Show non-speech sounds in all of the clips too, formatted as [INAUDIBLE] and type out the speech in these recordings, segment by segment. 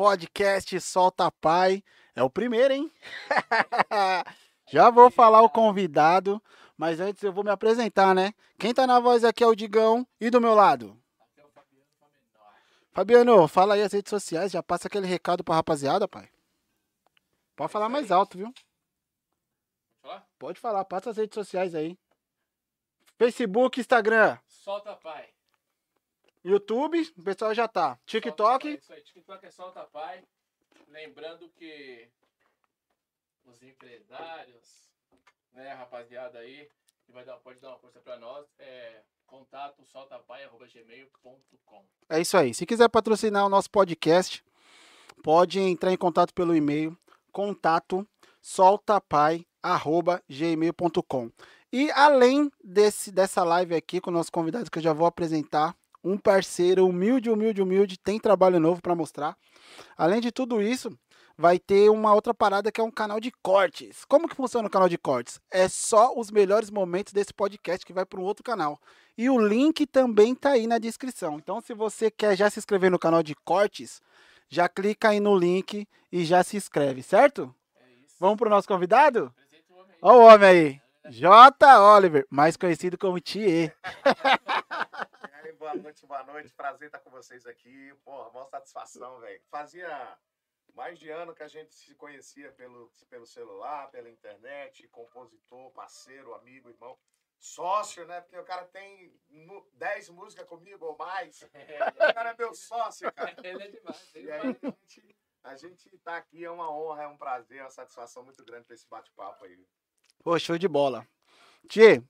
Podcast Solta Pai. É o primeiro, hein? [LAUGHS] Já vou falar o convidado, mas antes eu vou me apresentar, né? Quem tá na voz aqui é o Digão e do meu lado? Fabiano, fala aí as redes sociais, já passa aquele recado pra rapaziada, pai. Pode falar mais alto, viu? Pode falar, passa as redes sociais aí. Facebook, Instagram, Solta pai. YouTube, o pessoal já tá. TikTok, Isso aí, TikTok é solta pai. Lembrando que os empresários, né, rapaziada aí, que vai dar, pode dar uma força pra nós, é contato soltapai.gmail.com. É isso aí. Se quiser patrocinar o nosso podcast, pode entrar em contato pelo e-mail contato soltapai@gmail.com. E além desse dessa live aqui com o nosso convidado que eu já vou apresentar, um parceiro humilde, humilde, humilde, tem trabalho novo para mostrar. Além de tudo isso, vai ter uma outra parada que é um canal de cortes. Como que funciona o canal de cortes? É só os melhores momentos desse podcast que vai para um outro canal. E o link também tá aí na descrição. Então, se você quer já se inscrever no canal de cortes, já clica aí no link e já se inscreve, certo? É isso. Vamos pro nosso convidado? Apresenta o homem aí. Ó o homem aí. J. Oliver, mais conhecido como Thier. [LAUGHS] Boa noite, boa noite. Prazer estar com vocês aqui. Porra, maior satisfação, velho. Fazia mais de ano que a gente se conhecia pelo, pelo celular, pela internet, compositor, parceiro, amigo, irmão. Sócio, né? Porque o cara tem mu- 10 músicas comigo ou mais. [LAUGHS] O cara é meu sócio, cara. Ele é demais. Ele E aí, a gente, a gente tá aqui, é uma honra, é um prazer, é uma satisfação muito grande ter esse bate-papo aí. Pô, show de bola. Thier,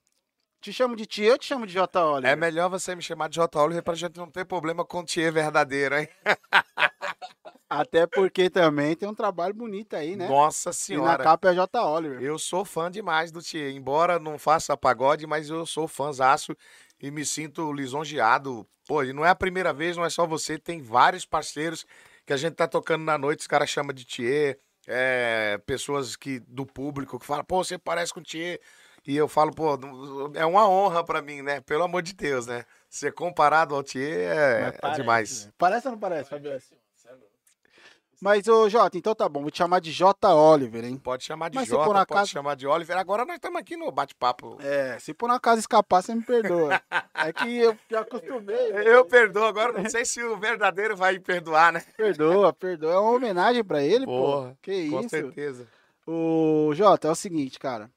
te chamo de Thier ou te chamo de J. Oliver? É melhor você me chamar de J. Oliver pra gente não ter problema com o Thier verdadeiro, hein? [LAUGHS] Até porque também tem um trabalho bonito aí, né? Nossa e na senhora. capa é J. Oliver. Eu sou fã demais do Thier. Embora não faça pagode, mas eu sou fãzaço e me sinto lisonjeado. Pô, e não é a primeira vez, não é só você, tem vários parceiros que a gente tá tocando na noite, os caras chamam de Thier, é, pessoas que do público que falam, pô, você parece com o Thier. E eu falo, pô, é uma honra pra mim, né? Pelo amor de Deus, né? Ser comparado ao Thier é, é parece, demais. né? Parece ou não parece, é. Mas, ô Jota, então tá bom, vou te chamar de J. Oliver, hein? Pode chamar de Mas Jota, pode acaso- chamar de Oliver. Agora nós estamos aqui no bate-papo. É, se por um acaso escapar, você me perdoa. É que eu já acostumei. né? Eu perdoo agora, não sei se o verdadeiro vai me perdoar, né? Perdoa, perdoa. É uma homenagem pra ele, pô. Porra, Que Com isso. certeza. O Jota, é o seguinte, cara.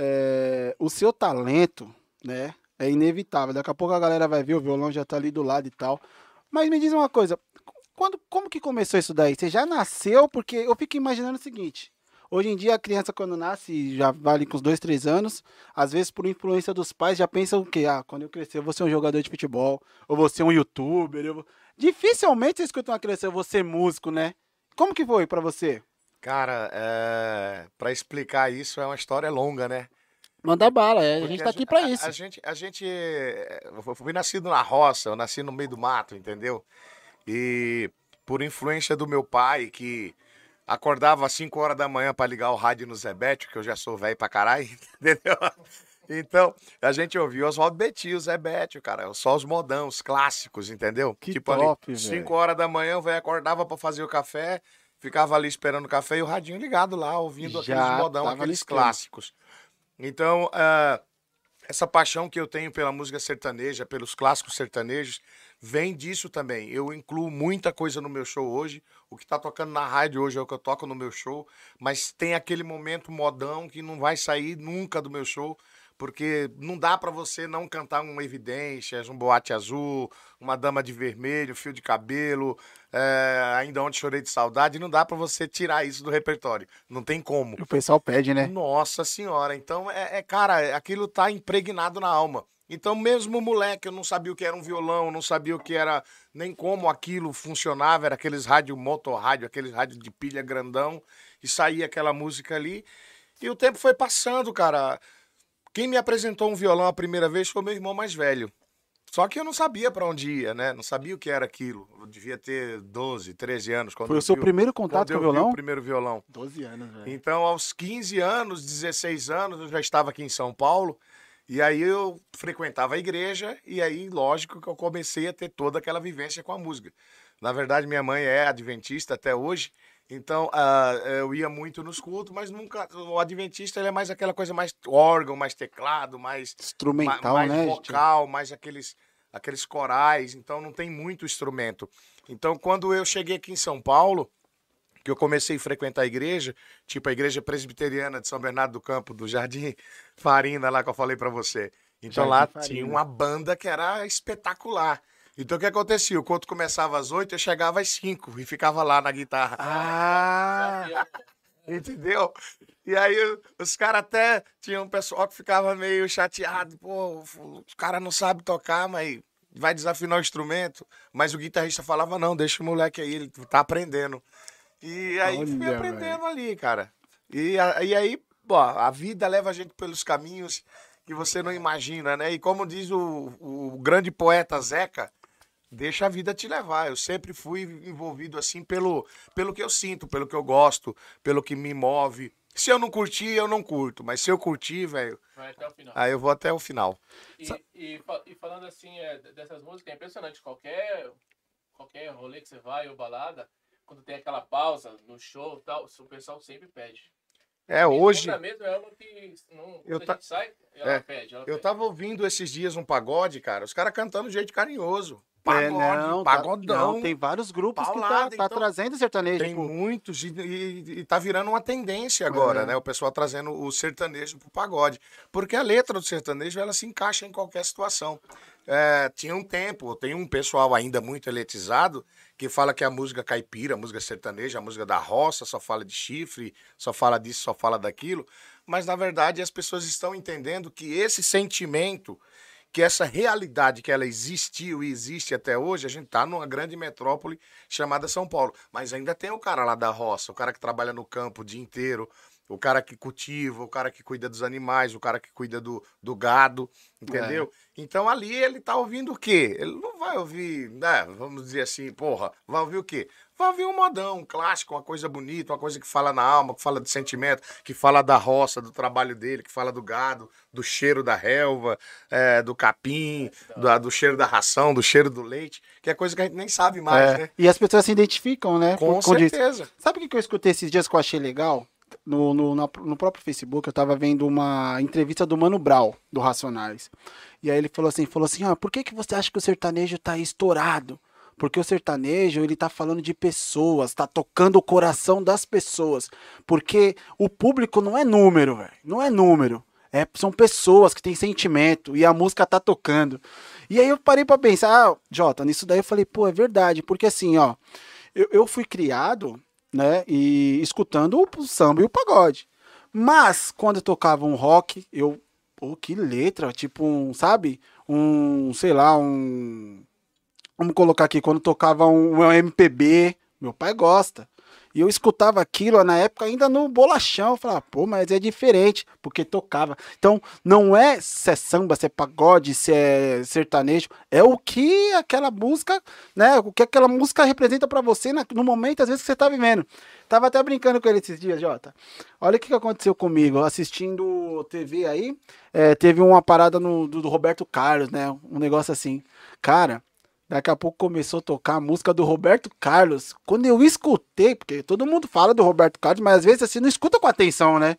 É, o seu talento, né, é inevitável. Daqui a pouco a galera vai ver, o violão já tá ali do lado e tal. Mas me diz uma coisa, quando, como que começou isso daí? Você já nasceu? Porque eu fico imaginando o seguinte. Hoje em dia a criança quando nasce, já vale com os dois, três anos, às vezes por influência dos pais já pensam que, ah, quando eu crescer eu vou ser um jogador de futebol, ou vou ser um youtuber. Eu vou... Dificilmente você escuta uma criança, eu vou ser músico, né? Como que foi pra você? Cara, é... para explicar isso é uma história longa, né? Manda bala, é. A gente tá aqui pra a- isso. A, gente, a gente, é, eu fui nascido na roça, eu nasci no meio do mato, entendeu? E por influência do meu pai, que acordava às 5 horas da manhã para ligar o rádio no Zebete, que eu já sou velho pra caralho, [LAUGHS] entendeu? Então, a gente ouvia Oswaldo Betinho, o Zebete, cara, só os modão, os clássicos, entendeu? Que tipo top, ali, velho. 5 horas da manhã, o velho acordava para fazer o café, ficava ali esperando o café e o radinho ligado lá, ouvindo Já aqueles modão, aqueles clássicos. Então, ah, essa paixão que eu tenho pela música sertaneja, pelos clássicos sertanejos, vem disso também. Eu incluo muita coisa no meu show hoje. O que tá tocando na rádio hoje é o que eu toco no meu show, mas tem aquele momento modão que não vai sair nunca do meu show, porque não dá pra você não cantar um Evidências, um Boate Azul, uma Dama de Vermelho, Fio de Cabelo, é, Ainda Onde Chorei de Saudade, não dá pra você tirar isso do repertório. Não tem como. O pessoal pede, né? Nossa senhora, então é, é, cara, aquilo tá impregnado na alma. Então, mesmo moleque, eu não sabia o que era um violão, não sabia o que era, nem como aquilo funcionava, era aqueles rádio motorrádio, aqueles rádio de pilha grandão, e saía aquela música ali. E o tempo foi passando, cara. Quem me apresentou um violão a primeira vez foi meu irmão mais velho. Só que eu não sabia pra onde ia, né? Não sabia o que era aquilo. Eu devia ter 12, 13 anos. Quando Foi o eu seu vi primeiro contato com o vi violão? o primeiro violão. 12 anos, velho. Então, aos 15 anos, 16 anos, eu já estava aqui em São Paulo. E aí eu frequentava a igreja e aí, lógico, que eu comecei a ter toda aquela vivência com a música. Na verdade, minha mãe é adventista até hoje, então ah, eu ia muito nos cultos, mas nunca. O adventista é mais aquela coisa mais órgão, mais teclado, mais Instrumental, ma- mais né? vocal, mais aqueles, aqueles corais, então não tem muito instrumento. Então, quando eu cheguei aqui em São Paulo, que eu comecei a frequentar a igreja, tipo a igreja presbiteriana de São Bernardo do Campo, do Jardim Farina, lá que eu falei pra você. Então Jardim lá Farina. tinha uma banda que era espetacular. Então o que acontecia? O culto começava às oito, eu chegava às cinco e ficava lá na guitarra. Ah, [LAUGHS] Entendeu? E aí os caras até tinha um pessoal que ficava meio chateado, pô, o cara não sabe tocar, mas vai desafinar o instrumento. Mas o guitarrista falava, não, deixa o moleque aí, ele tá aprendendo. E aí fui Olha, aprendendo ali, cara. E, e aí, pô, a vida leva a gente pelos caminhos que você não imagina, né? E como diz o, o grande poeta Zeca, deixa a vida te levar. Eu sempre fui envolvido assim pelo, pelo que eu sinto, pelo que eu gosto, pelo que me move. Se eu não curtir, eu não curto. Mas se eu curtir, velho, Vai até o final. aí eu vou até o final. E, e, e falando assim, é, dessas músicas, é impressionante. Qualquer, qualquer rolê que você vai ou balada, quando tem aquela pausa no show e tal, o pessoal sempre pede. É, hoje. esposa mesmo é que não, Eu quando ta- a gente sai, ela É, pede. Ela Eu pede. tava ouvindo esses dias um pagode, cara. Os caras cantando de jeito carinhoso. É, Pagode, não, tá- pagodão. não, tem vários grupos que paulada, tá, tá então. trazendo sertanejo. Tem tipo, muitos e, e, e tá virando uma tendência agora, É. né? O pessoal trazendo o sertanejo pro pagode. Porque a letra do sertanejo, ela se encaixa em qualquer situação. É, tinha um tempo, tem um pessoal ainda muito eletizado que fala que a música caipira, a música sertaneja, a música da roça, só fala de chifre, só fala disso, só fala daquilo. Mas, na verdade, as pessoas estão entendendo que esse sentimento que essa realidade que ela existiu e existe até hoje, a gente tá numa grande metrópole chamada São Paulo. Mas ainda tem o cara lá da roça, o cara que trabalha no campo o dia inteiro, o cara que cultiva, o cara que cuida dos animais, o cara que cuida do, do gado, entendeu? Então ali ele tá ouvindo o quê? Ele não vai ouvir, né, vamos dizer assim, porra, vai ouvir o quê? Vai ouvir um modão, um clássico, uma coisa bonita, uma coisa que fala na alma, que fala de sentimento, que fala da roça, do trabalho dele, que fala do gado, do cheiro da relva, é, do capim, do, do cheiro da ração, do cheiro do leite, que é coisa que a gente nem sabe mais, é, né? E as pessoas se identificam, né? Com com certeza. Sabe o que eu escutei esses dias que eu achei legal? No, no, no próprio Facebook, eu tava vendo uma entrevista do Mano Brau, do Racionais. E aí ele falou assim, falou assim, ó, por que, que você acha que o sertanejo tá estourado? Porque o sertanejo, ele tá falando de pessoas, tá tocando o coração das pessoas. Porque o público não é número, velho. Não é número. É, são pessoas que têm sentimento e a música tá tocando. E aí eu parei pra pensar, ah, Jota, nisso daí eu falei, pô, é verdade. Porque assim, ó, eu, eu fui criado, né, e escutando o samba e o pagode. Mas quando eu tocava um rock, eu, pô, que letra, tipo um, sabe? Um, sei lá, um Vamos colocar aqui, quando tocava um, um MPB, meu pai gosta. E eu escutava aquilo na época ainda no bolachão. Eu falava, pô, mas é diferente, porque tocava. Então, não é se é samba, se é pagode, se é sertanejo. É o que aquela música, né? O que aquela música representa pra você no momento, às vezes, que você tá vivendo. Tava até brincando com ele esses dias, Jota. Olha o que que aconteceu comigo. Assistindo TV aí, é, teve uma parada no, do, do Roberto Carlos, né? Um negócio assim. Cara, Daqui a pouco começou a tocar a música do Roberto Carlos. Quando eu escutei, porque todo mundo fala do Roberto Carlos, mas às vezes assim não escuta com atenção, né?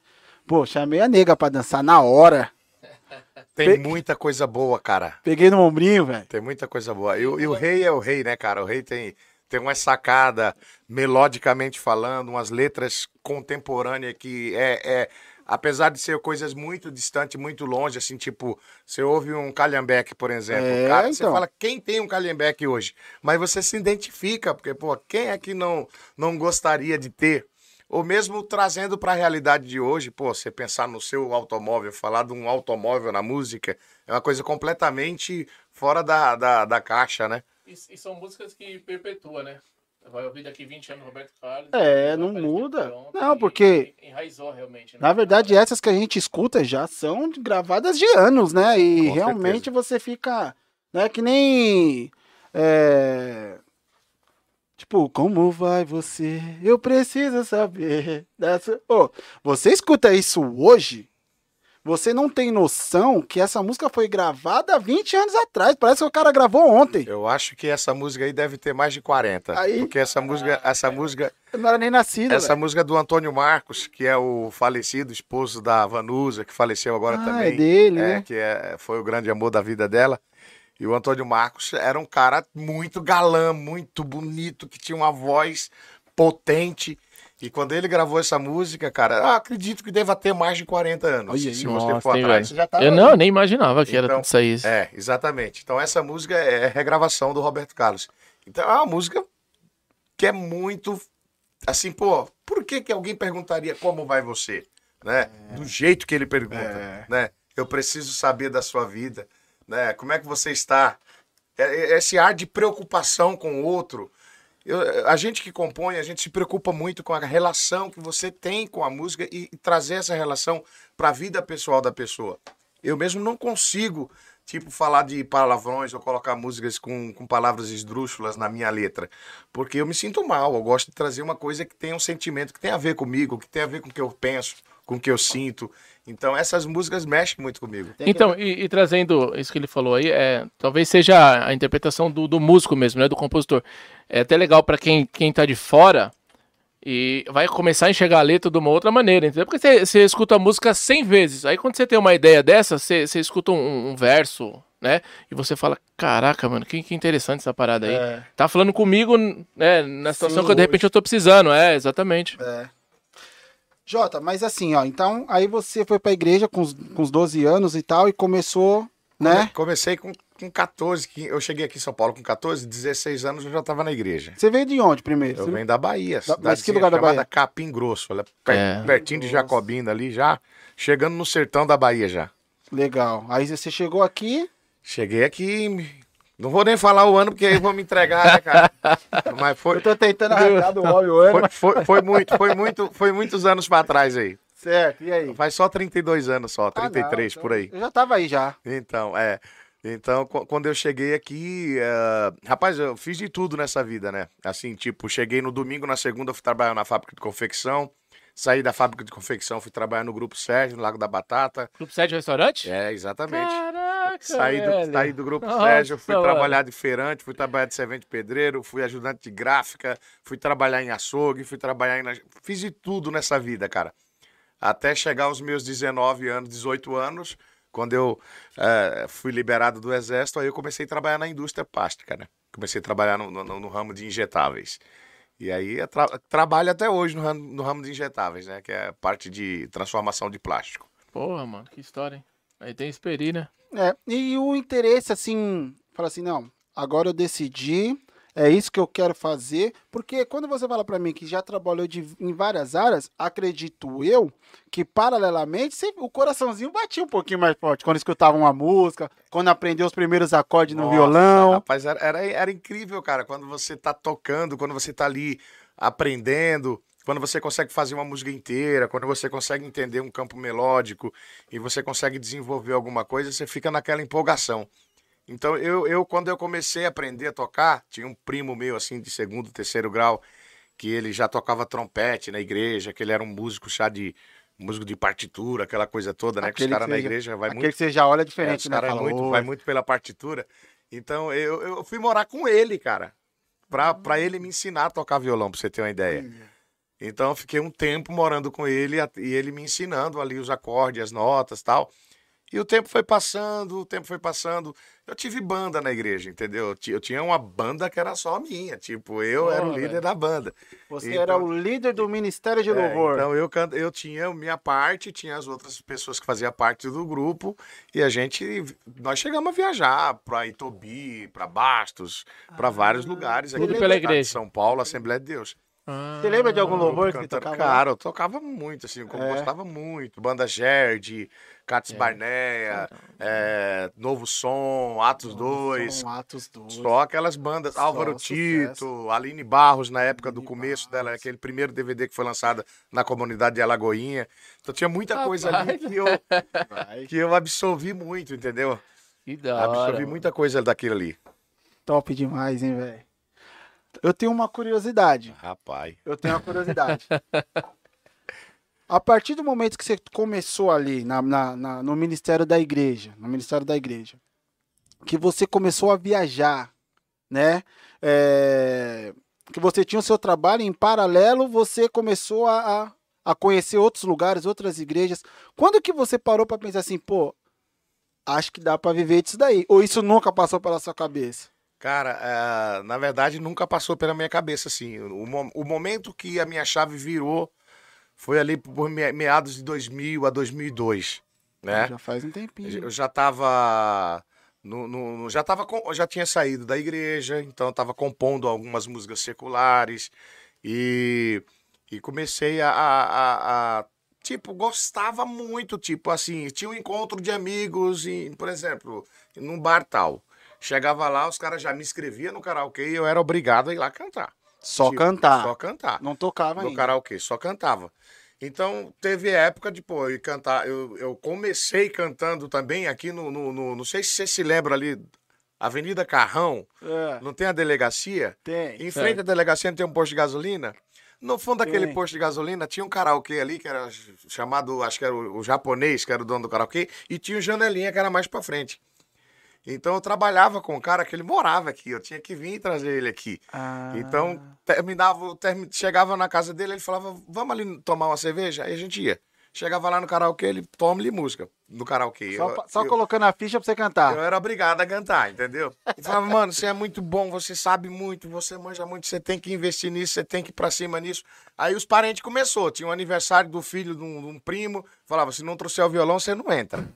Pô, chamei a nega pra dançar na hora. [LAUGHS] Tem Pe- muita coisa boa, cara. Peguei no ombrinho, velho. Tem muita coisa boa. E, o- e o rei é o rei, né, cara? O rei tem, tem uma sacada, melodicamente falando, umas letras contemporâneas que é, é- Apesar de ser coisas muito distantes, muito longe, assim, tipo, você ouve um calhambeque, por exemplo. É, cara, você então. fala, quem tem um calhambeque hoje? Mas você se identifica, porque, pô, quem é que não, não gostaria de ter? Ou mesmo trazendo para a realidade de hoje, pô, você pensar no seu automóvel, falar de um automóvel na música, é uma coisa completamente fora da, da, da caixa, né? E, e são músicas que perpetuam, né? Vai ouvir daqui 20 anos Roberto Carlos. É, não muda. pronto Não, porque- Enraizou realmente. Né? Na verdade, essas que a gente escuta já são gravadas de anos, né? E Com realmente você fica. Né, que nem. é, Tipo, como vai você? Eu preciso saber. Dessa... Ô, você escuta isso hoje? Você não tem noção que essa música foi gravada há 20 anos atrás. Parece que o cara gravou ontem. Eu acho que essa música aí deve ter mais de 40. Aí- Porque essa música, essa música, Eu não era nem nascido. essa velho. música é do Antônio Marcos, que é o falecido esposo da Vanusa, que faleceu agora ah, também. é dele, É, né? que é, foi o grande amor da vida dela. E o Antônio Marcos era um cara muito galã, muito bonito, que tinha uma voz potente. E quando ele gravou essa música, cara, eu acredito que deva ter mais de 40 anos. Aí. se você Nossa, for hein, atrás. velho? Você já tava Eu aí. não, nem imaginava que era Então, tudo isso aí. É, exatamente. Então essa música é regravação do Roberto Carlos. Então é uma música que é muito assim, pô, por que que alguém perguntaria como vai você, né? Do jeito que ele pergunta, É. né? Eu preciso saber da sua vida, né? Como é que você está? É- é- Esse ar de preocupação com o outro. Eu- a gente que compõe, a gente se preocupa muito com a relação que você tem com a música e, e trazer essa relação para a vida pessoal da pessoa. Eu mesmo não consigo, tipo, falar de palavrões ou colocar músicas com, com palavras esdrúxulas na minha letra. Porque eu me sinto mal. Eu gosto de trazer uma coisa que tenha um sentimento que tem a ver comigo, que tem a ver com o que eu penso, com o que eu sinto. Então essas músicas mexem muito comigo. Então, e, e trazendo isso que ele falou aí, é, talvez seja a interpretação do, do músico mesmo, né, do compositor. É até legal pra quem, quem tá de fora e vai começar a enxergar a letra de uma outra maneira, entendeu? Porque você, você escuta a música 100 vezes, aí quando você tem uma ideia dessa, você, você escuta um, um verso, né, e você fala, caraca, mano, que, que interessante essa parada aí. É. Tá falando comigo, né, na situação Sim, que de repente eu tô precisando, é, exatamente. É. Jota, mas assim, ó, então aí você foi pra igreja com os, com os 12 anos e tal e começou, né? Comecei com, com 14, que eu cheguei aqui em São Paulo com 14, 16 anos eu já estava na igreja. Você veio de onde primeiro? Eu Você- venho da Bahia, Da- mas que lugar da chamada Bahia? Capim Grosso, olha, per- É. pertinho de Jacobina ali já, chegando no sertão da Bahia já. Legal. Aí você chegou aqui, Cheguei aqui, não vou nem falar o ano porque aí vão me entregar, né, cara? [LAUGHS] Mas foi, eu tô tentando arrancar do homem o ano. foi, foi, foi muito, foi muito, foi muitos anos pra trás aí. Certo, e aí? Faz só 32 anos só, Ah, não, 33 então por aí. Eu já tava aí já. Então, é. Então, qu- quando eu cheguei aqui, eh, rapaz, eu fiz de tudo nessa vida, né? Assim, tipo, cheguei no domingo, na segunda, fui trabalhar na fábrica de confecção. Saí da fábrica de confecção, fui trabalhar no Grupo Sérgio, no Lago da Batata. Grupo 7 Restaurante? É, exatamente. Caraca, Saí do, velho. saí do Grupo Nossa, Sérgio, fui mano. trabalhar de feirante, fui trabalhar de servente pedreiro, fui ajudante de gráfica, fui trabalhar em açougue, fui trabalhar em... Fiz de tudo nessa vida, cara. Até chegar aos meus 19 anos, 18 anos, quando eu eh, fui liberado do exército, aí eu comecei a trabalhar na indústria plástica, né? Comecei a trabalhar no, no- no ramo de injetáveis. E aí eu tra- trabalho até hoje no ramo, no ramo de injetáveis, né? Que é a parte de transformação de plástico. Porra, mano, que história, hein? Aí tem Esperi, né? É, e o interesse, assim, fala assim, não, agora eu decidi, é isso que eu quero fazer, porque quando você fala pra mim que já trabalhou de- em várias áreas, acredito eu que paralelamente você- o coraçãozinho batia um pouquinho mais forte quando escutava uma música, quando aprendeu os primeiros acordes no Nossa, violão. Rapaz, era, era, era incrível, cara, quando você tá tocando, quando você tá ali aprendendo, quando você consegue fazer uma música inteira, quando você consegue entender um campo melódico e você consegue desenvolver alguma coisa, você fica naquela empolgação. Então, eu, eu quando eu comecei a aprender a tocar, tinha um primo meu, assim, de segundo, terceiro grau, que ele já tocava trompete na igreja, que ele era um músico já de músico de partitura, aquela coisa toda, né? que Aquele os caras que na igreja vai Aquele muito que você já olha é, diferente, os né? cara é muito, "Ô, vai muito pela partitura. Então eu, eu fui morar com ele, cara. Pra, pra ele me ensinar a tocar violão, pra você ter uma ideia. Então eu fiquei um tempo morando com ele e ele me ensinando ali os acordes, as notas tal. E o tempo foi passando, o tempo foi passando. Eu tive banda na igreja, entendeu? Eu ti- Eu tinha uma banda que era só minha. Tipo, eu era o líder velho. da banda. Você Então- era o líder do Ministério de É, Louvor. então eu, can- eu tinha a minha parte, tinha as outras pessoas que faziam parte do grupo, e a gente, nós chegamos a viajar para Itobi, para Bastos, para vários lugares aqui Tudo no pela igreja. São Paulo, Assembleia de Deus. Você lembra de algum louvor que tocava? Cara, eu tocava muito, assim, eu É. gostava muito. Banda Gerd, Cates É. Barneia, é, Novo Som, Atos 2, São Atos 2. só aquelas bandas, Só Álvaro sucesso. Tito, Aline Barros, na época do Aline começo dela, Barros. aquele primeiro DVD que foi lançado na comunidade de Alagoinha. Então tinha muita coisa ali que eu, Vai. que eu absorvi muito, entendeu? Que da hora. absorvi mano. muita coisa daquilo ali. Top demais, hein, velho? Eu tenho uma curiosidade. Rapaz. Eu tenho uma curiosidade. A partir do momento que você começou ali na, na- na- no ministério da igreja, no ministério da igreja, que você começou a viajar, né? É, que você tinha o seu trabalho em paralelo, você começou a, a, conhecer outros lugares, outras igrejas. Quando que você parou para pensar assim, pô, acho que dá para viver disso daí? Ou isso nunca passou pela sua cabeça? Cara, eh, na verdade nunca passou pela minha cabeça assim. O, mo- o momento que a minha chave virou foi ali por me- meados de 2000 a 2002, né? Já faz um tempinho. Eu já tava no, no- já tava com- já tinha saído da igreja, então eu tava compondo algumas músicas seculares e, e comecei a, a- a- a- tipo gostava muito, tipo assim, tinha um encontro de amigos em, por exemplo, num bar tal. Chegava lá, os caras já me inscreviam no karaokê e eu era obrigado a ir lá cantar. Só Tipo, cantar. Só cantar Não tocava no ainda. karaokê, só cantava. Então, teve época de, pô, eu cantar. Eu, eu comecei cantando também aqui no, no, no- Não sei se você se lembra ali, Avenida Carrão, É, não tem a delegacia? tem. Em frente à delegacia não tem um posto de gasolina? No fundo daquele Tem. posto de gasolina tinha um karaokê ali, que era chamado, acho que era o, o japonês, que era o dono do karaokê, e tinha o janelinha, que era mais pra frente. Então eu trabalhava com um cara que ele morava aqui, eu tinha que vir e trazer ele aqui. Ah, Então, terminava, termi- chegava na casa dele, ele falava, vamos ali tomar uma cerveja? Aí a gente ia. Chegava lá no karaokê, ele toma-lhe música no karaokê. só, Eu- só eu- colocando a ficha pra você cantar. eu era obrigado a cantar, entendeu? Ele falava, mano, você é muito bom, você sabe muito, você manja muito, você tem que investir nisso, você tem que ir pra cima nisso. Aí os parentes começou, tinha um aniversário do filho de um, de um primo, falava, se não trouxer o violão, você não entra.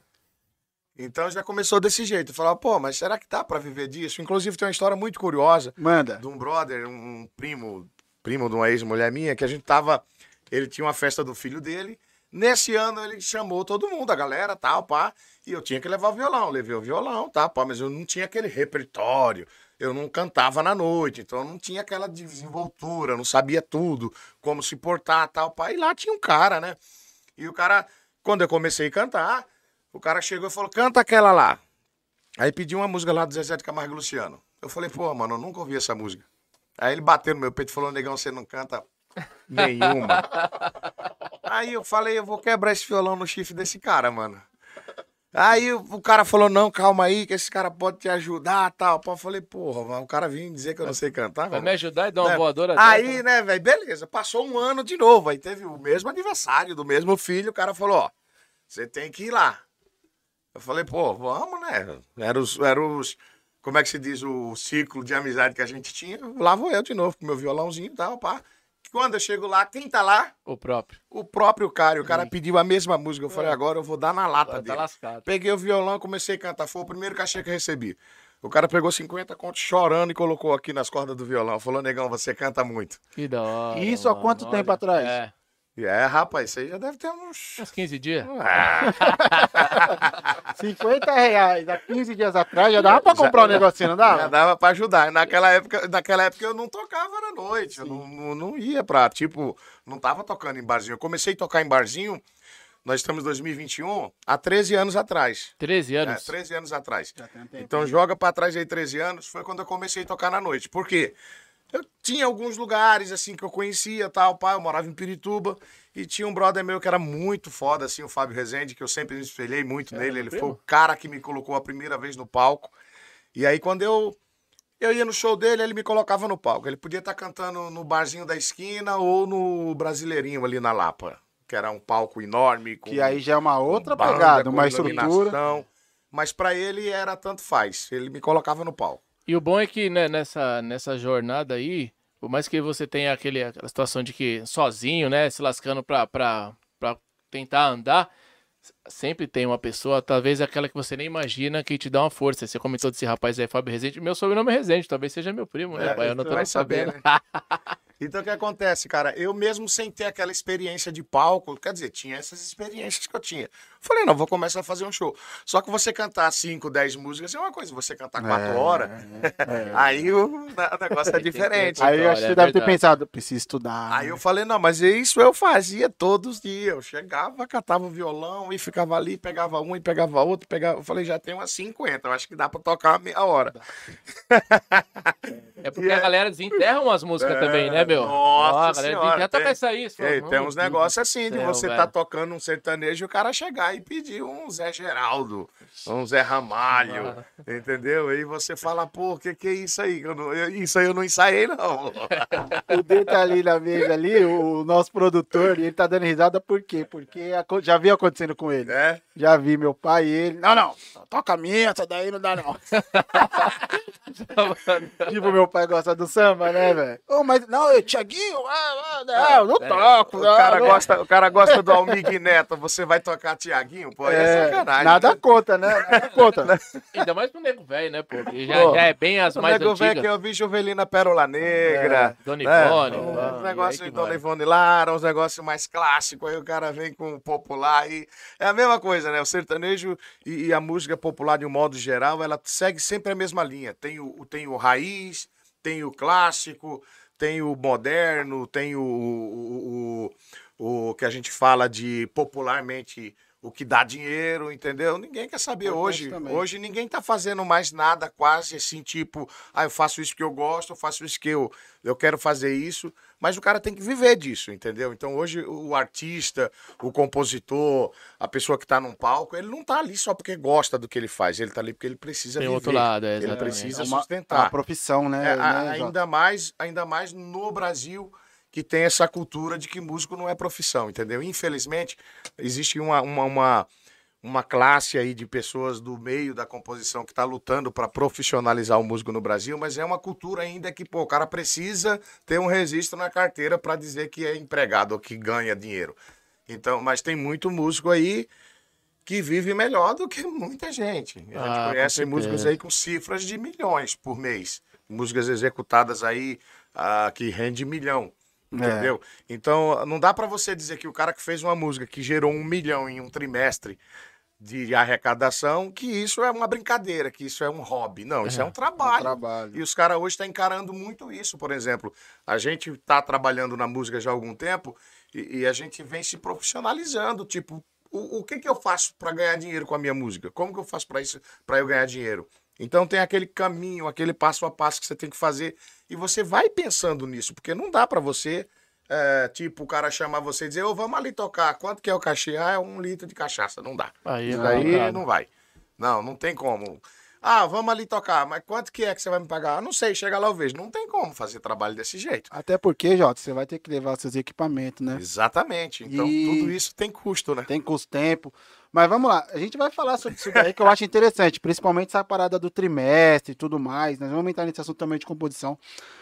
Então já começou desse jeito. Eu falava, pô, mas será que dá pra viver disso? Inclusive tem uma história muito curiosa Manda. de um brother, um primo, primo de uma ex-mulher minha, que a gente tava. Ele tinha uma festa do filho dele. Nesse ano ele chamou todo mundo, a galera, tal, pá. E eu tinha que levar o violão. Levei o violão, tá, pá, mas eu não tinha aquele repertório. Eu não cantava na noite, então eu não tinha aquela desenvoltura, eu não sabia tudo, como se portar, tal, pá. E lá tinha um cara, né? E o cara, quando eu comecei a cantar, o cara chegou e falou: canta aquela lá. Aí pediu uma música lá do Zezé de Camargo e Luciano. Eu falei, pô, mano, eu nunca ouvi essa música. Aí ele bateu no meu peito e falou, negão, você não canta nenhuma. [LAUGHS] Aí eu falei, eu vou quebrar esse violão no chifre desse cara, mano. Aí o cara falou, não, calma aí, que esse cara pode te ajudar tal. Eu falei, porra, mas o cara vinha dizer que eu não sei cantar, Vai me ajudar e dar uma Né? voadora Aí, dessa? né, velho, beleza. Passou um ano de novo. Aí teve o mesmo aniversário do mesmo filho. O cara falou: Ó, você tem que ir lá. Eu falei: pô, vamos, né? Era os, era os. Como é que se diz? O ciclo de amizade que a gente tinha. Lá vou eu de novo com meu violãozinho e tal, pá. Quando eu chego lá, quem tá lá? O próprio. O próprio cara. O cara pediu a mesma música. Eu falei: agora eu vou dar na lata Tá dele. lascado. Peguei o violão, comecei a cantar. Foi o primeiro cachê que eu recebi. O cara pegou 50 contos chorando e colocou aqui nas cordas do violão. Falou, negão, você canta muito. Que da hora. Isso há mano, quanto tempo olha. atrás? É, é, rapaz, isso aí já deve ter uns. uns 15 dias. Ah, [LAUGHS] 50 reais há 15 dias atrás já dava pra comprar um negocinho, não já dava? dava pra ajudar. Naquela época, naquela época eu não tocava na noite. Eu não, não, não ia pra, tipo, não tava tocando em barzinho. Eu comecei a tocar em barzinho, nós estamos em 2021, há 13 anos atrás. 13 É, anos. 13 anos atrás. Já tem um tempo. Então joga pra trás aí 13 anos, foi quando eu comecei a tocar na noite. Por quê? Eu tinha alguns lugares assim que eu conhecia, tal, pai, eu morava em Pirituba e tinha um brother meu que era muito foda assim, o Fábio Rezende, que eu sempre me espelhei muito nele, ele foi o cara que me colocou a primeira vez no palco. E aí quando eu eu ia no show dele, ele me colocava no palco. Ele podia estar cantando no barzinho da esquina ou no Brasileirinho ali na Lapa, que era um palco enorme com Que aí já é uma outra banda, pegada, uma estrutura. Mas pra ele era tanto faz. Ele me colocava no palco. E o bom é que né, nessa, nessa jornada aí, por mais que você tenha aquele, aquela situação de que sozinho, né, se lascando pra, pra, pra tentar andar, sempre tem uma pessoa, talvez aquela que você nem imagina, que te dá uma força. Você comentou desse rapaz aí, Fábio Rezende. Meu sobrenome é Rezende, talvez seja meu primo, né, É, pai? Eu não tô vai saber, sabendo. [LAUGHS] Então o que acontece, cara? Eu mesmo sem ter aquela experiência de palco, quer dizer, tinha essas experiências que eu tinha. Falei, não, vou começar a fazer um show. Só que você cantar 5, 10 músicas é uma coisa, você cantar 4 É, horas, é. aí o, o negócio é [LAUGHS] diferente. Aí eu acho que você é deve ter pensado, preciso estudar. Aí eu falei, não, mas isso eu fazia todos os dias. Eu chegava, catava o violão e ficava ali, pegava um e pegava outro, pegava. Eu falei, já tem umas 50, eu acho que dá pra tocar uma meia hora. É porque a galera desenterra umas músicas também, né, meu? Nossa Ó, a galera senhora, desenterra, toca tem- isso aí. tem "Hum, uns negócios assim, de céu, você tá velho." tocando um sertanejo e o cara chegar e pedir um Zé Geraldo, um Zé Ramalho, entendeu? Aí você fala, pô, o que, que é isso aí? Eu não- eu- isso aí eu não ensaiei, não. [LAUGHS] O D tá ali na mesa ali, o nosso produtor, e ele tá dando risada por quê? Porque já vi acontecendo com ele. né? Já vi meu pai e ele. Não, não, toca a minha, essa daí não dá, não. [LAUGHS] tipo, meu pai gosta do samba, né, velho? Ô, mas não, eu, Tiaguinho, ah, ah, não, eu não É, toco. O não, cara, não. gosta, o cara gosta do Almig Neto, você vai tocar Tiaguinho? Pô, aí é, É, sacanagem. nada né? conta, né? Nada [LAUGHS] conta. Ainda mais pro nego velho, né, pô? Que já, Pô, já é bem as O mais nego velho antigas. que eu vi Juvelina Pérola Negra. É, Dona né? Ivone, ah, e negócios de Dona vai. Ivone Lara, uns negócios mais clássicos, aí o cara vem com o popular e é a mesma coisa, né? O sertanejo e, e a música popular de um modo geral, ela segue sempre a mesma linha. Tem o, tem o raiz, tem o clássico, tem o moderno, tem o, o, o, o que a gente fala de popularmente o que dá dinheiro, entendeu? Ninguém quer saber Importante hoje. Hoje ninguém tá fazendo mais nada quase assim, tipo, ah, eu faço isso que eu gosto, eu faço isso que eu, eu quero fazer isso, mas o cara tem que viver disso, entendeu? Então hoje o artista, o compositor, a pessoa que tá num palco, ele não tá ali só porque gosta do que ele faz, ele tá ali porque ele precisa Tem viver. outro lado, é, ele precisa É uma, sustentar. é uma profissão, né? É, né, ainda mais, ainda mais no Brasil que tem essa cultura de que músico não é profissão, entendeu? Infelizmente, existe uma, uma, uma, uma classe aí de pessoas do meio da composição que está lutando para profissionalizar o músico no Brasil, mas é uma cultura ainda que, pô, o cara precisa ter um registro na carteira para dizer que é empregado ou que ganha dinheiro. Então, mas tem muito músico aí que vive melhor do que muita gente. A gente Ah, conhece músicos aí com cifras de milhões por mês. Músicas executadas aí ah, que rende milhão. Entendeu? Então, não dá pra você dizer que o cara que fez uma música que gerou um milhão em um trimestre de arrecadação, que isso é uma brincadeira, que isso é um hobby. Não, isso é um É um trabalho. trabalho. E os caras hoje estão encarando muito isso, por exemplo. A gente está trabalhando na música já há algum tempo e, e a gente vem se profissionalizando. Tipo, o, o que, que eu faço para ganhar dinheiro com a minha música? Como que eu faço para isso, para eu ganhar dinheiro? Então tem aquele caminho, aquele passo a passo que você tem que fazer e você vai pensando nisso, porque não dá para você, é, tipo, o cara chamar você e dizer, ô, vamos ali tocar, quanto que é o cachê? Ah, é um litro de cachaça, não dá. Aí, Isso é aí complicado. não vai. Não, não tem como. Ah, vamos ali tocar, mas quanto que é que você vai me pagar? Ah, não sei, chega lá eu vejo. Não tem como fazer trabalho desse jeito. Até porque, Jota, você vai ter que levar seus equipamentos, né? Exatamente. Então, E- tudo isso tem custo, né? Tem custo tempo. Mas vamos lá, a gente vai falar sobre isso daí que eu acho interessante, principalmente essa parada do trimestre e tudo mais. Nós vamos entrar nesse assunto também de composição.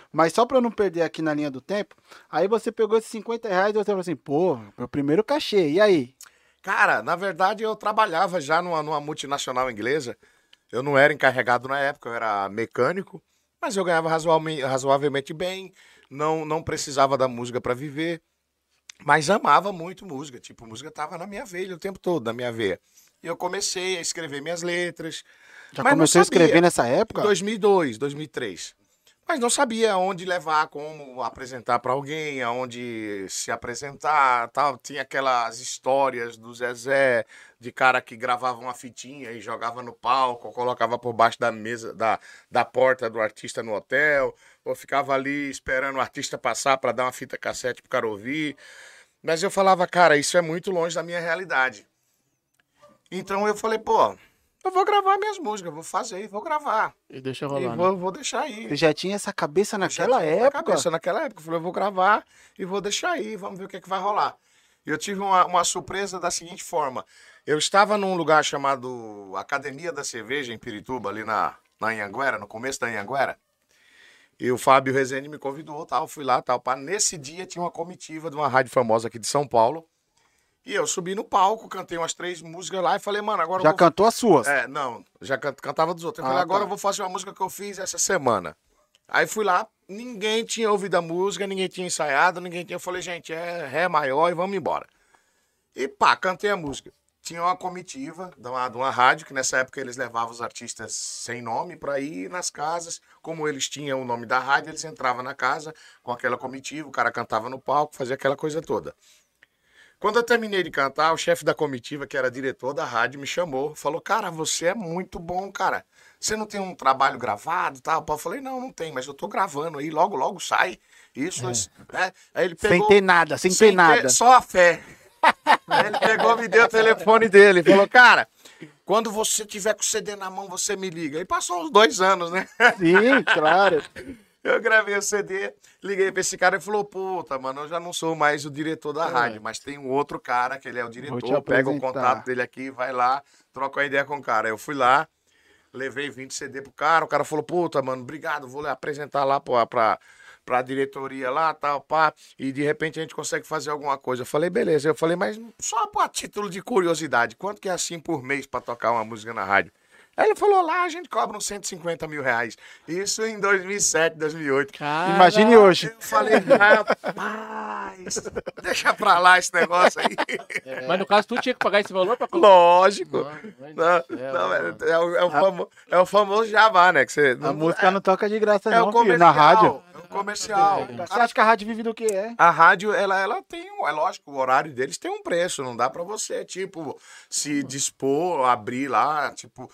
Mas só pra eu não perder aqui na linha do tempo, aí você pegou esses 50 reais e você falou assim, pô, meu primeiro cachê, e aí? Cara, na verdade eu trabalhava já numa, numa multinacional inglesa. Eu não era encarregado na época, eu era mecânico, mas eu ganhava razoavelmente bem, não, não precisava da música para viver, mas amava muito música. Tipo, música tava na minha veia o tempo todo, na minha veia. E eu comecei a escrever minhas letras. Já começou a escrever nessa época? 2002, 2003. Mas não sabia aonde levar, como apresentar para alguém, aonde se apresentar, tal. Tinha aquelas histórias do Zezé, de cara que gravava uma fitinha e jogava no palco, ou colocava por baixo da mesa, da, da porta do artista no hotel, ou ficava ali esperando o artista passar para dar uma fita cassete pro cara ouvir. Mas eu falava, cara, isso é muito longe da minha realidade. Então eu falei, pô, eu vou gravar minhas músicas, vou fazer, vou gravar. E deixa E rolar, né? vou, vou deixar aí. Você já tinha essa cabeça Já naquela época? cabeça, naquela época. Eu falei, eu vou gravar e vou deixar aí, vamos ver o que, é que vai rolar. E eu tive uma, uma surpresa da seguinte forma. Eu estava num lugar chamado Academia da Cerveja, em Pirituba, ali na, na Anhanguera, no começo da Anhanguera. E o Fábio Rezende me convidou, tal, fui lá, tal. Pá. Nesse dia tinha uma comitiva de uma rádio famosa aqui de São Paulo. E eu subi no palco, cantei umas três músicas lá e falei, mano, agora eu Já vou cantou as suas? é, não, já can- cantava dos outros. Eu Ah, falei, agora tá. eu vou fazer uma música que eu fiz essa semana. Aí fui lá, ninguém tinha ouvido a música, ninguém tinha ensaiado, ninguém tinha. Eu falei, gente, é Ré maior e vamos embora. E pá, cantei a música. Tinha uma comitiva de uma, de uma rádio, que nessa época eles levavam os artistas sem nome para ir nas casas. Como eles tinham o nome da rádio, eles entravam na casa com aquela comitiva, o cara cantava no palco, fazia aquela coisa toda. Quando eu terminei de cantar, o chefe da comitiva, que era diretor da rádio, me chamou, falou: Cara, você é muito bom, cara. Você não tem um trabalho gravado e tal? Eu falei: Não, não tem, mas eu tô gravando aí, logo, logo sai. Isso, isso, né? Aí ele pegou, Sem ter nada, sem, sem ter nada. Só a fé. Ele pegou, me deu o telefone dele falou: Cara, quando você tiver com o CD na mão, você me liga. E passou uns dois anos, né? Sim, claro. Eu gravei o CD, liguei pra esse cara e falou: Puta, mano, eu já não sou mais o diretor da É. rádio, mas tem um outro cara que ele é o diretor. Pega o contato dele aqui, vai lá, troca uma ideia com o cara. Eu fui lá, levei 20 CD pro cara, o cara falou: Puta, mano, obrigado, vou apresentar lá pra. pra pra diretoria lá, tal, pá, e de repente a gente consegue fazer alguma coisa. Eu falei, beleza. Eu falei, mas só a título de curiosidade, quanto que é assim por mês pra tocar uma música na rádio? Aí ele falou, lá a gente cobra uns 150 mil reais. Isso em 2007, 2008. Cara, Imagine hoje. Eu falei, rapaz, [LAUGHS] deixa pra lá esse negócio aí. Mas no caso, tu tinha que pagar esse valor pra Lógico. Mano, mãe do Não, céu, não, mano. é, é o, é o famo- é o famoso jabá, né? Que você, A música não toca de graça, é não, o filho, comercial. na rádio. É o comercial. Você acha que a rádio vive do que é? A rádio, ela, ela tem, um- é lógico, o horário deles tem um preço, não dá pra você, tipo, se dispor, abrir lá, tipo, não-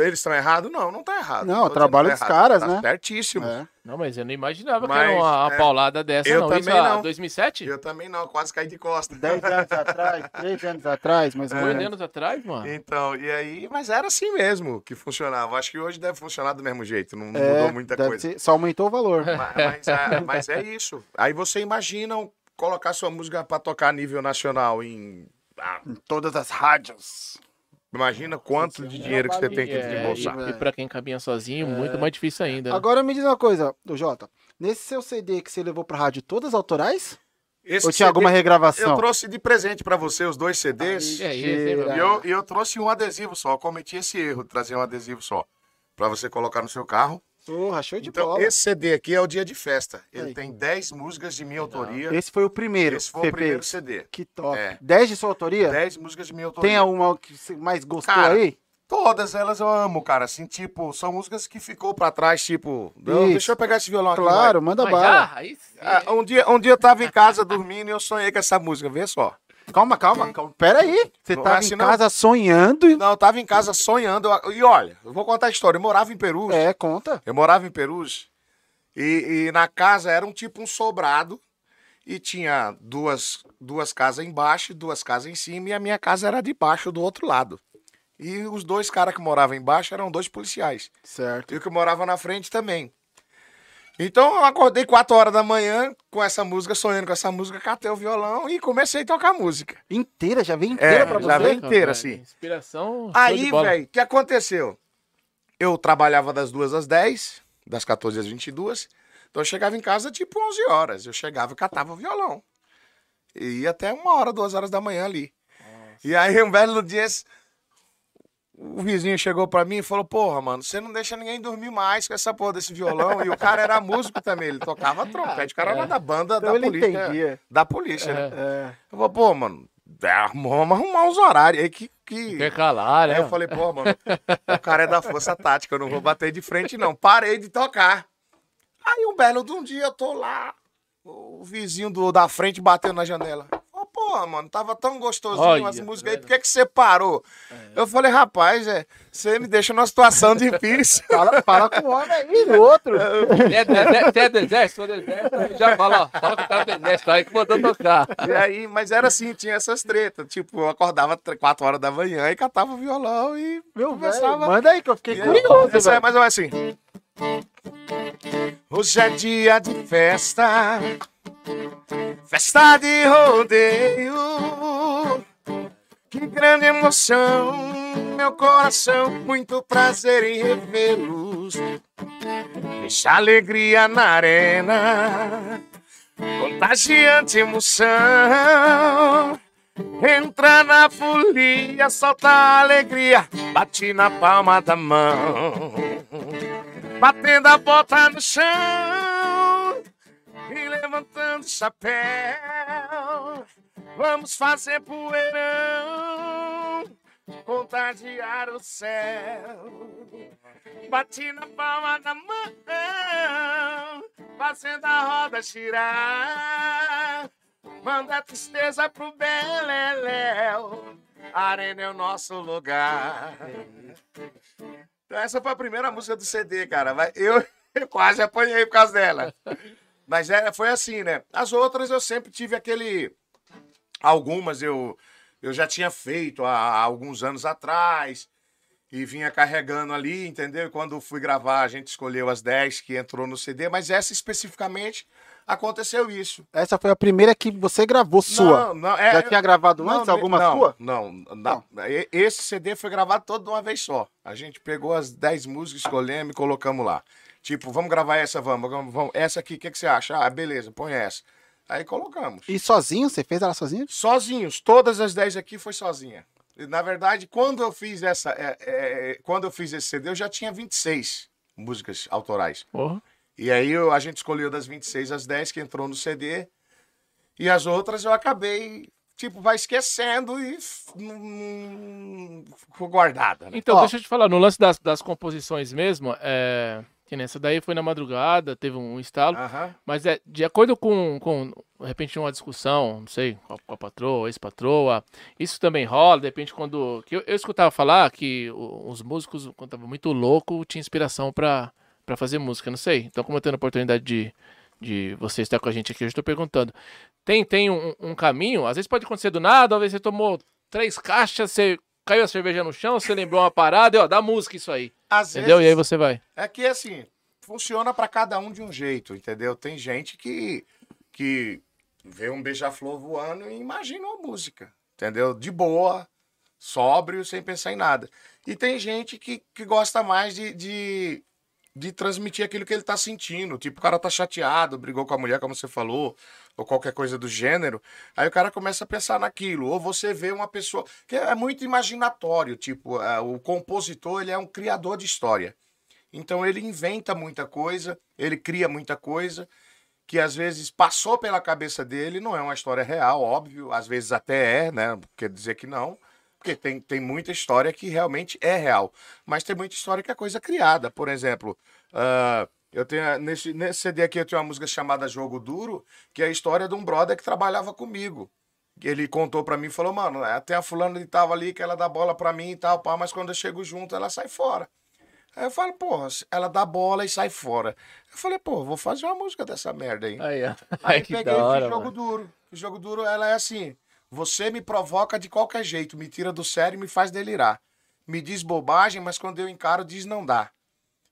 eles estão errados? Não, não tá errado. Não, o trabalho que dos tá errado, caras, tá né? Certíssimo. É. Não, mas eu não imaginava que Mas, era uma, uma é, paulada dessa, eu não. Isso também há não. 2007? Eu também não, quase caí de costa. Dez anos atrás, [LAUGHS] três anos atrás, mas Foi anos atrás, mano. Então, e aí, mas era assim mesmo que funcionava. Acho que hoje deve funcionar do mesmo jeito, não, não É, mudou muita coisa. ser- só aumentou o valor. [LAUGHS] Ma- Mas, é, mas é isso. Aí você imagina colocar sua música pra tocar a nível nacional em. ah, Em todas as rádios. Imagina quanto de dinheiro que você tem que É, desembolsar. e, e pra quem caminha sozinho, muito mais difícil ainda. né? Agora me diz uma coisa, Jota. Nesse seu CD que você levou pra rádio, todas autorais? Esse Ou tinha CD alguma regravação? Eu trouxe de presente pra você os dois CDs. É isso, hein, meu E eu, e eu trouxe um adesivo só. Eu cometi esse erro de trazer um adesivo só. Pra você colocar no seu carro. Porra, show de Então, bola. esse CD aqui é o Dia de Festa. Ele Aí. tem 10 músicas de minha autoria. Esse foi o primeiro. Esse foi que o primeiro. CD. Que top. É. 10 de sua autoria? 10 músicas de minha autoria. Tem alguma que você mais gostou Cara, aí? Todas elas eu amo, cara. Assim, tipo, são músicas que ficou pra trás, tipo. deixa eu pegar esse violão aqui. Claro, manda Mas bala. já? Aí sim. vai. Ah, um, dia, um dia eu tava em casa [LAUGHS] dormindo e eu sonhei com essa música, vê só. Calma, calma, calma. Pera aí. Você Não tava em não? casa sonhando e... Não, eu tava em casa sonhando. E olha, eu vou contar a história. Eu morava em Perus. É, conta. Eu morava em Perus. E, e na casa era um tipo um sobrado. E tinha duas, duas casas embaixo e duas casas em cima. E a minha casa era de baixo, do outro lado. E os dois caras que moravam embaixo eram dois policiais. Certo. E o que morava na frente também. Então eu acordei 4 horas da manhã com essa música, sonhando com essa música, catei o violão e comecei a tocar música. Inteira, já vem inteira É, pra já você? vem inteira, velho, assim. Inspiração. Aí, velho, o que aconteceu? Eu trabalhava das 2 às 10, das 14 às 22. Então eu chegava em casa tipo 11 horas. Eu chegava e catava o violão. E ia até uma hora, duas horas da manhã ali. E aí, um belo dia, esse- o vizinho chegou pra mim e falou: Porra, mano, você não deixa ninguém dormir mais com essa porra desse violão. E o cara era músico também, ele tocava trompete. O cara era da banda Então da polícia. entendia. Da polícia, né? É. Eu falei, pô, mano, é, vamos arrumar uns horários aí que. que... Intercalar, né? Aí eu falei, pô, mano, o cara é da força tática, eu não vou bater de frente, não. Parei de tocar. Aí um belo de um dia eu tô lá, o vizinho do, da frente batendo na janela. Porra, mano, tava tão gostosinho Olha, as tá músicas aí, por que, que você parou? Eu falei, rapaz, é, você me deixa numa situação [LAUGHS] difícil. Fala, fala com o homem aí, do outro. Você é do exército, você é do exército, sou do exército, aí já fala, ó, fala com o cara do exército aí que mandou tocar. E aí, mas era assim, tinha essas tretas. Tipo, eu acordava 4 horas da manhã e catava o violão e Meu conversava. manda aí que eu fiquei E aí, curioso, essa é mais ou menos assim. Hoje é dia de festa, festa de rodeio. Que grande emoção, meu coração, muito prazer em revê-los. Deixa alegria na arena, contagiante emoção. Entra na folia, solta a alegria, bate na palma da mão. Batendo a bota no chão e levantando o chapéu. Vamos fazer poeirão. contagiar o céu. Bati na palma da mão, fazendo a roda girar. Manda tristeza pro Beleléu, arena é o nosso lugar. Então essa foi a primeira música do CD, cara. Eu, [LAUGHS] eu quase apanhei por causa dela. Mas é, foi assim, né? As outras eu sempre tive aquele. Algumas eu, eu já tinha feito há, há alguns anos atrás e vinha carregando ali, entendeu? E quando fui gravar, a gente escolheu as 10 que entrou no CD, mas essa especificamente aconteceu isso. Essa foi a primeira que você gravou sua. Não, não, é, Já tinha gravado não, antes alguma não, sua? Não, não, Esse CD foi gravado todo de uma vez só. A gente pegou as 10 músicas, escolhemos e colocamos lá. Tipo, vamos gravar essa, vamos. vamos. Essa aqui, o que, que você acha? Ah, beleza, põe essa. Aí colocamos. E sozinho? Você fez ela sozinho? Sozinhos, todas as 10 aqui foi sozinha. Na verdade, quando eu fiz essa. é, é, quando eu fiz esse CD, eu já tinha 26 músicas autorais. Porra. E aí eu- a gente escolheu das 26 as 10 que entrou no CD. E as outras eu acabei, tipo, vai esquecendo e ficou guardada, né? Então, Ó. deixa eu te falar, no lance das, das composições mesmo, é, que nessa daí foi na madrugada, teve um estalo, Aham. mas é de acordo com, com de repente, uma discussão, não sei, com a, com a patroa, ex-patroa, isso também rola, de repente, quando. Que eu, eu escutava falar que os músicos, quando tava muito louco, tinha inspiração pra, pra fazer música, não sei. Então, como eu tenho a oportunidade de, de você estar com a gente aqui, eu estou perguntando. Tem, tem um, um caminho, às vezes pode acontecer do nada, às vezes você tomou três caixas, você caiu a cerveja no chão, você lembrou uma parada e ó, dá música isso aí. Às Entendeu? E aí vezes você vai. é que assim, funciona pra cada um de um jeito, entendeu? Tem gente que, que vê um beija-flor voando e imagina uma música, entendeu? De boa, sóbrio, sem pensar em nada. E tem gente que, que gosta mais de, de, de transmitir aquilo que ele tá sentindo. Tipo, o cara tá chateado, brigou com a mulher, como você falou, ou qualquer coisa do gênero. Aí o cara começa a pensar naquilo. Ou você vê uma pessoa. que é muito imaginatório. Tipo, é, o compositor, ele é um criador de história. Então ele inventa muita coisa, ele cria muita coisa que às vezes passou pela cabeça dele, não é uma história real, óbvio, às vezes até é, né? Quer dizer que não, porque tem, tem muita história que realmente é real, mas tem muita história que é coisa criada. Por exemplo, ah, eu tenho nesse, nesse CD aqui eu tenho uma música chamada Jogo Duro, que é a história de um brother que trabalhava comigo. Ele contou pra mim falou, mano, até a fulana que tava ali que ela dá bola pra mim e tal, pá, mas quando eu chego junto ela sai fora. Aí eu falo, porra, ela dá bola e sai fora. Eu falei, pô, vou fazer uma música dessa merda aí. Aí. Aí [LAUGHS] que peguei e fiz jogo mano. duro. O jogo duro, ela é assim: você me provoca de qualquer jeito, me tira do sério e me faz delirar. Me diz bobagem, mas quando eu encaro, diz não dá.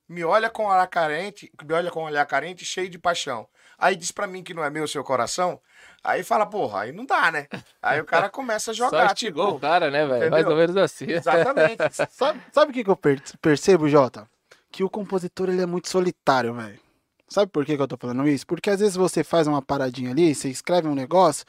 Me olha com olhar carente, me olha com olhar carente, cheio de paixão. Aí diz pra mim que não é meu seu coração. Aí fala, porra, aí não dá, né? Aí o cara começa a Só jogar. instigou tipo, o cara, né, velho? Mais ou menos assim. Exatamente. [LAUGHS] Sabe, o que, que eu per- percebo, Jota? Que o compositor ele é muito solitário, velho. Sabe por que, que eu tô falando isso? Porque às vezes você faz uma paradinha ali, você escreve um negócio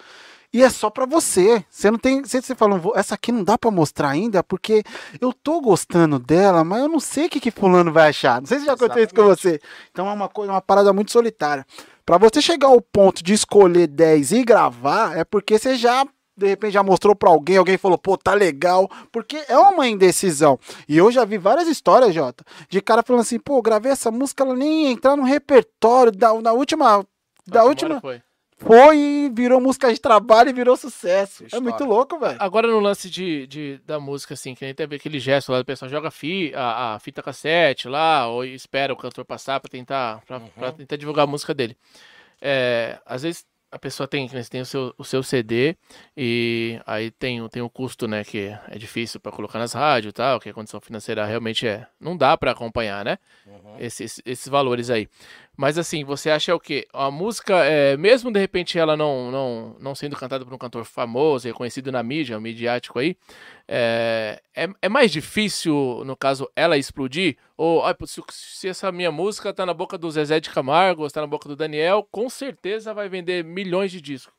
e é só pra você. Você não tem. Você, você fala, "Vou- essa aqui não dá pra mostrar ainda porque eu tô gostando dela, mas eu não sei o que, que Fulano vai achar. Não sei se já aconteceu isso com você. Então é uma coisa, uma parada muito solitária. Pra você chegar ao ponto de escolher 10 e gravar, é porque você já. De repente já mostrou pra alguém, alguém falou, pô, tá legal, porque é uma indecisão. E eu já vi várias histórias, Jota, de cara falando assim, pô, gravei essa música, ela nem ia entrar no repertório da, na última. Da Uma última. Foi. E virou música de trabalho e virou sucesso. Que É história. muito louco, velho. Agora no lance de, de- da música, assim, que nem teve aquele gesto lá do pessoal joga fi, a, a fita cassete lá, ou espera o cantor passar pra tentar, pra, pra tentar divulgar a música dele. É, às vezes a pessoa tem, tem o, seu, o seu CD e aí tem, o- tem o custo, né, que é difícil pra colocar nas rádios e tal, que a condição financeira realmente é. Não dá pra acompanhar, né? Esses, esses valores aí. Mas assim, você acha o quê? A música, é, mesmo de repente ela não, não, não sendo cantada por um cantor famoso, reconhecido na mídia, midiático aí, é, é, é mais difícil, no caso, ela explodir? Ou, se, se essa minha música tá na boca do Zezé de Camargo, ou tá na boca do Daniel, com certeza vai vender milhões de discos.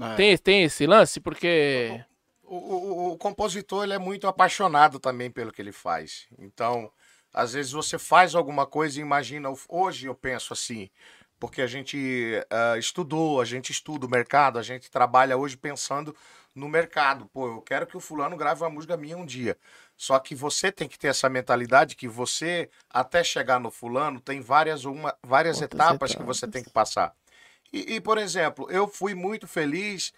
É. Tem, tem esse lance? Porque. O, o- o compositor ele é muito apaixonado também pelo que ele faz. Então, às vezes você faz alguma coisa e imagina. Hoje eu penso assim, porque a gente ah, estudou, a gente estuda o mercado, a gente trabalha hoje pensando no mercado. Pô, eu quero que o fulano grave uma música minha um dia. Só que você tem que ter essa mentalidade que você, até chegar no fulano, tem várias, uma, várias Outras etapas, que você etapas. tem que passar. E, e, por exemplo, eu fui muito feliz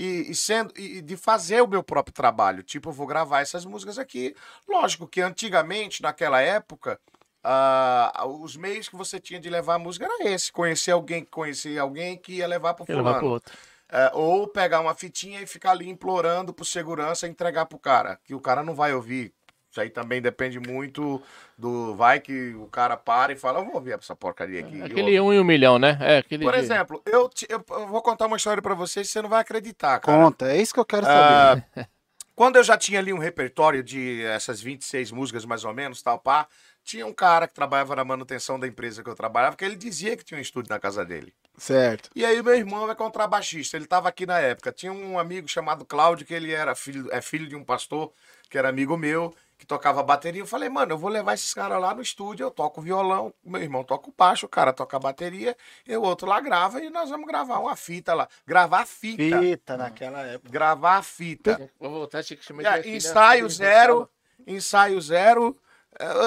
e, e sendo e de fazer o meu próprio trabalho. Tipo, eu vou gravar essas músicas aqui. Lógico que antigamente, naquela época, ah, os meios que você tinha de levar a música era esse. Conhecer alguém que conhecia alguém que ia levar pro Quer levar fulano. outro. É, ou pegar uma fitinha e ficar ali implorando pro segurança entregar pro cara, que o cara não vai ouvir. Isso aí também depende muito do. Vai que o cara para e fala, eu vou ouvir essa porcaria aqui. E Aquele um em um milhão, né? É, aquele. Por exemplo, eu, te- eu, vou contar uma história pra vocês e você não vai acreditar, cara. Conta, é isso que eu quero saber. Ah, [LAUGHS] quando eu já tinha ali um repertório de essas 26 músicas, mais ou menos, tal, pá, tinha um cara que trabalhava na manutenção da empresa que eu trabalhava, que ele dizia que tinha um estúdio na casa dele. Certo. E aí meu irmão é contrabaixista, ele estava aqui na época. Tinha um amigo chamado Cláudio, que ele era filho, é filho de um pastor, que era amigo meu, que tocava bateria. Eu falei, mano, eu vou levar esses caras lá no estúdio, eu toco violão, meu irmão toca o baixo, o cara toca a bateria, e o outro lá grava, e nós vamos gravar uma fita lá. Gravar a fita. Fita naquela época. Gravar a fita. Vou voltar, tinha que chamar de aqui, ensaio zero, ensaio zero.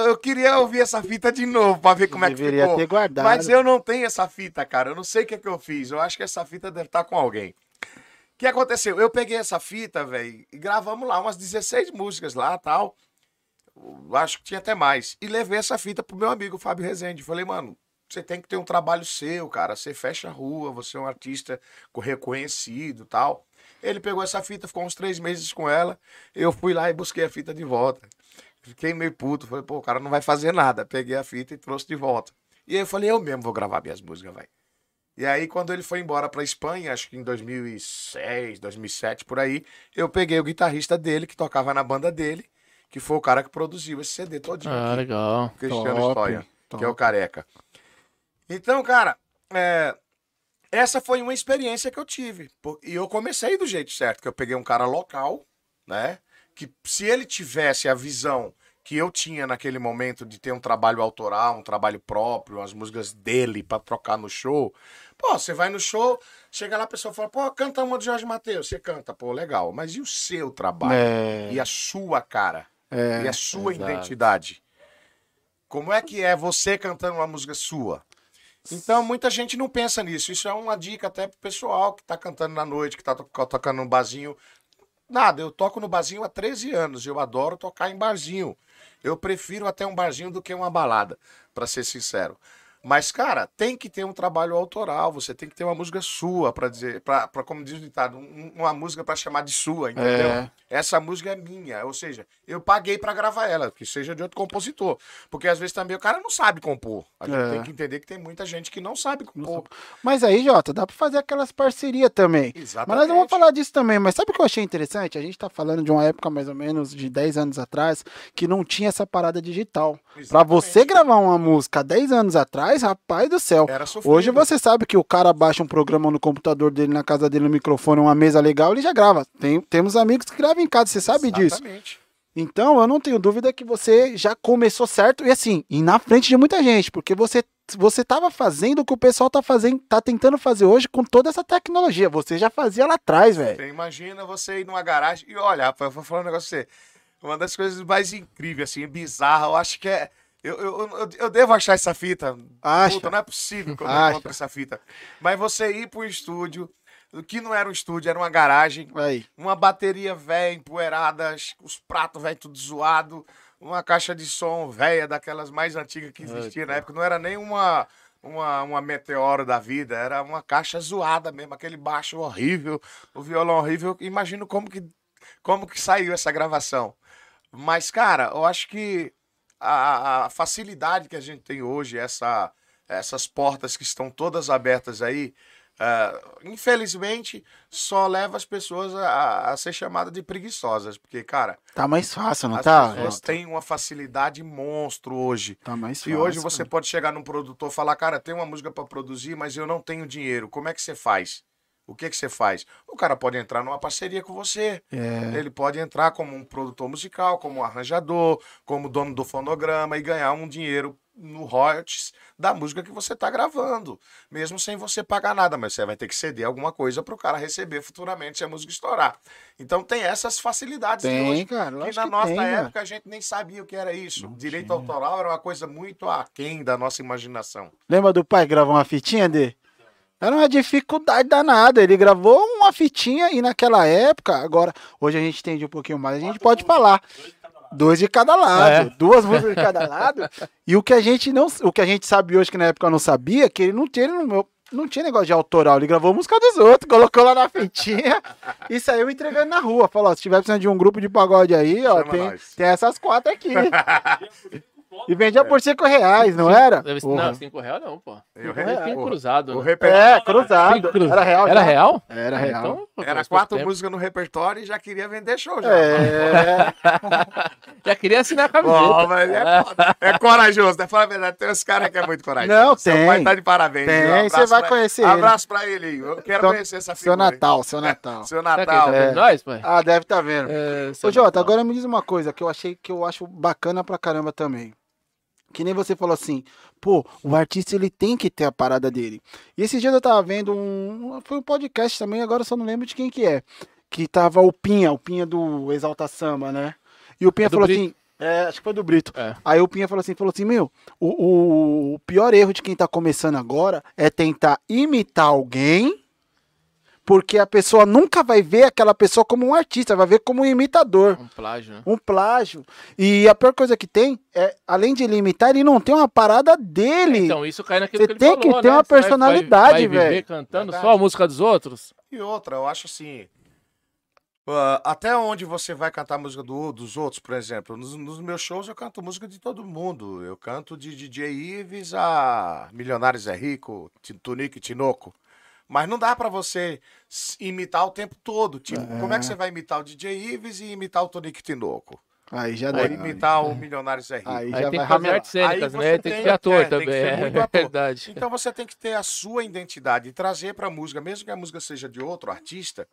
Eu queria ouvir essa fita de novo pra ver como é que Deveria ficou. ter guardado. Mas eu não tenho essa fita, cara. Eu não sei o que, é que eu fiz. Eu acho que essa fita deve estar com alguém. O que aconteceu? Eu peguei essa fita, velho, e gravamos lá umas 16 músicas lá tal. Acho que tinha até mais. E levei essa fita pro meu amigo Fábio Rezende. Falei, mano, você tem que ter um trabalho seu, cara. Você fecha a rua, você é um artista co- reconhecido tal. Ele pegou essa fita, ficou uns três meses com ela. Eu fui lá e busquei a fita de volta. Fiquei meio puto. Falei, pô, o cara não vai fazer nada. Peguei a fita e trouxe de volta. E aí eu falei, eu mesmo vou gravar minhas músicas, vai. E aí, quando ele foi embora pra Espanha, acho que em 2006, 2007, por aí, eu peguei o guitarrista dele, que tocava na banda dele, que foi o cara que produziu esse CD todinho. Ah, aqui. legal. Cristiano Top, Stoia, top. que é o careca. Então, cara, é, essa foi uma experiência que eu tive. E eu comecei do jeito certo, que eu peguei um cara local, né? Que se ele tivesse a visão que eu tinha naquele momento de ter um trabalho autoral, um trabalho próprio, as músicas dele pra trocar no show. Pô, você vai no show, chega lá a pessoa fala, pô, canta uma do Jorge Mateus. Você canta, pô, legal. Mas e o seu trabalho? É, E a sua cara? É, e a sua exato. identidade. Como é que é você cantando uma música sua? Então, muita gente não pensa nisso. Isso é uma dica até pro pessoal que tá cantando na noite, que tá to- tocando no barzinho. Nada, eu toco no barzinho há 13 anos. Eu adoro tocar em barzinho. Eu prefiro até um barzinho do que uma balada, pra ser sincero. Mas, cara, tem que ter um trabalho autoral, você tem que ter uma música sua pra dizer, pra, pra, como diz o ditado, um- uma música pra chamar de sua, entendeu? É. Essa música é minha, ou seja, eu paguei pra gravar ela, que seja de outro compositor. Porque às vezes também o cara não sabe compor. A gente É. tem que entender que tem muita gente que não sabe compor. Mas aí, Jota, dá pra fazer aquelas parcerias também. Exatamente. Mas nós não vamos falar disso também. Mas sabe o que eu achei interessante? A gente tá falando de uma época mais ou menos de 10 anos atrás que não tinha essa parada digital. Pra Exatamente. você gravar uma música há 10 anos atrás, rapaz do céu. Hoje você sabe que o cara baixa um programa no computador dele, na casa dele, no microfone, uma mesa legal, ele já grava. Tem, temos amigos que gravam em casa, você sabe disso. Exatamente. Então, eu não tenho dúvida que você já começou certo e assim, e na frente de muita gente, porque você você tava fazendo o que o pessoal tá fazendo, tá tentando fazer hoje com toda essa tecnologia. Você já fazia lá atrás, velho. Você imagina você ir numa garagem e olha, rapaz, eu vou falar um negócio pra você. Uma das coisas mais incríveis, assim, bizarra, eu acho que é. Eu, eu, eu, eu devo achar essa fita. Acha. Puta, não é possível que eu não encontre essa fita. Mas você ir pro estúdio, o que não era um estúdio, era uma garagem, Aí. uma bateria velha, empoeirada, os pratos velho tudo zoado, uma caixa de som velha, daquelas mais antigas que existia na época. Não era nem uma, uma, uma meteoro da vida, era uma caixa zoada mesmo, aquele baixo horrível, o violão horrível. Imagino como que, como que saiu essa gravação. Mas, cara, eu acho que a, a facilidade que a gente tem hoje, essa, essas portas que estão todas abertas aí, ah, infelizmente, só leva as pessoas a, a ser chamadas de preguiçosas. Porque, cara, Tá mais fácil, não as tá? pessoas Jota? têm uma facilidade monstro hoje. Tá mais E fácil. hoje você cara. pode chegar num produtor e falar, cara, tem uma música pra produzir, mas eu não tenho dinheiro. Como é que você faz? O que que você faz? O cara pode entrar numa parceria com você. É. Ele pode entrar como um produtor musical, como um arranjador, como dono do fonograma e ganhar um dinheiro no royalties da música que você está gravando, mesmo sem você pagar nada, mas você vai ter que ceder alguma coisa para o cara receber futuramente se a música estourar. Então tem essas facilidades que Tem, hoje cara. que na que nossa tem, época a gente nem sabia o que era isso. Não Direito tinha. autoral era uma coisa muito aquém da nossa imaginação. Lembra do pai gravar uma fitinha dele? Era uma dificuldade danada. Ele gravou uma fitinha e naquela época, agora, hoje a gente entende um pouquinho mais, a gente pode falar. Dois de cada lado, É. duas músicas de cada lado. [LAUGHS] E o que a gente não, o que a gente sabe hoje que na época eu não sabia, que ele não tinha, ele não, não tinha negócio de autoral, ele gravou música dos outros, [LAUGHS] colocou lá na fitinha e saiu entregando na rua. Falou, ó, se tiver precisando de um grupo de pagode aí, ó, Chama tem, nós. tem essas quatro aqui. [LAUGHS] E vendia por cinco reais, não era? Não, 5 reais não, pô. Eu Cinco reais tem o- cruzado. o né? repertório É, cruzado. Era real. Era já. real? Era Ah, real. Então, pô, Era quatro músicas no repertório e já queria vender show já. É, [LAUGHS] Já queria assinar a camiseta. Ó, mas é, foda. É corajoso, né? Fala a verdade, tem uns caras que é muito corajoso. Não, Seu tem. pai tá de parabéns. Tem? Um você vai pra- conhecer ele. Abraço pra ele aí. Eu quero Seu- conhecer essa seu figura. aí. Natal, seu Natal. Seu ele Natal. tá vendo É. nós, pai? Ah, deve estar vendo. É, Ô, seu Jota, agora me diz uma coisa que eu achei que eu acho bacana pra caramba também. Que nem você falou assim, pô, o artista ele tem que ter a parada dele. E esses dias eu tava vendo um. Foi um podcast também, agora eu só não lembro de quem que é. Que tava o Pinha, o Pinha do Exalta Samba, né? E o Pinha É falou Brito. assim. É, acho que foi do Brito. É. Aí o Pinha falou assim, falou assim, meu, o, o- o pior erro de quem tá começando agora é tentar imitar alguém, porque a pessoa nunca vai ver aquela pessoa como um artista, vai ver como um imitador Um plágio, né? um plágio. E a pior coisa que tem é, além de ele imitar, ele não tem uma parada dele. Então, isso cai naquilo Você que ele tem que falou, ter né? uma Você vai- personalidade, vai, vai viver velho. cantando Verdade. só a música dos outros? E outra, eu acho assim. ah, até onde você vai cantar música do- dos outros, por exemplo? Nos, nos meus shows eu canto música de todo mundo. Eu canto de DJ Ives a Milionários é Rico, Tunico e Tinoco. Mas não dá pra você imitar o tempo todo. Tipo, como é que você vai imitar o DJ Ives e imitar o Tonico Tinoco? Aí já Ou dá. imitar o Milionários é Rico? Aí Aí já tem vai que fazer ramelar. artes cênicas, Aí você né? Tem que tem- ser ator é, tem que também, ser é muito ator. verdade. Então você tem que ter a sua identidade e trazer pra música, mesmo que a música seja de outro artista,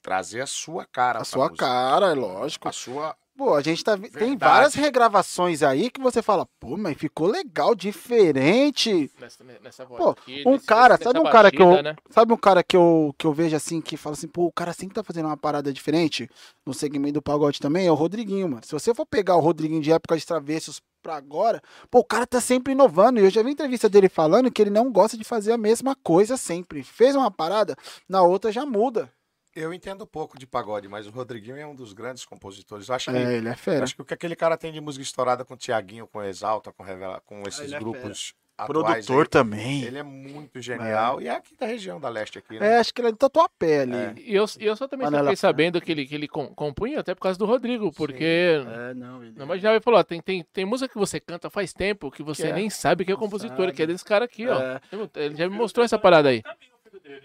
trazer a sua cara. A pra sua música. cara, é lógico. A sua. Pô, a gente tá. vi- Tem Verdade. várias regravações aí que você fala, pô, mas ficou legal, diferente. Nessa, nessa voz Pô, aqui, um nesse- cara, sabe um cara que eu- batida, né? Sabe um cara que eu, que eu vejo assim, que fala assim, pô, o cara sempre tá fazendo uma parada diferente no segmento do pagode também, é o Rodriguinho, mano. Se você for pegar o Rodriguinho de época de travessos pra agora, pô, o cara tá sempre inovando. E eu já vi entrevista dele falando que ele não gosta de fazer a mesma coisa sempre. Fez uma parada, na outra já muda. Eu entendo pouco de pagode, mas o Rodriguinho é um dos grandes compositores. Eu acho que, É, ele é fera. acho que o que aquele cara tem de música estourada com o Tiaguinho, com o Exalta, com, Revela, com esses ele é grupos atuais. Produtor aí, também. Ele é muito genial. E é aqui da região da leste aqui, né? É, acho que ele é de Tatuapé ali. É. E eu, eu só também fiquei sabendo que ele, que ele com- compunha até por causa do Rodrigo, porque É, não, ele... não imaginava, ele falou, ó, tem, tem, tem música que você canta faz tempo que você Que é. nem sabe que é o compositor, sabe. que é desse cara aqui, ó. É. Ele já me mostrou essa parada aí.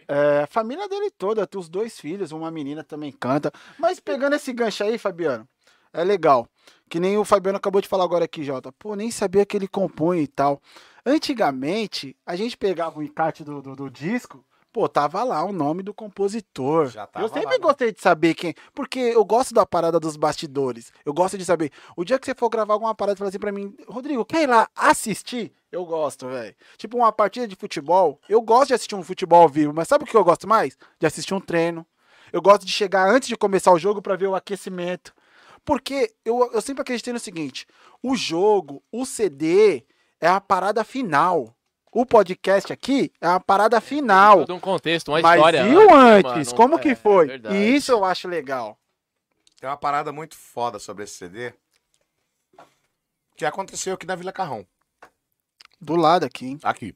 É, a família dele toda, tem os dois filhos, uma menina também canta. Mas pegando esse gancho aí, Fabiano, é legal. Que nem o Fabiano acabou de falar agora aqui, Jota. Pô, nem sabia que ele compõe e tal. Antigamente, a gente pegava o encarte do, do, do disco, pô, tava lá o nome do compositor. Já tava eu sempre lá, né? gostei de saber quem. Porque eu gosto da parada dos bastidores. Eu gosto de saber. O dia que você for gravar alguma parada e falar assim pra mim, Rodrigo, quer ir lá assistir? Eu gosto, velho. Tipo, uma partida de futebol. Eu gosto de assistir um futebol ao vivo, mas sabe o que eu gosto mais? De assistir um treino. Eu gosto de chegar antes de começar o jogo pra ver o aquecimento. Porque eu, eu sempre acreditei no seguinte: o jogo, o CD, é a parada final. O podcast aqui é a parada final. Todo um contexto, uma Mas história. e o né, antes? mano? Como É, que foi? verdade. E isso eu acho legal. Tem uma parada muito foda sobre esse CD. Que aconteceu aqui na Vila Carrão. Do lado aqui, hein? Aqui.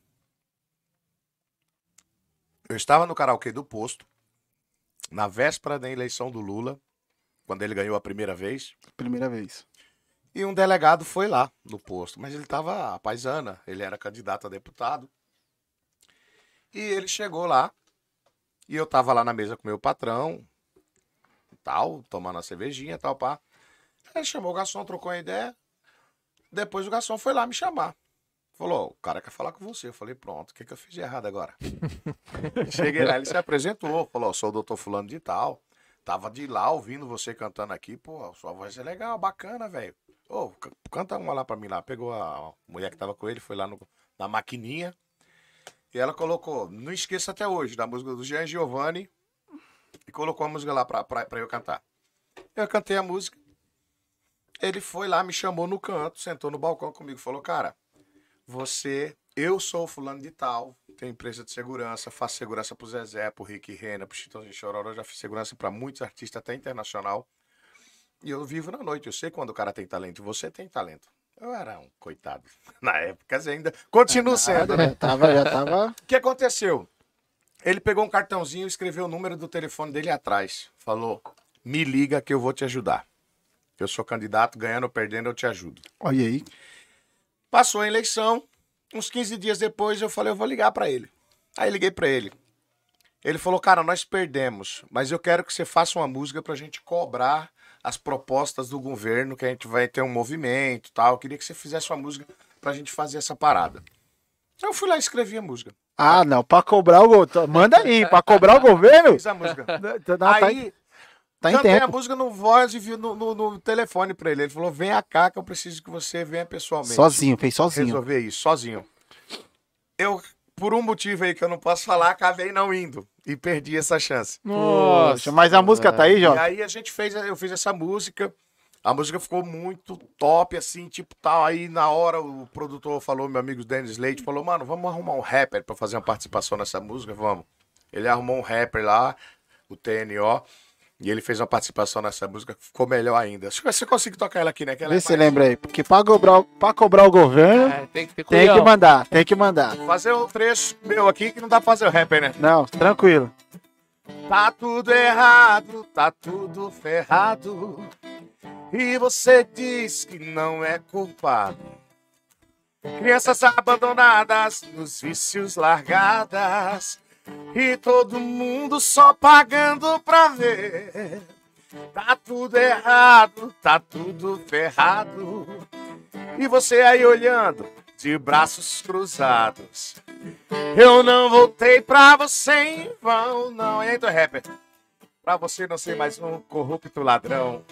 Eu estava no karaokê do posto, na véspera da eleição do Lula, quando ele ganhou a primeira vez, Primeira vez. e um delegado foi lá no posto, mas ele estava a paisana, ele era candidato a deputado. E ele chegou lá, e eu estava lá na mesa com meu patrão, tal, tomando uma cervejinha, tal, pá. Ele chamou o garçom, trocou uma ideia. Depois o garçom foi lá me chamar. Falou, o cara quer falar com você. Eu falei, pronto, o que, que eu fiz de errado agora? [LAUGHS] Cheguei lá, ele se apresentou, falou, sou o doutor fulano de tal. Tava de lá ouvindo você cantando aqui, pô, sua voz é legal, bacana, velho. Ô, ca- canta uma lá pra mim lá. Pegou a mulher que tava com ele, foi lá no- na maquininha. E ela colocou, não esqueça até hoje, da música do Jean Giovanni. E colocou a música lá pra, pra, pra eu cantar. Eu cantei a música. Ele foi lá, me chamou no canto, sentou no balcão comigo falou: Cara, você, eu sou fulano de tal, tenho empresa de segurança, faço segurança pro Zezé, pro Rick Rena, pro Chitãozinho Chororó, já fiz segurança pra muitos artistas, até internacional. E eu vivo na noite, eu sei quando o cara tem talento, você tem talento. Eu era um coitado [LAUGHS] na época, ainda continuo sendo, né? Já tava, já tava. [LAUGHS] O que aconteceu? Ele pegou um cartãozinho e escreveu o número do telefone dele atrás. Falou: Me liga que eu vou te ajudar. Eu sou candidato, ganhando ou perdendo, eu te ajudo. Olha aí. Passou a eleição, uns 15 dias depois eu falei: Eu vou ligar pra ele. Aí liguei pra ele. Ele falou: Cara, nós perdemos, mas eu quero que você faça uma música pra gente cobrar as propostas do governo, que a gente vai ter um movimento e tal. Eu queria que você fizesse uma música pra gente fazer essa parada. Eu fui lá e escrevi a música. Ah, não, pra cobrar o governo. Manda aí, pra cobrar o governo? Fiz a música. [LAUGHS] Não, tá, Aí, tá em cantei a tempo. música no voz e vi no, no- no telefone pra ele. Ele falou: vem cá que eu preciso que você venha pessoalmente. Sozinho, fez sozinho. Resolver isso, sozinho. Eu, por um motivo aí que eu não posso falar, acabei não indo. E perdi essa chance. Poxa, mas a música tá aí, E Jota? aí a gente fez, eu fiz essa música. A música ficou muito top, assim, tipo tal. Aí na hora o produtor falou, meu amigo Dennis Leite, falou, mano, vamos arrumar um rapper pra fazer uma participação nessa música, vamos. Ele arrumou um rapper lá, o TNO, e ele fez uma participação nessa música, ficou melhor ainda. Acho que você consegue tocar ela aqui, né? Que ela Vê é se você mais- lembra aí. Porque pra cobrar, pra cobrar o governo, É, tem que ter tem que mandar, tem que mandar. Fazer um trecho meu aqui que não dá pra fazer o rapper, né? Não, tranquilo. Tá tudo errado, tá tudo ferrado. E você diz que não é culpado. Crianças abandonadas, nos vícios largadas. E todo mundo só pagando pra ver. Tá tudo errado, tá tudo ferrado. E você aí olhando, de braços cruzados. Eu não voltei pra você em vão, não. E aí, do rapper? Pra você não ser mais um corrupto ladrão.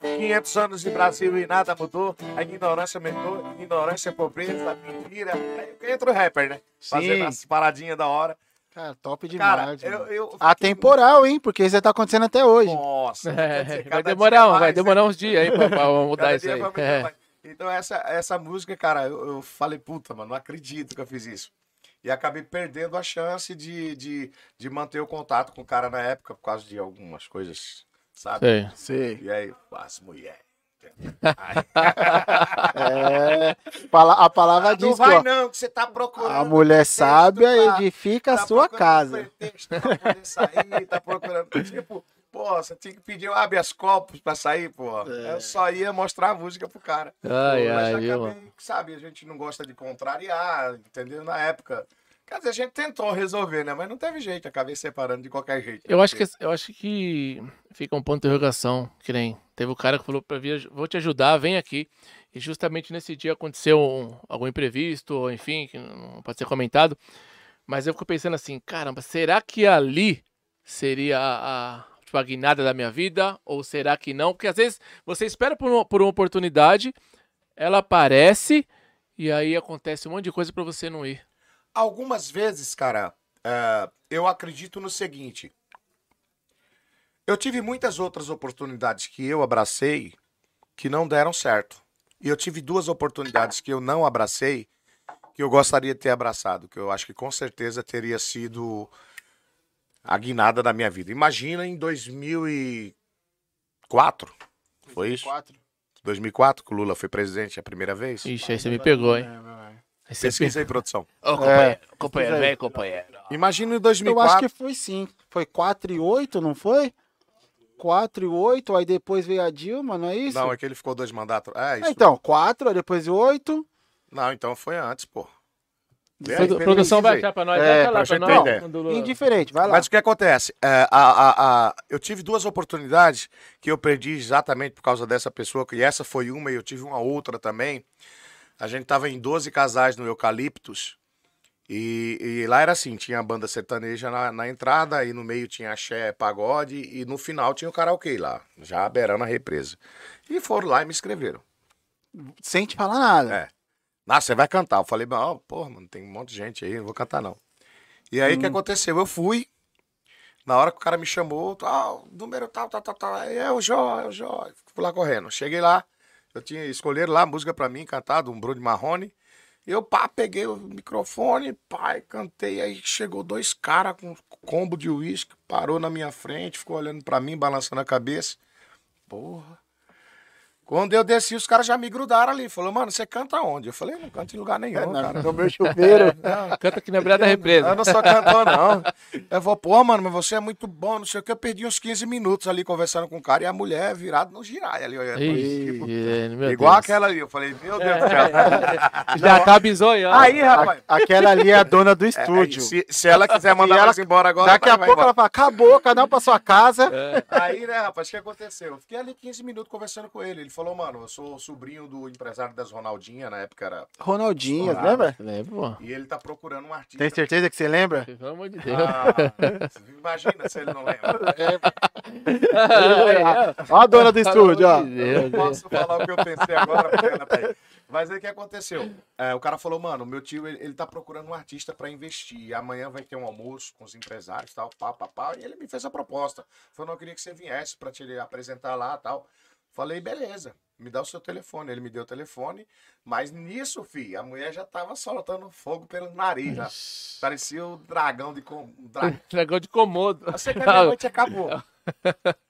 500 anos de Brasil e nada mudou. A ignorância aumentou. Ignorância, pobreza, mentira. Aí entra o rapper, né? Fazendo Sim. as paradinhas da hora. Cara, top Cara, demais. eu. mano. eu Atemporal, hein? Porque isso tá acontecendo até hoje. Nossa, É, dizer, vai demorar, um- vai mais, né? demorar uns dias aí pra, pra [LAUGHS] mudar isso aí. vai É. Então, essa, essa música, cara, eu, eu falei, puta, mano, não acredito que eu fiz isso. E acabei perdendo a chance de, de, de manter o contato com o cara na época, por causa de algumas coisas, sabe? Sei. Sei. E aí, as mulheres. É, a palavra não diz, vai ó, não, que você tá procurando. a mulher pretexto sábia pra- edifica a tá sua casa. sair, tá procurando. [LAUGHS] Tipo, pô, você tinha que pedir um habeas corpus pra sair, pô. É. Eu só ia mostrar a música pro cara. Ai, Mas ai, viu? acabei, sabe, a gente não gosta de contrariar, entendeu? Na época. Quer dizer, a gente tentou resolver, né? Mas não teve jeito, acabei separando de qualquer jeito. Eu acho que eu acho que fica um ponto de interrogação, que nem teve o cara que falou para vir, vou te ajudar, vem aqui. E justamente nesse dia aconteceu um- algum imprevisto, ou enfim, que não pode ser comentado. Mas eu fico pensando assim, caramba, será que ali seria a, a, tipo, a guinada da minha vida? Ou será que não? Porque às vezes você espera por uma, por uma oportunidade, ela aparece e aí acontece um monte de coisa para você não ir. Algumas vezes, cara, é, eu acredito no seguinte. Eu tive muitas outras oportunidades que eu abracei que não deram certo. E eu tive duas oportunidades que eu não abracei que eu gostaria de ter abraçado, que eu acho que com certeza teria sido a guinada da minha vida. Imagina em 2004, foi isso? 2004 que o Lula foi presidente a primeira vez? Ixi, aí você me pegou, hein? Você Pesquisa aí, produção. Ô, É, companheiro, companheiro, pesquisa aí. vem, companheiro. Imagina em Eu 2004. acho que foi sim. Foi 4 e 8, não foi? 4 e 8, aí depois veio a Dilma, não é isso? Não, é que ele ficou dois mandatos. É isso. Ah, Então, 4, aí depois 8. Não, então foi antes, pô. Aí, produção vai achar pra nós. É, vai pra lá pra gente nós. ter ideia. quando o Lula- Indiferente, vai lá. Mas o que acontece? É, a, a, a- eu tive duas oportunidades que eu perdi exatamente por causa dessa pessoa, que essa foi uma e eu tive uma outra também. A gente tava em 12 casais no Eucaliptus E, e lá era assim, tinha a banda sertaneja na, na entrada, aí no meio tinha axé, pagode, e no final tinha o karaokê lá, já beirando a represa. E foram lá e me inscreveram. Sem te falar nada. É. Ah, você vai cantar. Eu falei, ó, porra, mano, tem um monte de gente aí, não vou cantar não. E aí o que aconteceu? Eu fui, na hora que o cara me chamou, tal, número tal, tal, tal, tal, é o Jó, é o Jó. Fui lá correndo. Cheguei lá, eu tinha escolhido lá a música pra mim, cantado, um Bruno Marrone. Eu, pá, peguei o microfone, pai, cantei. Aí chegou dois caras com combo de uísque, parou na minha frente, ficou olhando pra mim, balançando a cabeça. Porra. Quando eu desci, os caras já me grudaram ali. Falou, mano, você canta onde? Eu falei, não canto em lugar nenhum, cara. No meu chuveiro. [LAUGHS] Canta aqui na beirada da represa. Eu não sou cantor, não. Eu vou, pô, mano, mas você é muito bom, não sei o que. Eu perdi uns 15 minutos ali conversando com o cara e a mulher virada no girai ali, olhando. Ih, tipo, meu igual Deus. aquela ali. Eu falei, meu Deus do céu. [LAUGHS] Já acaba zoiando. Aí, rapaz. Aquela ali é a dona do é, estúdio. se, se ela quiser mandar ela- nós embora agora, Daqui a pouco embora. ela fala, acabou, cada um pra sua casa. Aí, né, rapaz, o que aconteceu? Eu fiquei ali 15 minutos conversando com ele. Ele falou, mano, eu sou sobrinho do empresário das Ronaldinha, na época era. Ronaldinho, Ah, lembra? Lembra, pô. E ele tá procurando um artista. Tem certeza que você lembra? Pelo amor de Deus. Ah, imagina se ele não lembra. [LAUGHS] [LAUGHS] Ó a dona do estúdio, ó. Eu não posso falar o que eu pensei agora. Mas aí o que aconteceu? É, o cara falou, mano, meu tio, ele, ele tá procurando um artista pra investir. Amanhã vai ter um almoço com os empresários, tal, pá, pá, pá. E ele me fez a proposta. Falou, não, eu queria que você viesse pra te apresentar lá, tal. Falei, beleza, me dá o seu telefone. Ele me deu o telefone, mas nisso, fi, a mulher já tava soltando fogo pelo nariz, já. Parecia o dragão de... Com... dra- [LAUGHS] Dragão de comodo. Você que a minha [LAUGHS] noite acabou. [LAUGHS]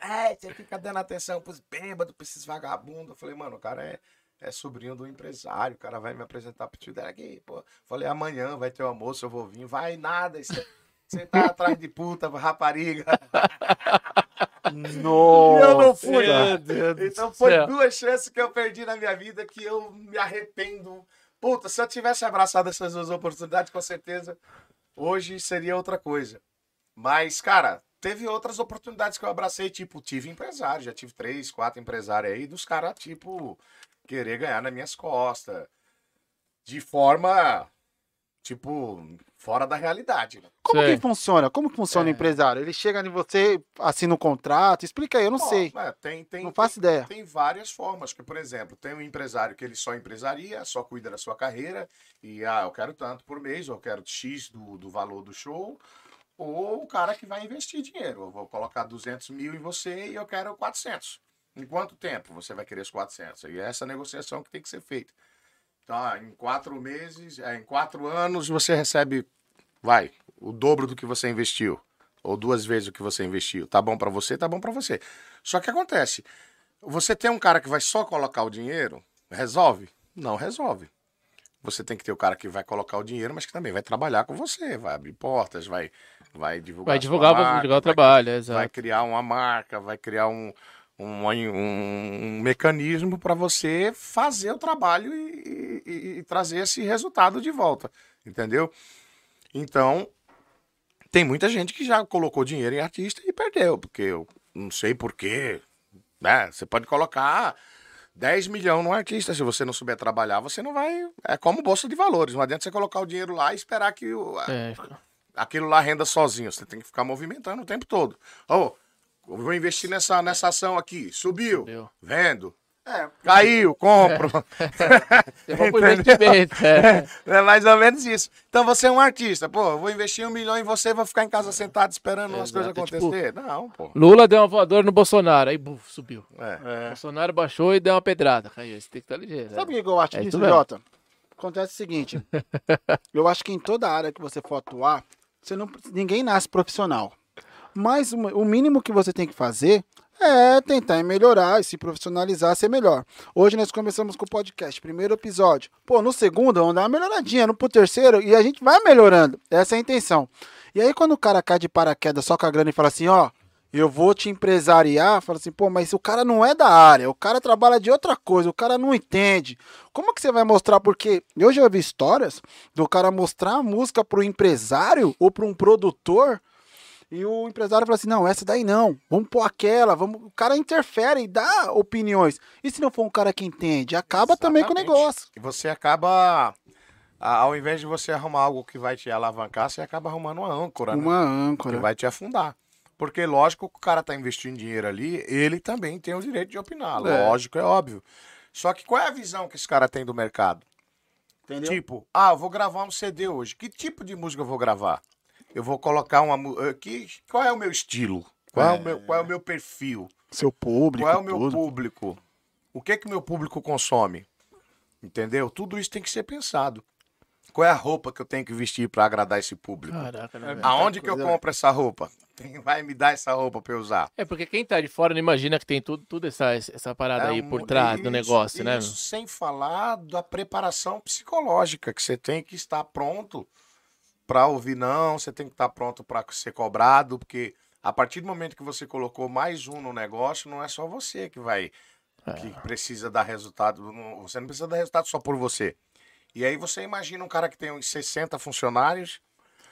É, você fica dando atenção pros bêbados, pra esses vagabundos. Eu falei, mano, o cara é, é sobrinho do empresário, o cara vai me apresentar pro tio dela aqui, pô. Falei, amanhã vai ter o almoço, eu vou vir. Vai nada, você, você tá atrás de puta, rapariga. Nossa. eu não fui. Então foi céu. duas chances que eu perdi na minha vida que eu me arrependo. Puta, se eu tivesse abraçado essas duas oportunidades, com certeza, hoje seria outra coisa. Mas, cara, teve outras oportunidades que eu abracei, tipo, tive empresário, já tive três, quatro empresários aí, dos caras, tipo, querer ganhar nas minhas costas. De forma, tipo, fora da realidade. né? Como Sei. que funciona? Como que funciona o É. empresário? Ele chega em você, assina um contrato, explica aí, eu não Ó, sei. é, tem, tem, Não faço ideia. Tem várias formas, que, por exemplo, tem um empresário que ele só empresaria, só cuida da sua carreira, e ah, eu quero tanto por mês, ou eu quero X do, do valor do show, ou o cara que vai investir dinheiro. Eu vou colocar 200 mil em você e eu quero 400. Em quanto tempo você vai querer os 400? E é essa negociação que tem que ser feita. Ah, em quatro meses, é, em quatro anos, você recebe, vai, o dobro do que você investiu. Ou duas vezes o que você investiu. Tá bom pra você, tá bom pra você. Só que acontece, você tem um cara que vai só colocar o dinheiro, resolve? Não resolve. Você tem que ter o cara que vai colocar o dinheiro, mas que também vai trabalhar com você, vai abrir portas, vai, vai divulgar. Vai divulgar, vai marca, divulgar o vai trabalho, vai exato. criar uma marca, vai criar um, um, um- um mecanismo para você fazer o trabalho e, e- e trazer esse resultado de volta, entendeu? Então, tem muita gente que já colocou dinheiro em artista e perdeu, porque eu não sei porquê, né? Você pode colocar 10 milhões no artista, se você não souber trabalhar, você não vai... É como bolsa de valores, não adianta você colocar o dinheiro lá e esperar que o, É, aquilo lá renda sozinho. Você tem que ficar movimentando o tempo todo. Eu vou investir nessa, nessa ação aqui. Subiu. Subiu. Vendo. É, Caiu, compro. [LAUGHS] Eu vou pro investimento, é. [LAUGHS] É mais ou menos isso. Então você é um artista. Pô, eu vou investir um milhão em você e vou ficar em casa sentado esperando as coisas é tipo-. Não, pô. Lula deu uma voadora no Bolsonaro, aí buf, subiu. É. Bolsonaro baixou e deu uma pedrada. Caiu, você tem que estar ligeiro. Sabe o que eu acho É isso disso. Jota? Acontece o seguinte. [LAUGHS] eu acho que em toda área que você for atuar, você não, ninguém nasce profissional. Mas o mínimo que você tem que fazer é tentar melhorar e se profissionalizar, ser melhor. Hoje nós começamos com o podcast, primeiro episódio. Pô, no segundo vamos dar uma melhoradinha, no pro terceiro, e a gente vai melhorando. Essa é a intenção. E aí quando o cara cai de paraquedas só com a grana e fala assim, ó, eu vou te empresariar, fala assim, pô, mas o cara não é da área, o cara trabalha de outra coisa, o cara não entende. Como que você vai mostrar? Porque eu já vi histórias do cara mostrar a música pro empresário ou para um produtor e o empresário fala assim: não, essa daí não, vamos pôr aquela, vamos. O cara interfere e dá opiniões. E se não for um cara que entende, acaba também com o Exatamente. negócio. E você acaba ao invés de você arrumar algo que vai te alavancar, você acaba arrumando uma âncora, né? Uma que âncora. vai te afundar. Porque, lógico, que o cara tá investindo dinheiro ali, ele também tem o direito de opinar. É. Lógico, é óbvio. Só que qual é a visão que esse cara tem do mercado? Entendeu? Tipo, ah, eu vou gravar um CD hoje. Que tipo de música eu vou gravar? Eu vou colocar uma. eh, Que, qual é o meu estilo? Qual é, o, meu, qual é o meu perfil? Seu público, Qual é o meu tudo. público? O que que meu público consome? Entendeu? Tudo isso tem que ser pensado. Qual é a roupa que eu tenho que vestir para agradar esse público? Caraca, né? Aonde que eu compro essa roupa? Quem vai me dar essa roupa para eu usar? É porque quem tá de fora não imagina que tem tudo, tudo essa, essa parada aí um- por trás do isso, negócio, né? isso, Sem falar da preparação psicológica, que você tem que estar pronto para ouvir não, você tem que estar pronto para ser cobrado, porque a partir do momento que você colocou mais um no negócio, não é só você que vai que precisa dar resultado, você não precisa dar resultado só por você. E aí você imagina um cara que tem uns 60 funcionários,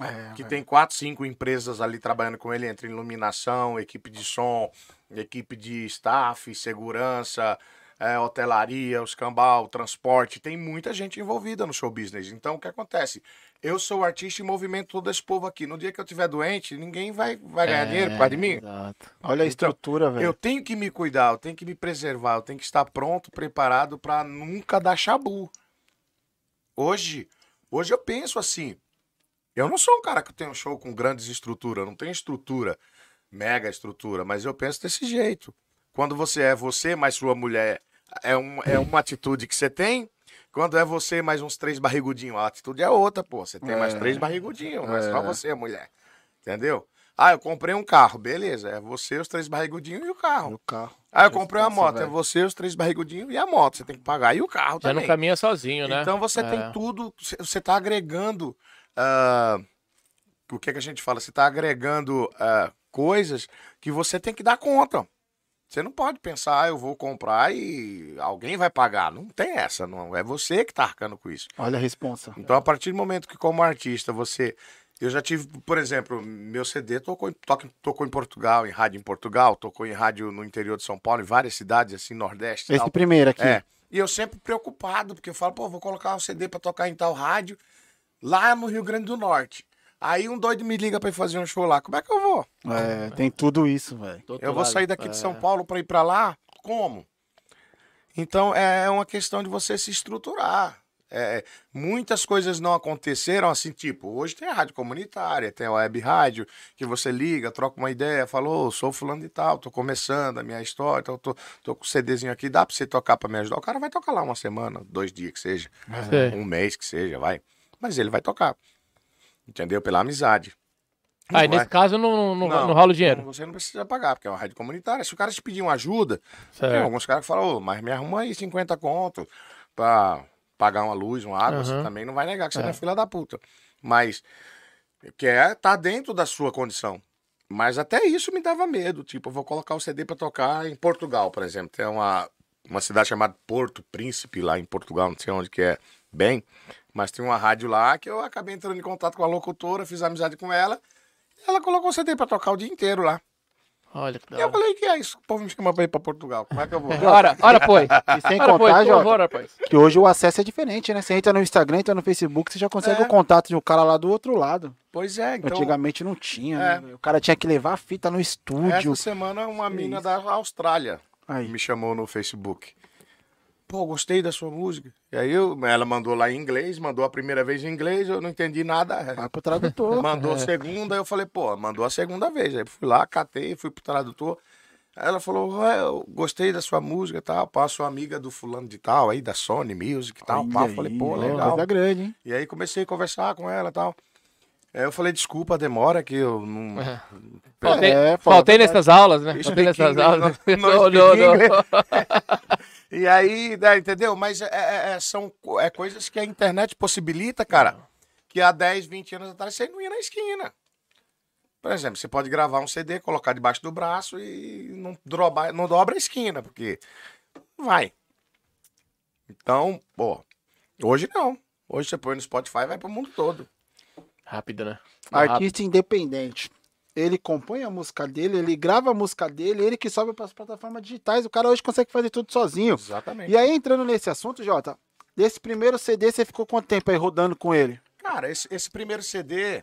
É, que velho. tem quatro, cinco empresas ali trabalhando com ele, entre iluminação, equipe de som, equipe de staff, segurança, é, hotelaria, os cambal, transporte, tem muita gente envolvida no show business. Então, o que acontece? Eu sou o artista e movimento todo esse povo aqui. No dia que eu estiver doente, ninguém vai, vai ganhar dinheiro por causa de mim. É, Exato. Olha a Então, estrutura, velho. Eu tenho que me cuidar, eu tenho que me preservar, eu tenho que estar pronto, preparado para nunca dar chabu. Hoje, hoje eu penso assim. Eu não sou um cara que tem um show com grandes estruturas, eu não tenho estrutura, mega estrutura, mas eu penso desse jeito. Quando você é você, mais sua mulher é, um, é uma atitude que você tem. Quando é você mais uns três barrigudinhos, a atitude é outra, pô. Você tem mais É. três barrigudinhos, não é É. só você, mulher. Entendeu? Ah, eu comprei um carro, beleza. É você, os três barrigudinhos e o carro. No carro. Ah, eu comprei uma moto. É você, os três barrigudinhos e a moto. Você tem que pagar. E o carro Já também. não caminha sozinho, né? Então você É. tem tudo. Você- está agregando. ah, o que, que a gente fala? Você está agregando ah, coisas que você tem que dar conta. Você não pode pensar, ah, eu vou comprar e alguém vai pagar. Não tem essa, não. É você que está arcando com isso. Olha a responsa. Então, a partir do momento que, como artista, você. Eu já tive, por exemplo, meu CD tocou, em- toca- tocou em Portugal, em rádio em Portugal, tocou em rádio no interior de São Paulo, em várias cidades, assim, Nordeste. Esse tal. primeiro aqui. É. E eu sempre preocupado, porque eu falo, pô, vou colocar o CD pra tocar em tal rádio, lá no Rio Grande do Norte. Aí um doido me liga pra ir fazer um show lá. Como é que eu vou? É, tem tudo isso, velho. Eu vou sair daqui de É. São Paulo pra ir pra lá? Como? Então é uma questão de você se estruturar. É, muitas coisas não aconteceram assim, tipo, hoje tem a rádio comunitária, tem a web rádio, que você liga, troca uma ideia, falou, sou fulano de tal, tô começando a minha história, então tô, tô com o CDzinho aqui, dá pra você tocar pra me ajudar? O cara vai tocar lá uma semana, dois dias que seja, Sei. um mês que seja, vai. Mas ele vai tocar. Entendeu? Pela amizade. Ah, e Não nesse vai- caso não, não, Não, não rola o dinheiro. Você não precisa pagar, porque é uma rádio comunitária. Se o cara te pedir uma ajuda, tem alguns caras que falam, "Ô, mas me arruma aí 50 conto pra pagar uma luz, uma água, você Aham. também não vai negar que você É. é filha da puta. Mas quer tá dentro da sua condição. Mas até isso me dava medo. Tipo, eu vou colocar o CD pra tocar em Portugal, por exemplo. Tem uma, uma cidade chamada Porto Príncipe lá em Portugal, não sei onde que é bem. Mas tem uma rádio lá que eu acabei entrando em contato com a locutora, fiz amizade com ela. Ela colocou o CD pra tocar o dia inteiro lá. Olha que da E eu hora. falei, que é isso? O povo me chama pra ir pra Portugal. Como é que eu vou? [LAUGHS] Ora, ora, pois. E sem Ora, pois, contar, Jota, favor, pois. que hoje o acesso é diferente, né? Você entra no Instagram, entra no Facebook, você já consegue É. o contato de um cara lá do outro lado. Pois é, então. Antigamente não tinha, É. né? O cara tinha que levar a fita no estúdio. Essa semana uma Que mina isso. da Austrália Aí. me chamou no Facebook. Pô, gostei da sua música. E aí eu, ela mandou lá em inglês, mandou a primeira vez em inglês, eu não entendi nada. Vai pro tradutor. [LAUGHS] Mandou a segunda, eu falei, pô, mandou a segunda vez. Aí fui lá, catei, fui pro tradutor. Aí ela falou, "Ué, eu gostei da sua música e tal, pá, sou amiga do fulano de tal, aí da Sony Music e tal, Olha pá. Eu aí, Falei, pô, legal. Coisa grande, hein? E aí comecei a conversar com ela e tal. Aí eu falei, desculpa a demora, que eu não. É. Faltei, É, faltei nessas aulas, né? Faltei nessas aulas. não- não [LAUGHS] expliquei inglês. [LAUGHS] E aí, né, entendeu? Mas é- é- é- são é coisas que a internet possibilita, cara. Que há 10, 20 anos atrás você não ia na esquina. Por exemplo, você pode gravar um CD, colocar debaixo do braço e não, drobar, não dobra a esquina, porque vai. Então, pô, hoje não. Hoje você põe no Spotify e vai pro mundo todo. Rápido, né? Rápido. Artista independente. Ele compõe a música dele, ele grava a música dele, ele que sobe para as plataformas digitais. O cara hoje consegue fazer tudo sozinho. Exatamente. E aí, entrando nesse assunto, Jota, Desse primeiro CD, você ficou quanto tempo aí rodando com ele? Cara, esse, esse primeiro CD,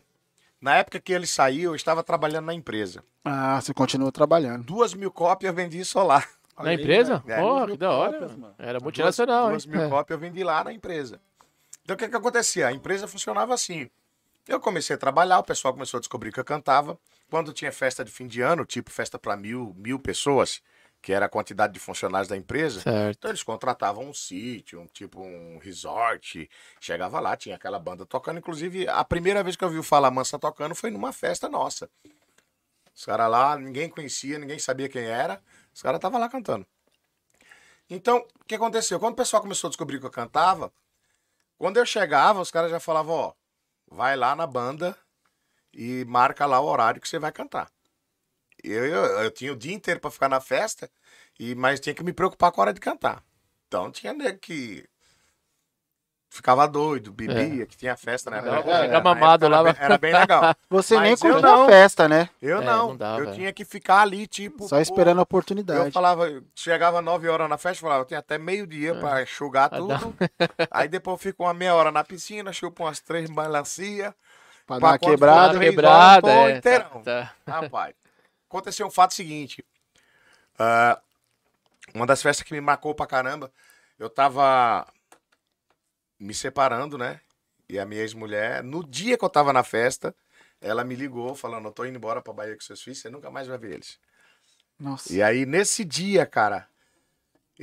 na época que ele saiu, eu estava trabalhando na empresa. Ah, você continua trabalhando. Duas mil cópias eu vendi só lá. Na empresa? É. Porra, que da hora. cópias, mano. Era multinacional, duas, duas mil hein? É. cópias eu vendi lá na empresa. Então o que que acontecia? A empresa funcionava assim. Eu comecei a trabalhar, o pessoal começou a descobrir que eu cantava. Quando tinha festa de fim de ano, tipo festa para mil, mil pessoas, que era a quantidade de funcionários da empresa, Certo. então eles contratavam um sítio, um tipo um resort. Chegava lá, tinha aquela banda tocando. Inclusive, a primeira vez que eu vi o Fala Mansa tocando foi numa festa nossa. Os caras lá, ninguém conhecia, ninguém sabia quem era. Os caras estavam lá cantando. Então, o que aconteceu? Quando o pessoal começou a descobrir que eu cantava, quando eu chegava, os caras já falavam, ó, vai lá na banda e marca lá o horário que você vai cantar. Eu, eu, eu tinha o dia inteiro pra ficar na festa, e mas tinha que me preocupar com a hora de cantar. Então tinha nego que ficava doido, bebia, que tinha festa. É, chegar Na mamado época lá, Era bem, era bem legal. [LAUGHS] Você Mas nem eu curtiu não. a festa, né? Eu É, não, não dava, eu é. tinha que ficar ali, tipo. Só esperando a Eu oportunidade. falava, chegava 9 horas na festa, falava, eu tenho até meio-dia pra enxugar tudo. Aí depois eu fico uma meia hora na piscina, chupo umas três melancia. Pra dar uma quebrada. Quebrada, horas, é. inteirão. Tá, tá. Rapaz, aconteceu um fato seguinte. ah, uma das festas que me marcou pra caramba, eu tava me separando, né? E a minha ex-mulher, no dia que eu tava na festa, ela me ligou falando, eu tô indo embora pra Bahia com seus filhos, você nunca mais vai ver eles. Nossa. E aí, nesse dia, cara,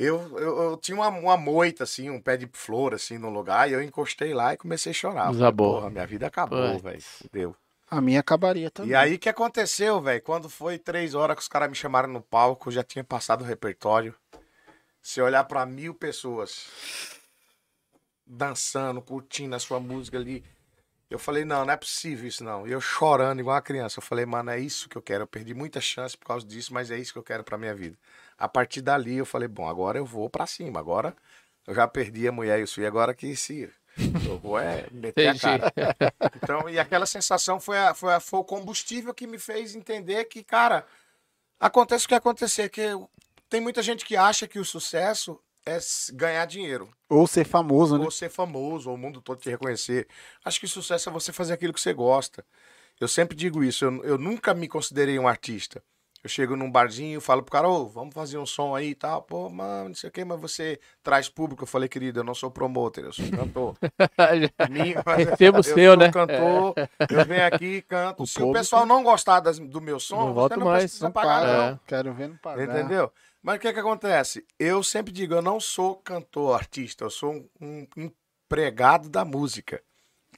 eu, eu, eu tinha uma, uma moita, assim, um pé de flor, assim, no lugar, e eu encostei lá e comecei a chorar. Desabou. Porra, minha vida acabou, velho. Deu. A minha acabaria também. E aí, o que aconteceu, velho? Quando foi três horas que os caras me chamaram no palco, eu já tinha passado o repertório. Se olhar pra mil pessoas dançando, curtindo a sua música ali. Eu falei, não, não é possível isso não. E eu chorando igual uma criança. Eu falei, mano, é isso que eu quero. Eu perdi muita chance por causa disso, mas é isso que eu quero pra minha vida. A partir dali eu falei, bom, agora eu vou pra cima. Agora eu já perdi a mulher e os filhos, agora que se. Eu vou é meter a cara. Então, e aquela sensação foi, a- foi, a- foi o combustível que me fez entender que, cara, acontece o que acontecer, que tem muita gente que acha que o sucesso é ganhar dinheiro, Ou ser famoso, né? ou ser famoso, ou o mundo todo te reconhecer. Acho que sucesso é você fazer aquilo que você gosta. Eu sempre digo isso, eu, eu nunca me considerei um artista. Eu chego num barzinho, falo pro cara, ô, vamos fazer um som aí e tal. Pô, mano, não sei o quê, mas você traz público. Eu falei, querido, eu não sou promotor, eu sou cantor. [LAUGHS] Minha- [LAUGHS] Temos eu seu, sou né? cantor, eu venho aqui e canto. O Se o público- pessoal não gostar das- do meu som, Não você volto não mais, precisa Não pagar, paga, não. É. não. Quero ver não pagar. Entendeu? Mas o que que acontece? Eu sempre digo, eu não sou cantor, artista, eu sou um, um empregado da música.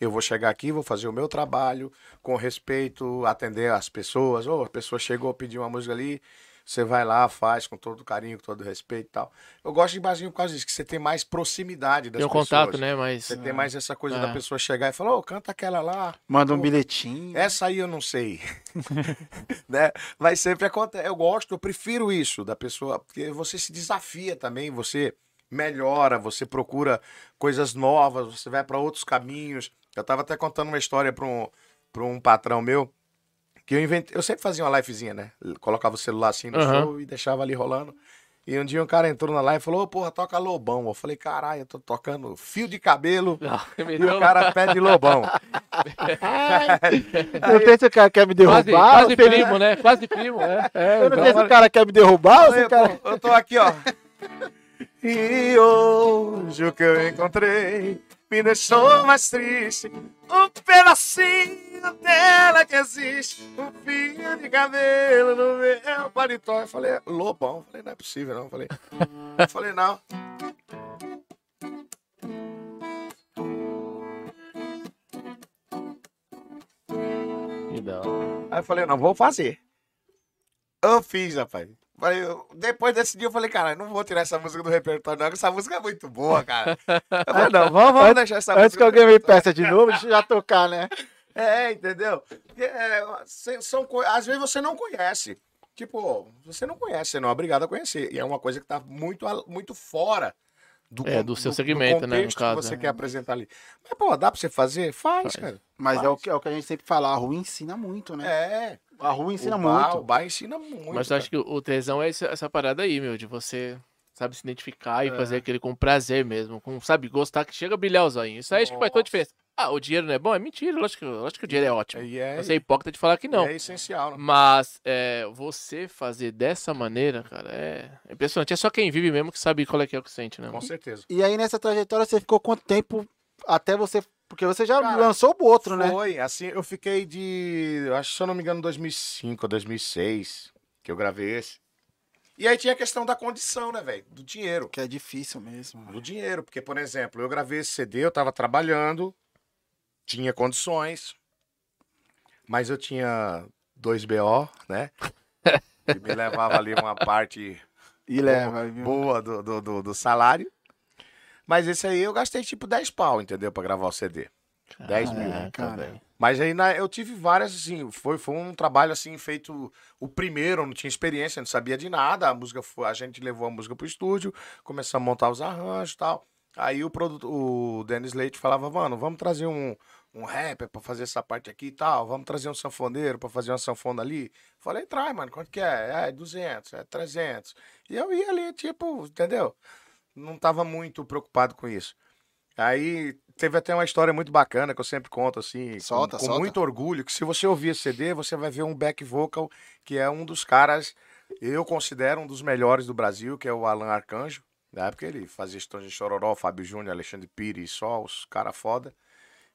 Eu vou chegar aqui, vou fazer o meu trabalho com respeito, atender as pessoas. Ou a pessoa chegou, pediu uma música ali, você vai lá, faz com todo carinho, com todo respeito e tal. Eu gosto de barzinho por causa disso, que você tem mais proximidade das Tem um pessoas. contato, né? Mas. Você tem mais essa coisa É. da pessoa chegar e falar, ô, canta aquela lá. Manda um Pô, bilhetinho. Essa aí eu não sei. [LAUGHS] né? Mas sempre acontece. Eu gosto, eu prefiro isso da pessoa, porque você se desafia também, você melhora, você procura coisas novas, você vai para outros caminhos. Eu tava até contando uma história para um, pra um patrão meu, que eu inventei. Eu sempre fazia uma livezinha, né? Colocava o celular assim no Aham. show e deixava ali rolando. E um dia um cara entrou na live e falou: Ô, porra, toca Lobão. Eu falei: caralho, eu tô tocando fio de cabelo. Não, [LAUGHS] E o cara pede Lobão. [LAUGHS] Eu não sei se o cara quer me derrubar. Quase, quase primo, né? Quase primo. É, é, Eu não igual- sei se o cara quer me derrubar ou se Aí, o cara. pô, eu tô aqui, ó. [LAUGHS] E hoje o que eu encontrei me deixou mais triste. Um pedacinho dela que existe. Um fio de cabelo no meu paletó. Eu falei, lobão. Eu falei, não é possível, não. Eu falei, eu falei, não. Aí eu falei, não, vou fazer. Eu fiz, rapaz. Falei, depois desse dia eu falei, cara, não vou tirar essa música do repertório, não, porque essa música é muito boa, cara. Eu falei, não, vamos, vamos deixar essa Antes que música. do alguém me peça de novo, deixa eu já tocar, né? É, entendeu? É, são, às vezes você não conhece. Tipo, você não conhece, você não é obrigado a conhecer. E é uma coisa que tá muito, a- muito fora do, É, do seu segmento, né, no caso, que você é. quer apresentar ali. Mas, pô, dá pra você fazer? Faz, cara. Mas é o, que, é o que a gente sempre fala, a rua ensina muito, né? É. A rua ensina o bar, muito. O bar ensina muito. Mas eu acho que o tesão é essa, essa parada aí, meu, de você sabe, se identificar e É. fazer aquele com prazer mesmo, com, sabe, gostar que chega a brilhar os olhinhos. Isso aí acho que faz toda a diferença. Ah, o dinheiro não é bom? É mentira, lógico, que- lógico que o dinheiro é ótimo. E é, Você é hipócrita de falar que não. é essencial, né? Mas é, você fazer dessa maneira, cara, é impressionante. É só quem vive mesmo que sabe qual é que é o que sente, né? Com certeza. E aí nessa trajetória você ficou quanto tempo até você. Porque você já Cara, lançou o outro, né? Foi, assim, eu fiquei de, acho, se eu não me engano, 2005 ou 2006, que eu gravei esse. E aí tinha a questão da condição, né, velho? Do dinheiro. Que é difícil mesmo. Do dinheiro, porque, por exemplo, eu gravei esse CD, eu tava trabalhando, tinha condições, mas eu tinha dois BO, né? [LAUGHS] Que me levava ali uma parte E leva, viu? boa do, do, do, do salário. Mas esse aí eu gastei tipo 10 pau, entendeu? Pra gravar o CD. 10 mil. Cara. Mas aí na- eu tive várias, assim, foi, foi um trabalho assim feito o primeiro, eu não tinha experiência, não sabia de nada. A música foi, a gente levou a música pro estúdio, começamos a montar os arranjos e tal. Aí o produto, o Dennis Leite falava, mano, vamos trazer um, um rapper pra fazer essa parte aqui e tal, vamos trazer um sanfoneiro pra fazer uma sanfona ali. Falei, traz, mano, quanto que é? É 200, é 300. E eu ia ali, tipo, entendeu? Não tava muito preocupado com isso. Aí teve até uma história muito bacana que eu sempre conto assim, com- Solta, com, solta. muito orgulho, que se você ouvir esse CD, você vai ver um back vocal que é um dos caras, eu considero um dos melhores do Brasil, que é o Alan Arcanjo. Na época ele fazia Estões de Chororó, Fábio Júnior, Alexandre Pires, só os cara foda.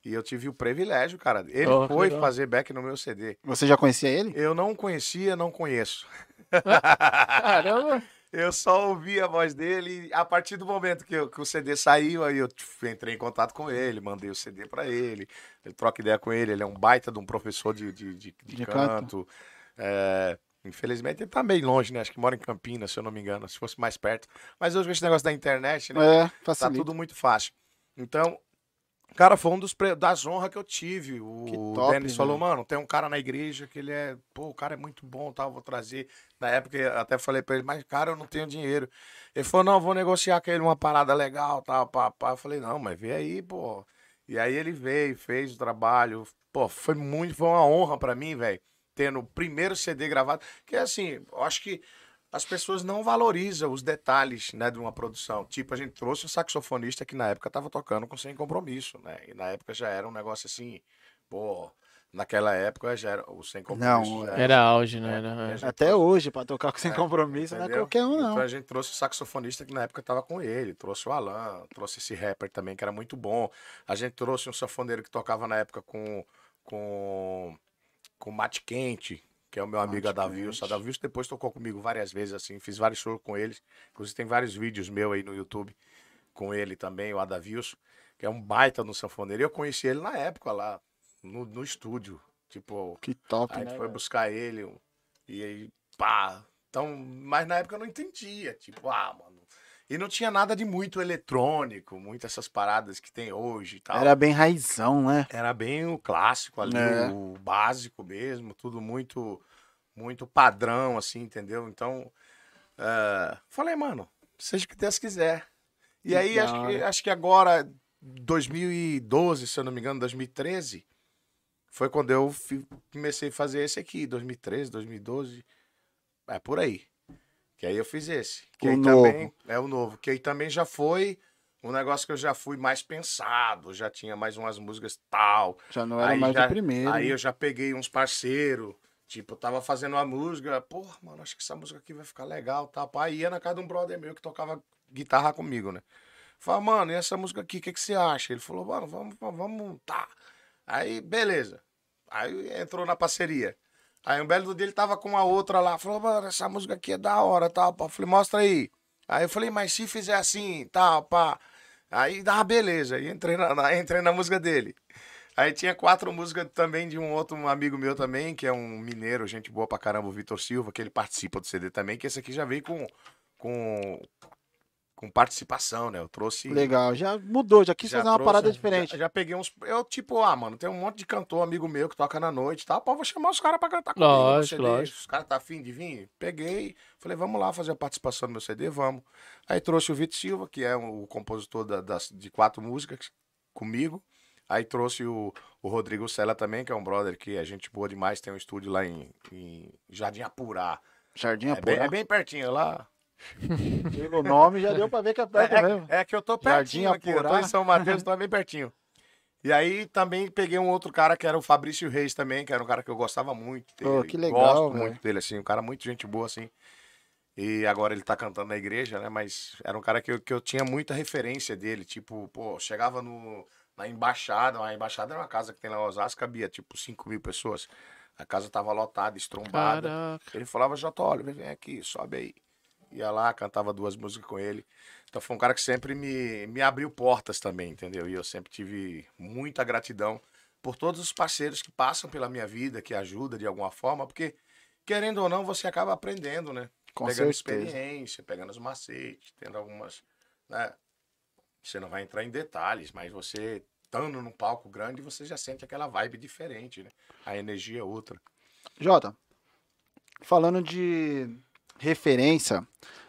E eu tive o privilégio, cara. Ele Oh, foi legal. fazer back no meu CD. Você já conhecia ele? Eu não conhecia, não conheço. [LAUGHS] Caramba! Eu só ouvi a voz dele a partir do momento que, eu- que o CD saiu, aí eu tipo, entrei em contato com ele, mandei o CD pra ele, ele troca ideia com ele, ele é um baita de um professor de, de, de, de De canto. canto. É, infelizmente ele tá meio longe, né? Acho que mora em Campinas, se eu não me engano, se fosse mais perto. Mas hoje com esse negócio da internet, né? É, Tá tudo muito fácil. Então, cara, foi um dos pre- das honras que eu tive. O top, Denis falou, velho. mano, tem um cara na igreja que ele é, pô, o cara é muito bom, tal, vou trazer. Na época eu até falei pra ele, mas cara, eu não tenho dinheiro. Ele falou, não, vou negociar com ele uma parada legal, tal, pá, pá. Eu falei, não, mas vê aí, pô. E aí ele veio, fez o trabalho. Pô, foi muito, foi uma honra pra mim, velho, tendo o primeiro CD gravado. Que assim, eu acho que as pessoas não valorizam os detalhes, né, de uma produção. Tipo, a gente trouxe um saxofonista que na época tava tocando com Sem Compromisso, né? E na época já era um negócio assim, pô, naquela época já era o Sem Compromisso. Não, já Era auge, né? É, Era, a gente Até trouxe- hoje, pra tocar com sem compromisso, não é qualquer um, não. Então a gente trouxe o saxofonista que na época tava com ele, trouxe o Alan, trouxe esse rapper também que era muito bom. A gente trouxe um sanfoneiro que tocava na época com com com o Mate Quente, que é o meu amigo Mate Adavilson. Adavilson depois tocou comigo várias vezes assim, fiz vários shows com eles. Inclusive tem vários vídeos meus aí no YouTube com ele também, o Adavilson, que é um baita no sanfoneiro. E eu conheci ele na época lá no, no estúdio, tipo, Que top, Aí a né? gente foi velho? buscar ele e aí, pá. Então, mas na época eu não entendia. Tipo, ah, mano. E não tinha nada de muito eletrônico, muitas essas paradas que tem hoje e tal. Era bem raizão, né? Era bem o clássico ali, É. o básico mesmo, tudo muito, muito padrão, assim, entendeu? Então, é, falei, mano, seja o que Deus quiser. E Que aí, acho que, acho que agora, 2012, se eu não me engano, 2013, foi quando eu comecei a fazer esse aqui, 2013, 2012, é por aí. Que aí eu fiz esse. Que O aí novo. também é o novo. Que aí também já foi um negócio que eu já fui mais pensado, já tinha mais umas músicas tal. Já não era Aí mais já- o primeiro. Aí eu já peguei uns parceiros, tipo, eu tava fazendo uma música, porra, mano, acho que essa música aqui vai ficar legal, tá? Aí ia na casa de um brother meu que tocava guitarra comigo, né? Falei, mano, e essa música aqui, o que, que você acha? Ele falou, mano, vamos, vamos, vamos, tá. Aí, beleza. Aí entrou na parceria. Aí um belo dia ele tava com a outra lá, falou, mano, essa música aqui é da hora, tal, pá. Falei, mostra aí. Aí eu falei, mas se fizer assim, tal, pá. Aí, ah, beleza. Aí entrei na, na- entrei na música dele. Aí tinha quatro músicas também de um outro amigo meu também, que é um mineiro, gente boa pra caramba, o Vitor Silva, que ele participa do CD também, que esse aqui já veio com, com, com participação, né? Eu trouxe. Legal, já mudou, já quis já fazer uma trouxe- parada diferente. Já, já peguei uns. Eu, tipo, ah, mano, tem um monte de cantor, amigo meu, que toca na noite e tal. Pô, vou chamar os caras pra cantar comigo. no Lógico, CD. lógico. Os caras tá afim de vir? Peguei. Falei, vamos lá fazer a participação no meu CD, vamos. Aí trouxe o Vitor Silva, que é o compositor da- das, de quatro músicas comigo. Aí trouxe o, o Rodrigo Sela também, que é um brother que é gente boa demais, tem um estúdio lá em, em Jardim Apurá. Jardim É bem, Apurá. é bem pertinho lá. Pelo nome já deu pra ver que é perto mesmo. É, é que eu tô Jardim pertinho aqui, eu tô Apurá. em São Mateus, tô bem pertinho. E aí também peguei um outro cara que era o Fabrício Reis também, que era um cara que eu gostava muito dele. Pô, que legal, Gosto velho. muito dele, assim, um cara muito gente boa, assim. E agora ele tá cantando na igreja, né? Mas era um cara que eu, que eu tinha muita referência dele. Tipo, pô, chegava no, na embaixada, a embaixada era uma casa que tem lá em Osasco, cabia tipo 5 mil pessoas. A casa tava lotada, estrombada. Caraca. Ele falava, J. Oliver, vem aqui, sobe aí. Ia lá, cantava duas músicas com ele. Então foi um cara que sempre me, me abriu portas também, entendeu? E eu sempre tive muita gratidão por todos os parceiros que passam pela minha vida, que ajudam de alguma forma, porque, querendo ou não, você acaba aprendendo, né? Com pegando certeza. experiência, pegando os macetes, tendo algumas. Né? Você não vai entrar em detalhes, mas você estando num palco grande, você já sente aquela vibe diferente, né? A energia é outra. Jota, falando de referência,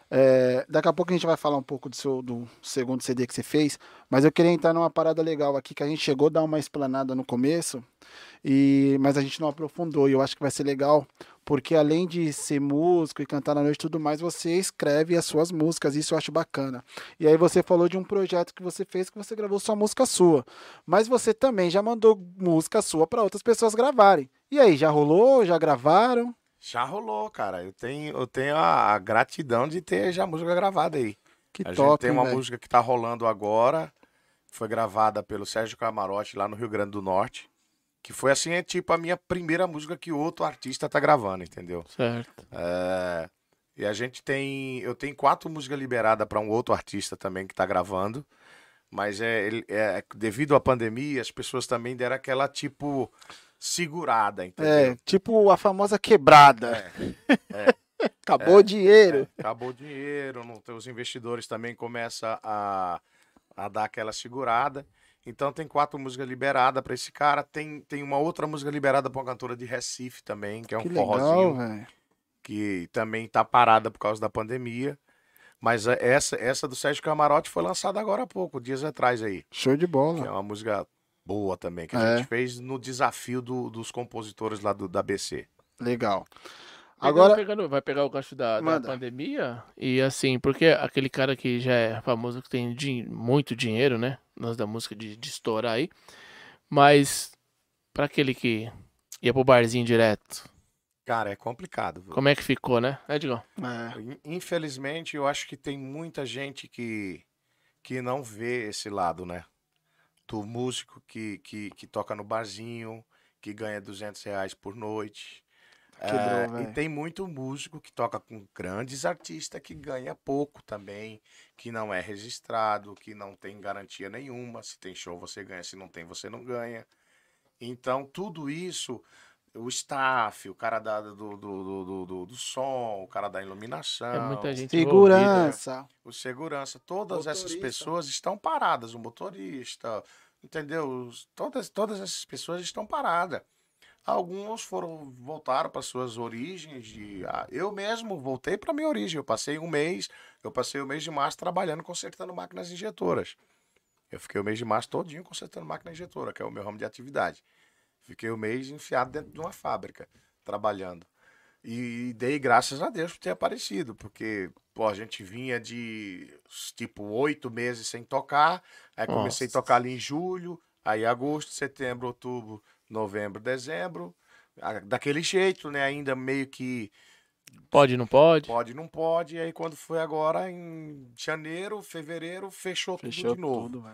é, daqui a pouco a gente vai falar um pouco do, seu, do segundo CD que você fez, mas eu queria entrar numa parada legal aqui, que a gente chegou a dar uma explanada no começo, e mas a gente não aprofundou, e eu acho que vai ser legal, porque além de ser músico e cantar na noite e tudo mais, você escreve as suas músicas, isso eu acho bacana. E aí você falou de um projeto que você fez, que você gravou sua música sua, mas você também já mandou música sua para outras pessoas gravarem. E aí, já rolou? Já gravaram? Já rolou, cara. Eu tenho, eu tenho a, a gratidão de ter já a música gravada aí. Que a top, gente tem uma velho? música que tá rolando agora, foi gravada pelo Sérgio Camarote lá no Rio Grande do Norte, que foi assim, é tipo a minha primeira música que outro artista tá gravando, entendeu? Certo. É, e a gente tem, eu tenho quatro músicas liberadas para um outro artista também que tá gravando, mas é, ele- é devido à pandemia, as pessoas também deram aquela tipo segurada, entendeu? É, tipo a famosa quebrada. [LAUGHS] Acabou o dinheiro. Acabou o dinheiro, não os investidores também começam a, a dar aquela segurada. Então tem quatro músicas liberadas para esse cara. Tem, tem uma outra música liberada para uma cantora de Recife também, que é um que legal, forrozinho, velho. que também tá parada por causa da pandemia. Mas é- essa, essa do Sérgio Camarote foi lançada agora há pouco, dias atrás aí. Show de Que é bola. uma música boa também, que a É. gente fez no desafio do- dos compositores lá do, da BC. Legal. Agora, pegando- vai pegar o gancho da, da pandemia e assim, porque aquele cara que já é famoso, que tem din- muito dinheiro, né? Nós da música de, de estourar aí. Mas pra aquele que ia pro barzinho direto, Cara, é complicado. viu? como é que ficou, né? É, Digão? é, In- Infelizmente, eu acho que tem muita gente que, que não vê esse lado, né? Do músico que, que, que toca no barzinho, que ganha 200 reais por noite. Quebrou, É, e tem muito músico que toca com grandes artistas que ganha pouco também, que não é registrado, que não tem garantia nenhuma. Se tem show, você ganha, se não tem, você não ganha. Então, tudo isso, o staff, o cara da, do, do, do, do, do- do som, o cara da iluminação, É muita gente envolvida. segurança. o segurança, todas essas pessoas estão paradas, o motorista, entendeu? Todas, todas essas pessoas estão paradas. Alguns foram voltaram para suas origens. De, ah, eu mesmo voltei para minha origem. Eu passei um mês, eu passei o mês de março trabalhando consertando máquinas injetoras. Eu fiquei o mês de março todinho consertando máquina injetora, que é o meu ramo de atividade. Fiquei o mês enfiado dentro de uma fábrica, trabalhando. E dei graças a Deus por ter aparecido, porque pô, a gente vinha de tipo oito meses sem tocar, aí comecei a Nossa. tocar ali em julho, aí agosto, setembro, outubro, novembro, dezembro, daquele jeito, né? Ainda meio que Pode, não pode? pode, não pode, e aí quando foi agora em janeiro, fevereiro, fechou, Fechou tudo de novo. tudo.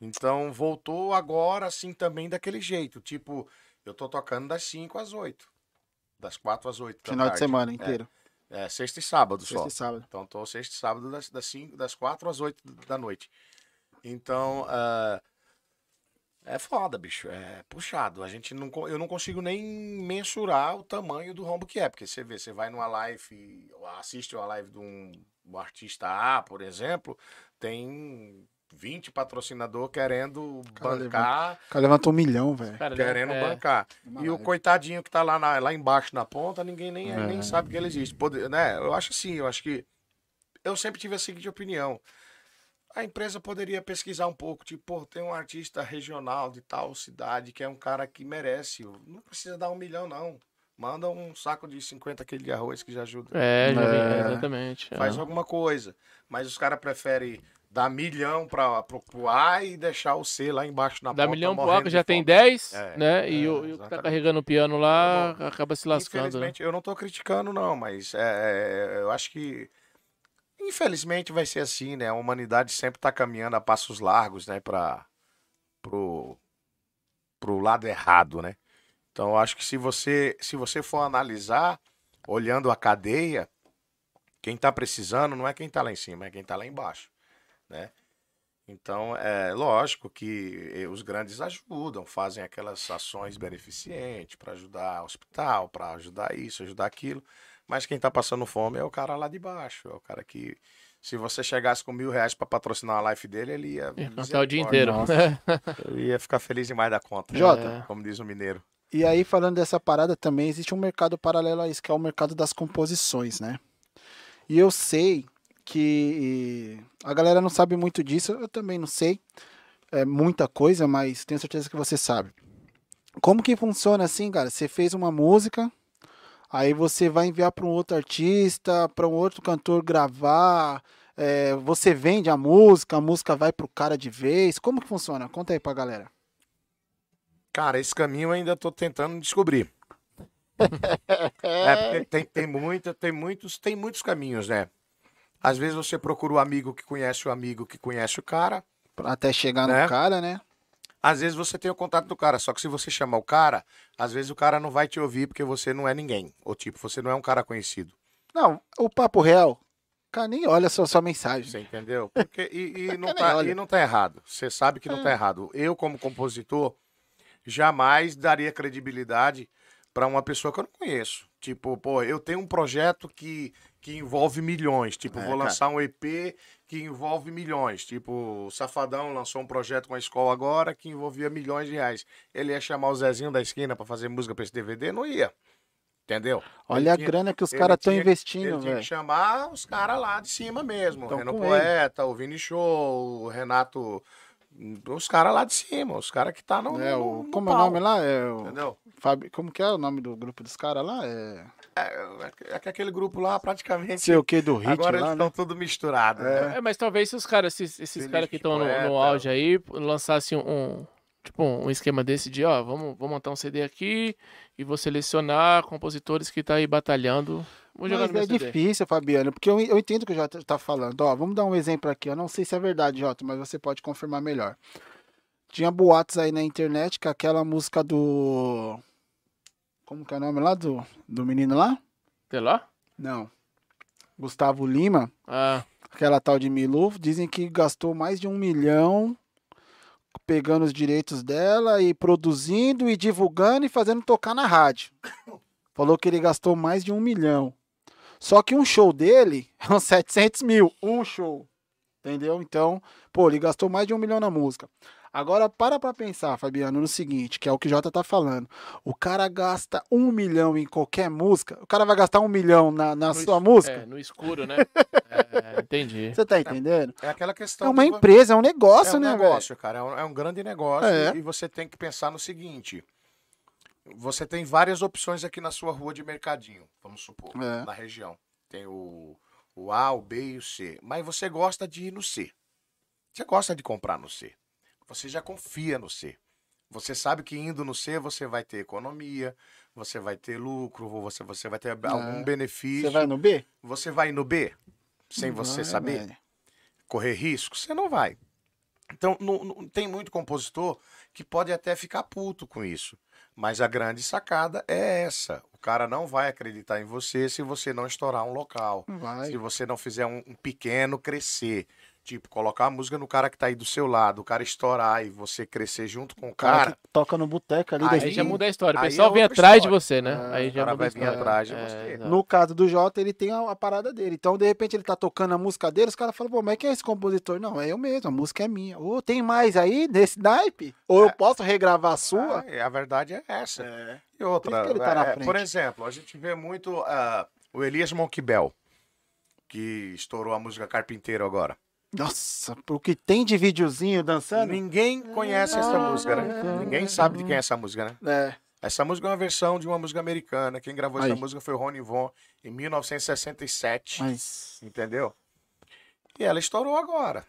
Então voltou agora assim também daquele jeito. Tipo, eu tô tocando das 5 às 8. Das 4 às 8. da Final de tarde. semana inteiro. É, sexta e sábado Sexta só. e sábado. Então tô sexta e sábado das, das, 5, das 4 às 8 da noite. Então, ah, é foda, bicho. É puxado. A gente não, eu não consigo nem mensurar o tamanho do rombo que é. Porque você vê, você vai numa live, assiste uma live de um, um artista A, por exemplo, tem 20 patrocinador querendo Cara, bancar, O cara levantou um milhão, velho. Querendo é, bancar. Uma E o coitadinho que tá lá, na- lá embaixo na ponta, ninguém nem, É. nem sabe que ele existe. Pode- né? Eu acho assim, eu acho que. Eu sempre tive a seguinte opinião. A empresa poderia pesquisar um pouco, tipo, pô, tem um artista regional de tal cidade que é um cara que merece. Não precisa dar um milhão, não. Manda um saco de 50 quilos de arroz que já ajuda. É, já vi, É. exatamente. Faz é. alguma coisa. Mas os caras preferem dar milhão pro, pro A e deixar o C lá embaixo na Dá milhão pro ar que já tem fome. 10, É, né? E é, o, e o que tá carregando o piano lá acaba se lascando, né? Infelizmente, eu não tô criticando, não, mas é, é, eu acho que. Infelizmente vai ser assim, né? A humanidade sempre tá caminhando a passos largos, né? Pra, pro, pro lado errado, né? Então eu acho que se você, se você for analisar, olhando a cadeia, quem tá precisando não é quem tá lá em cima, é quem tá lá embaixo, né? Então, é lógico que eh, os grandes ajudam, fazem aquelas ações beneficentes para ajudar o hospital, para ajudar isso, ajudar aquilo. Mas quem está passando fome é o cara lá de baixo. É o cara que, se você chegasse com mil reais para patrocinar a live dele, ele ia. [LAUGHS] Ia cantar o dia inteiro. [LAUGHS] Ele ia ficar feliz demais da conta. Jota. Como diz o mineiro. E aí, falando dessa parada, também existe um mercado paralelo a isso, que é o mercado das composições, né? E eu sei que a galera não sabe muito disso, eu também não sei é, muita coisa, mas tenho certeza que você sabe. Como que funciona assim, cara? Você fez uma música, aí você vai enviar para um outro artista, para um outro cantor gravar, é, você vende a música, a música vai pro cara de vez. Como que funciona? Conta aí pra galera. Cara, esse caminho eu ainda tô tentando descobrir. [LAUGHS] É, tem, tem, muita, tem, muitos, tem muitos caminhos, né? Às vezes você procura o amigo que conhece o amigo que conhece o cara. Até chegar Né? no cara, né? Às vezes você tem o contato do cara, só que se você chamar o cara, às vezes o cara não vai te ouvir porque você não é ninguém. Ou tipo, você não é um cara conhecido. Não, o papo real. O cara nem olha só sua mensagem. Você entendeu? [LAUGHS] Porque, e, e não tá, olha. e não tá errado. Você sabe que não tá errado. Eu, como compositor, jamais daria credibilidade para uma pessoa que eu não conheço. Tipo, pô, eu tenho um projeto que, que envolve milhões. Tipo, É, vou cara. lançar um EP que envolve milhões. Tipo, o Safadão lançou um projeto com a escola agora que envolvia milhões de reais. Ele ia chamar o Zezinho da esquina para fazer música para esse DVD? Não ia. Entendeu? Olha Ele a tinha- grana que os ele caras estão investindo, Ele tinha velho. que chamar os caras lá de cima mesmo. Tão o Renan Poeta, o Vini Show, o Renato. Os caras lá de cima, os caras que tá no. É, o, no como é o nome lá? É o Entendeu? Fábio, como que é o nome do grupo dos caras lá? É. É, é que aquele grupo lá praticamente. Sei o que do hit agora eles lá, estão né? tudo misturado. né? É, mas talvez se os caras, esses, esses caras que estão no, no auge aí, lançassem um, tipo, um esquema desse de, ó, vamos, vamos montar um CD aqui e vou selecionar compositores que tá aí batalhando. Vou jogar Mas no é CD. difícil, Fabiano, porque eu, eu entendo o que o Jota tá falando. Ó, vamos dar um exemplo aqui. Eu não sei se é verdade, Jota, mas você pode confirmar melhor. Tinha boatos aí na internet que aquela música do. Como que é o nome lá? Do, do menino lá? Sei lá? Não. Gustavo Lima. Ah, aquela tal de Milu, dizem que gastou mais de um milhão pegando os direitos dela e produzindo e divulgando e fazendo tocar na rádio. [LAUGHS] Falou que ele gastou mais de um milhão. Só que um show dele é uns [LAUGHS] 700 mil. Um show. Entendeu? Então, pô, ele gastou mais de um milhão na música. Agora, para pra pensar, Fabiano, no seguinte, que é o que o Jota tá falando. O cara gasta um milhão em qualquer música. O cara vai gastar um milhão na, na no sua es- música? É, no escuro, né? [LAUGHS] É, entendi. Você tá entendendo? É aquela questão. É uma de- empresa, é um É negócio, um né, velho? negócio, cara. É um, é um grande negócio. É. E você tem que pensar no seguinte: você tem várias opções aqui na sua rua de mercadinho, vamos supor, É. na região. Tem o, o A, o B e o C. Mas você gosta de ir no C. Você gosta de comprar no C. Você já confia no C. Você sabe que indo no C você vai ter economia, você vai ter lucro, você, você vai ter algum benefício. É. Você vai no B? Você vai no B sem Não você saber? correr risco, você não vai. Então, não- não- tem muito compositor que pode até ficar puto com isso. Mas a grande sacada é essa. O cara não vai acreditar em você se você não estourar um local. Vai. Se você não fizer um, um pequeno crescer. Tipo, colocar a música no cara que tá aí do seu lado, o cara estourar e você crescer junto com o O cara, cara, que toca no boteco ali. Aí Aí já muda a história. O aí é pessoal vem atrás de história. você, né? É, aí o já cara muda a vai vir história. atrás de É, você. No caso do Jota, ele tem a, a parada dele. Então, de repente, ele tá tocando a música dele, os caras falam, pô, mas quem é esse compositor? Não, é eu mesmo, a música é minha. Ô, tem mais aí desse naipe? Ou eu posso regravar a sua? Ah, a verdade é essa. É. E outra, Por isso que ele tá na é, frente. por exemplo, a gente vê muito ah, o Elias Monquibel, que estourou a música Carpinteiro agora. Nossa, o que tem de videozinho dançando? Ninguém conhece essa música, né? Ninguém sabe de quem é essa música, né? É. Essa música é uma versão de uma música americana. Quem gravou essa Aí. música foi o Ronnie Von em 1967. Mas Entendeu? E ela estourou agora.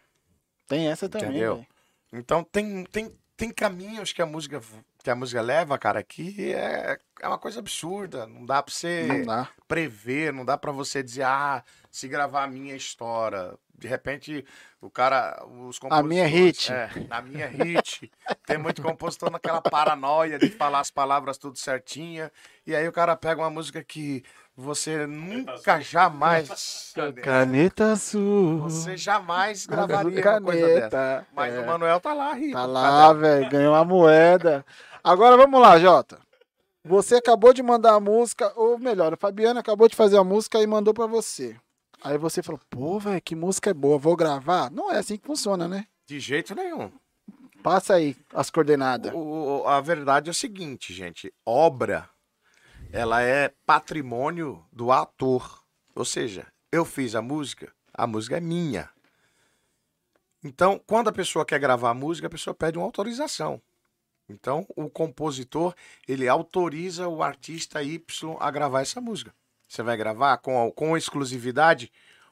tem essa também, Entendeu? Então tem, tem, tem caminhos que a música que a música leva, cara, que é, é uma coisa absurda. Não dá pra você Não dá. prever, não dá pra você dizer, ah, se gravar a minha história. De repente, o cara, os A minha hit. É, a minha hit. Tem muito compositor naquela paranoia de falar as palavras tudo certinha. E aí o cara pega uma música que você nunca, jamais. Caneta azul. Você jamais gravaria uma coisa dessa. Caneta. Mas é. o Manuel tá lá, rico. Tá lá, velho. Ganhou uma moeda. Agora vamos lá, Jota. Você acabou de mandar a música, ou melhor, a Fabiana acabou de fazer a música e mandou pra você. Aí você falou, pô, velho, que música é boa, vou gravar? Não é assim que funciona, né? De jeito nenhum. Passa aí as coordenadas. O- o- a verdade é o seguinte, gente. Obra, ela é patrimônio do ator. Ou seja, eu fiz a música, a música é minha. Então, quando a pessoa quer gravar a música, a pessoa pede uma autorização. Então, o compositor, ele autoriza o artista Y a gravar essa música. Você vai gravar com, com exclusividade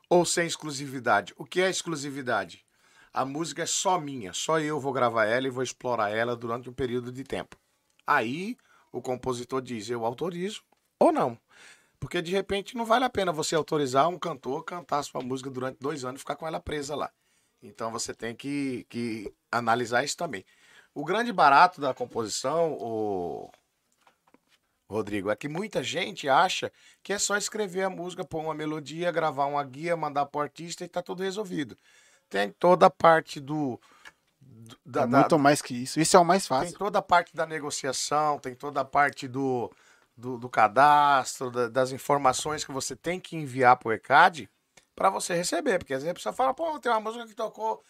ou sem exclusividade? O que é exclusividade? A música é só minha, só eu vou gravar ela e vou explorar ela durante um período de tempo. Aí o compositor diz: eu autorizo ou não. Porque de repente não vale a pena você autorizar um cantor cantar a sua música durante dois anos e ficar com ela presa lá. Então você tem que, que analisar isso também. O grande barato da composição, o Rodrigo, é que muita gente acha que é só escrever a música, pôr uma melodia, gravar uma guia, mandar pro artista e tá tudo resolvido. Tem toda a parte do. do- da- é da- muito mais que isso. Isso é o mais tem fácil. toda a parte da negociação, tem toda a parte do, do, do cadastro, da- das informações que você tem que enviar pro ECAD para você receber. Porque às vezes a pessoa fala, pô, tem uma música que tocou.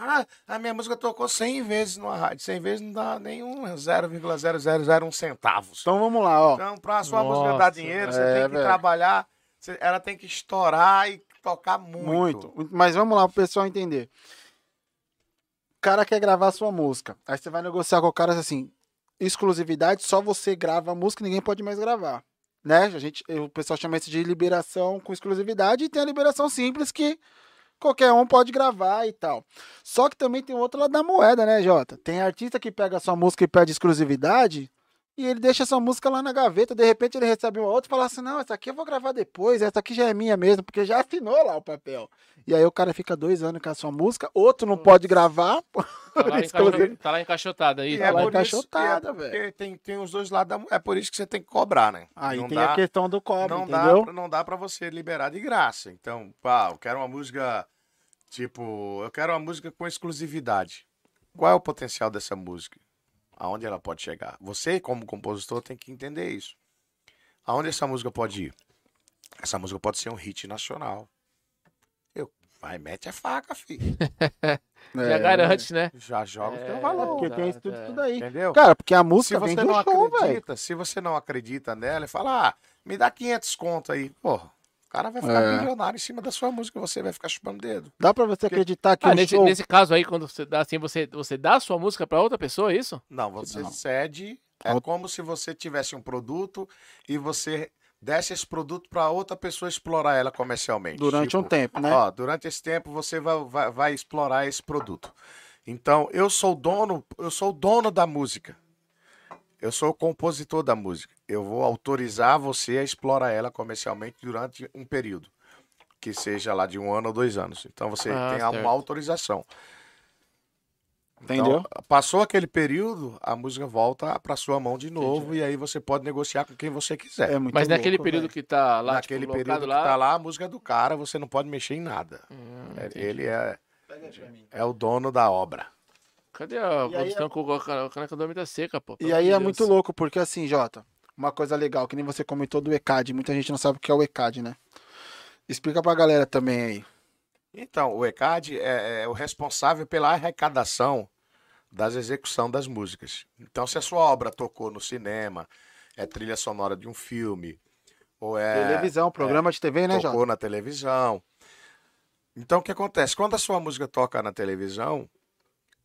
Ah, a minha música tocou 100 vezes numa rádio. 100 vezes não dá nenhum 0,0001 centavos. Então vamos lá, ó. Então, pra sua música dar Nossa, dinheiro, você é, tem que velho. trabalhar. você- ela tem que estourar e tocar muito. Muito. Mas vamos lá pro pessoal entender. O cara quer gravar a sua música. Aí você vai negociar com o cara assim, exclusividade, só você grava a música, ninguém pode mais gravar. Né? A gente, o pessoal chama isso de liberação com exclusividade e tem a liberação simples que qualquer um pode gravar e tal. Só que também tem outro lado da moeda, né, Jota? Tem artista que pega a sua música e pede exclusividade e ele deixa essa música lá na gaveta, de repente ele recebe uma outra e fala assim: "Não, essa aqui eu vou gravar depois, essa aqui já é minha mesmo, porque já assinou lá o papel". E aí o cara fica dois anos com a sua música, outro não pode gravar. Tá lá, [LAUGHS] exclusivo. encaixo- tá lá encaixotada aí. E Tá é lá por isso, encaixotada, é velho. tem, tem os dois lados É por isso que você tem que cobrar, né? Aí Não tem dá- a questão do cobre, não dá, entendeu? pra- não dá pra você liberar de graça. Então, pá, eu quero uma música, tipo, eu quero uma música com exclusividade. Qual é o potencial dessa música? Aonde ela pode chegar? Você, como compositor, tem que entender isso. Aonde essa música pode ir? Essa música pode ser um hit nacional. Eu, vai, mete a faca, filho. [LAUGHS] Já É, garante, né? Já joga o É, teu É valor. porque tem isso tudo, é. tudo aí. Entendeu? Cara, porque a se música você vem não do show, velho. acredita, se você não acredita nela e fala, ah, me dá 500 conto aí, porra, o cara vai ficar É. milionário em cima da sua música, você vai ficar chupando dedo. Dá pra você acreditar que Ah, o nesse, show... nesse caso aí, quando você dá assim, você, você dá a sua música pra outra pessoa, é isso? Não, você Não. cede, é Auto- como se você tivesse um produto e você desse esse produto para outra pessoa explorar ela comercialmente. Durante um Tipo, tempo, né? Ó, durante esse tempo você vai, vai, vai explorar esse produto. Então, eu sou dono, eu sou o dono da música. Eu sou o compositor da música. Eu vou autorizar você a explorar ela comercialmente durante um período. Que seja lá de um ano ou dois anos. Então você Ah, tem certo. uma autorização. Entendeu? Então, passou aquele período, a música volta para sua mão de novo e aí você pode negociar com quem você quiser. É muito Mas naquele louco, período que tá lá, Naquele tipo, período locado que lá... tá lá, a música é do cara, você não pode mexer em nada. Hum, É, entendi. Ele é, é o dono da obra. Cadê a produção com a ca- a caneca do homem tá seca, pô? E aí é muito louco, porque assim, Jota, uma coisa legal, que nem você comentou do ECAD, muita gente não sabe o que é o ECAD, né? Explica pra galera também aí. Então, o ECAD é, é o responsável pela arrecadação das execução das músicas. Então, se a sua obra tocou no cinema, é trilha sonora de um filme, ou é Televisão, programa de TV, né, tocou Jota? na televisão. Então, o que acontece? Quando a sua música toca na televisão,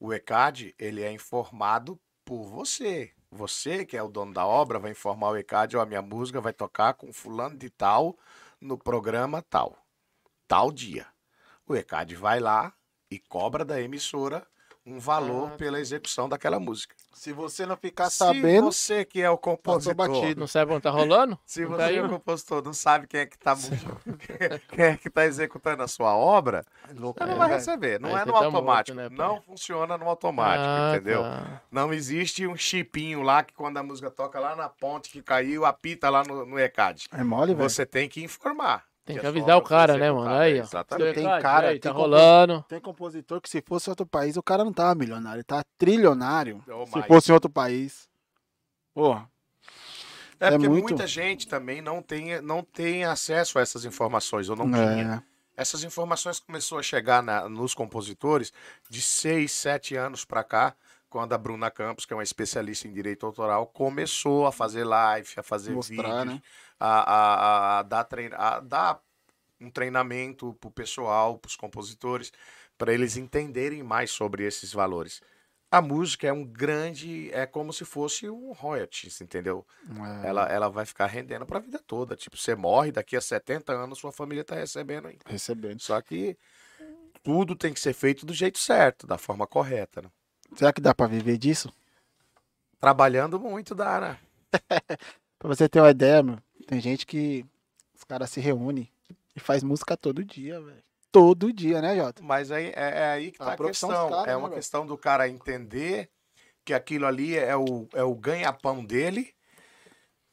o ECAD, ele é informado por você. você, que é o dono da obra, vai informar o ECAD, ó, a minha música vai tocar com fulano de tal no programa tal, tal dia. O ECAD vai lá e cobra da emissora um valor Ah, pela execução daquela música. Se você não ficar Se sabendo, você que é o compositor, batido. Não sabe onde tá rolando? se Não você tá é o compositor não sabe quem é que tá [LAUGHS] quem é que tá executando a sua obra, você não É, vai receber. Não é você no tá automático. morto, né, não funciona no automático, Ah, entendeu? tá. Não existe um chipinho lá que quando a música toca lá na ponte que caiu, apita lá no, no ECAD. é mole, velho. Você tem que informar. Tem a que sua avisar o cara, né, mano? Aí, ó. Exatamente. Tem Cara, aí, tá tem rolando. Tem compositor que se fosse outro país, o cara não tava milionário, ele tava trilionário. Ô, Se Mike. fosse em outro país. Porra. É é porque muito- muita gente também não tem, não tem acesso a essas informações, ou não tinha. É. Essas informações começou a chegar na- nos compositores de seis, sete anos para cá, quando a Bruna Campos, que é uma especialista em direito autoral, começou a fazer live, a fazer Mostrar, vídeos, né? A, a- a dar trein- a dar um treinamento pro pessoal, pros compositores, para eles entenderem mais sobre esses valores. A música é um grande, é como se fosse um royalties, entendeu? É. Ela, ela vai ficar rendendo para a vida toda. Tipo, você morre, daqui a 70 anos sua família tá recebendo ainda. Recebendo. Só que tudo tem que ser feito do jeito certo, da forma correta, né? Será que dá pra viver disso? Trabalhando muito dá, né? [LAUGHS] Pra você ter uma ideia, meu, tem gente que os caras se reúnem e faz música todo dia, velho. Todo dia, né, Jota? Mas aí, é, é aí que A tá a profissão questão. dos caras, é né, uma velho? questão do cara entender que aquilo ali é o, é o ganha-pão dele.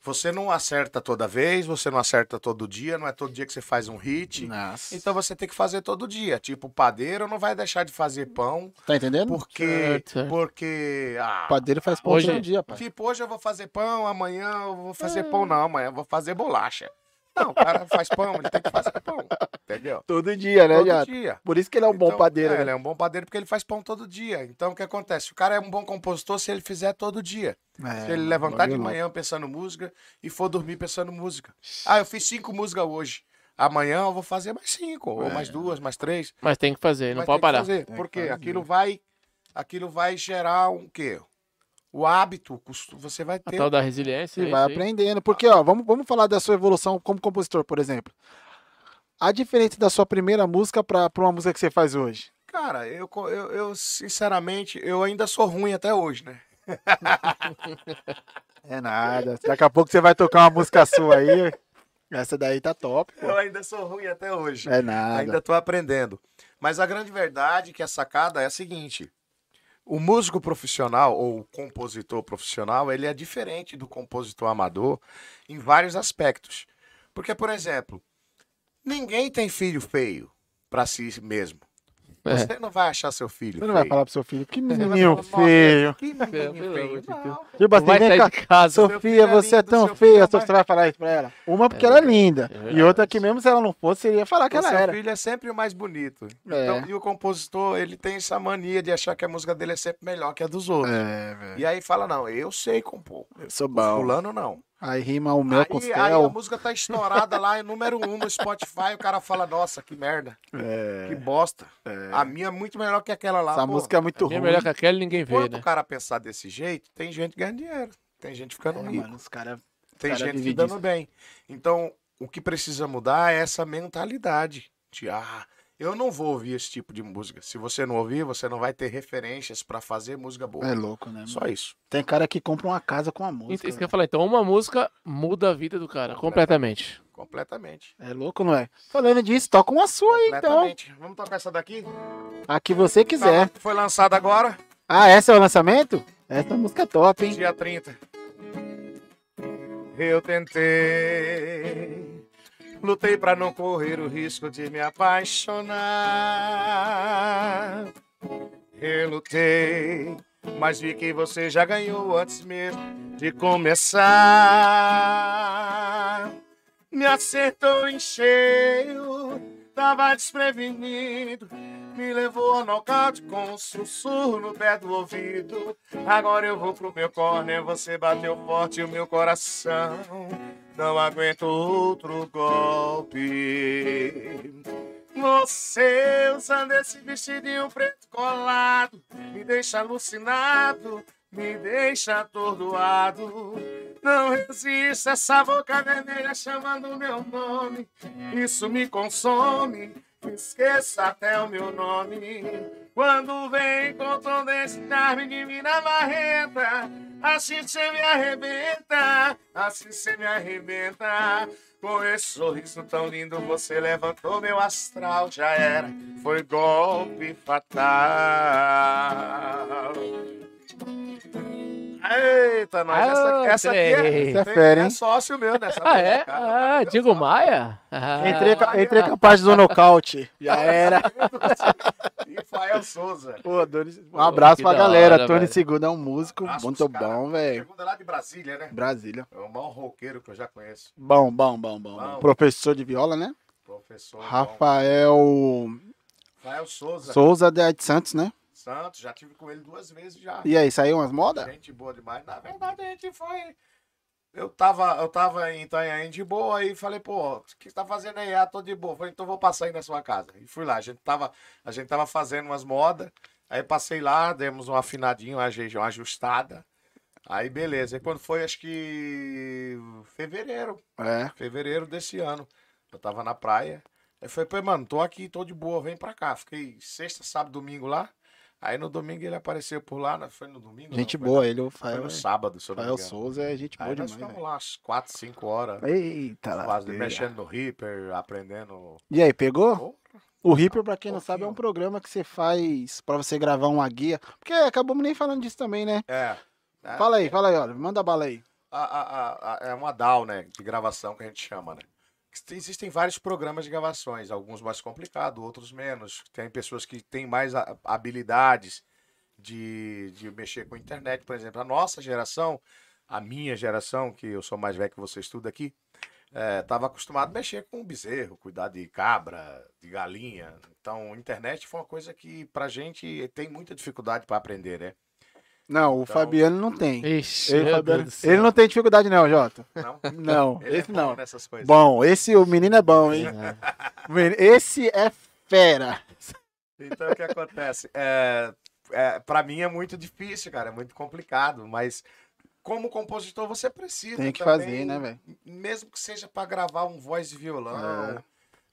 Você não acerta toda vez, você não acerta todo dia, não é todo dia que você faz um hit. Nossa. Então você tem que fazer todo dia. Tipo, o padeiro não vai deixar de fazer pão, Tá entendendo? porque. Certo, certo. Porque. Ah, O padeiro faz pão Hoje- todo dia, pai. Tipo, hoje eu vou fazer pão, amanhã eu vou fazer pão, não, amanhã eu vou fazer bolacha. Não, o cara faz pão, ele tem que fazer pão. Entendeu? Todo dia, né, todo Jota? dia. Por isso que ele é um bom Então, padeiro, é, né? ele é um bom padeiro porque ele faz pão todo dia. Então o que acontece? O cara é um bom compositor se ele fizer todo dia. É, se ele levantar de manhã pensando música e for dormir pensando música. Ah, eu fiz cinco músicas hoje. Amanhã eu vou fazer mais cinco, ou mais duas, mais três. Mas tem que fazer, não Mas pode tem que parar. fazer, que porque fazer. aquilo vai, aquilo vai gerar um quê? O hábito, o você vai A ter. tal da resiliência. Você é vai aprendendo. Porque, ó, vamos, vamos falar da sua evolução como compositor, por exemplo. A diferença da sua primeira música pra, pra uma música que você faz hoje? Cara, eu, eu, eu, sinceramente, eu ainda sou ruim até hoje, né? [LAUGHS] É nada. Daqui a pouco você vai tocar uma música sua aí. Essa daí tá top, pô. Eu ainda sou ruim até hoje. É nada. Ainda tô aprendendo. Mas a grande verdade é que a sacada é a seguinte: o músico profissional ou compositor profissional, ele é diferente do compositor amador em vários aspectos. Porque, por exemplo, ninguém tem filho feio para si mesmo. É. Você não vai achar seu filho Você não vai falar pro seu filho, que Você menino falar, "Nossa, feio. Que menino feio. Tipo assim, vem cá. casa. Seu Sofia, é você é tão seu feia. é Você mais- vai falar isso pra ela? Uma porque ela é linda. É e outra que mesmo se ela não fosse, você ia falar que O ela seu era. filho é sempre o mais bonito. É. Então, e o compositor, ele tem essa mania de achar que a música dele é sempre melhor que a dos outros. É. E aí fala, não, eu sei compor. Eu sou O bom. fulano não. Aí rima o meu com o Aí, aí a música tá estourada lá em número um no Spotify, o cara fala, nossa, que merda, que É, bosta. A minha é muito melhor que aquela lá. essa pô. música é muito Bem ruim. melhor que aquela ninguém vê, Enquanto né? o cara pensar desse jeito, tem gente ganhando dinheiro. Tem gente ficando É, rico. mano, os caras. Tem cara gente que dando bem. Então, o que precisa mudar é essa mentalidade de, ah, eu não vou ouvir esse tipo de música. Se você não ouvir, você não vai ter referências pra fazer música boa. É louco, né? mano? Só isso. Tem cara que compra uma casa com a Isso música. isso que eu ia falar. Então, uma música muda a vida do cara completamente. Completamente. É louco, não é? Falando disso, toca uma sua aí, então. Completamente. Vamos tocar essa daqui? A que você quiser. Tá, Foi lançada agora, Ah, essa é o lançamento? Essa música é top, hein? dia 30. Eu tentei, lutei pra não correr o risco de me apaixonar. Eu lutei, mas vi que você já ganhou antes mesmo de começar. Me acertou em cheio, tava desprevenido. Me levou ao nocaute com um sussurro no pé do ouvido. Agora eu vou pro meu corner, você bateu forte o meu coração. Não aguento outro golpe. Você usando esse vestidinho preto colado me deixa alucinado. Me deixa atordoado. Não resisto essa boca vermelha chamando meu nome. Isso me consome, esqueça até o meu nome. Quando vem esse charme mina marreta, assim cê me arrebenta, assim cê me arrebenta. Com esse sorriso tão lindo, você levantou meu astral, já era, foi golpe fatal. Eita, nós, essa, Ah, essa aqui é. Essa é fera, é sócio meu nessa Ah, é? cara. Ah, Diego Maia? Ah, Entrei, ca- entrei capaz do nocaute. Já era. [LAUGHS] E Fael Souza. Pô, Doni- um abraço pra galera. hora, Tony velho. Segundo é um músico Abraço muito bom, velho. Segundo é lá de Brasília, né? Brasília. É o maior roqueiro que eu já conheço. Bom, bom, bom, bom. Bom. Professor de viola, né? Professor Rafael bom. Fael Souza. Souza de Santos, né? Santos, já tive com ele duas vezes já. E aí, saiu umas modas? Gente boa demais. Na verdade, a gente foi. Eu tava, eu tava em Itanhaém de boa e falei, pô, o que você tá fazendo aí? Ah, tô de boa. Falei, então vou passar aí na sua casa. E fui lá. A gente tava, a gente tava fazendo umas modas. Aí passei lá, demos um afinadinho, uma aju- uma ajustada. Aí beleza. E quando foi, acho que fevereiro, É. fevereiro desse ano. Eu tava na praia. Aí falei, pô, mano, tô aqui, tô de boa, vem pra cá. Fiquei sexta, sábado, domingo lá. Aí no domingo ele apareceu por lá, né? foi no domingo? Gente não, foi boa, na- ele, o Foi Fael. no sábado, se eu não Fael. Souza é gente boa Aí nós demais, ficamos velho. lá umas 4, 5 horas. Eita, Quase lasqueira. mexendo no Reaper, aprendendo. E aí, pegou? O Reaper, pra quem não Pouquinho. sabe, é um programa que você faz pra você gravar uma guia. Porque acabamos nem falando disso também, né? É. É, Fala aí, fala aí, olha. Manda bala aí. a- a- a- é uma DAW, né? De gravação que a gente chama, né? Existem vários programas de gravações, alguns mais complicados, outros menos. Tem pessoas que têm mais habilidades de, de mexer com a internet, por exemplo. A nossa geração, a minha geração, que eu sou mais velho que vocês tudo aqui, estava acostumado a mexer com bezerro, cuidar de cabra, de galinha. Então, internet foi uma coisa que pra gente tem muita dificuldade para aprender, né? Não, o Então- Fabiano não tem. Ixi, Ele, Fabiano- ele não tem dificuldade, não, Jota. Não? Não, Ele esse é bom não. nessas coisas. Bom, esse, o menino é bom, hein? É. Esse é fera. Então, o que acontece? É, é, para mim é muito difícil, cara, é muito complicado, mas como compositor você precisa Tem que também, fazer, né, velho? Mesmo que seja para gravar um voz e violão, É.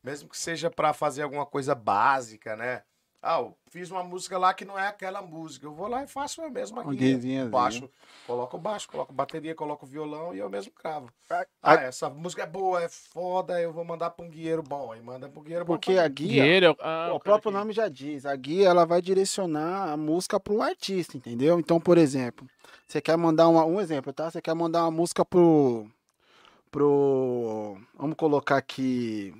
mesmo que seja para fazer alguma coisa básica, né? Ah, eu fiz uma música lá que não é aquela música. Eu vou lá e faço eu mesmo Um aqui. guizinhozinho. baixo, coloco o baixo, coloco bateria, coloco o violão e eu mesmo cravo. A- Ah, a- essa música é boa, é foda, eu vou mandar pra um guieiro bom. Aí manda pro guieiro bom. Porque pra a guia, Guerreiro, ah, Pô, o próprio que- nome já diz, a guia ela vai direcionar a música para o artista, entendeu? Então, por exemplo, você quer mandar uma, um exemplo, tá? Você quer mandar uma música pro pro vamos colocar aqui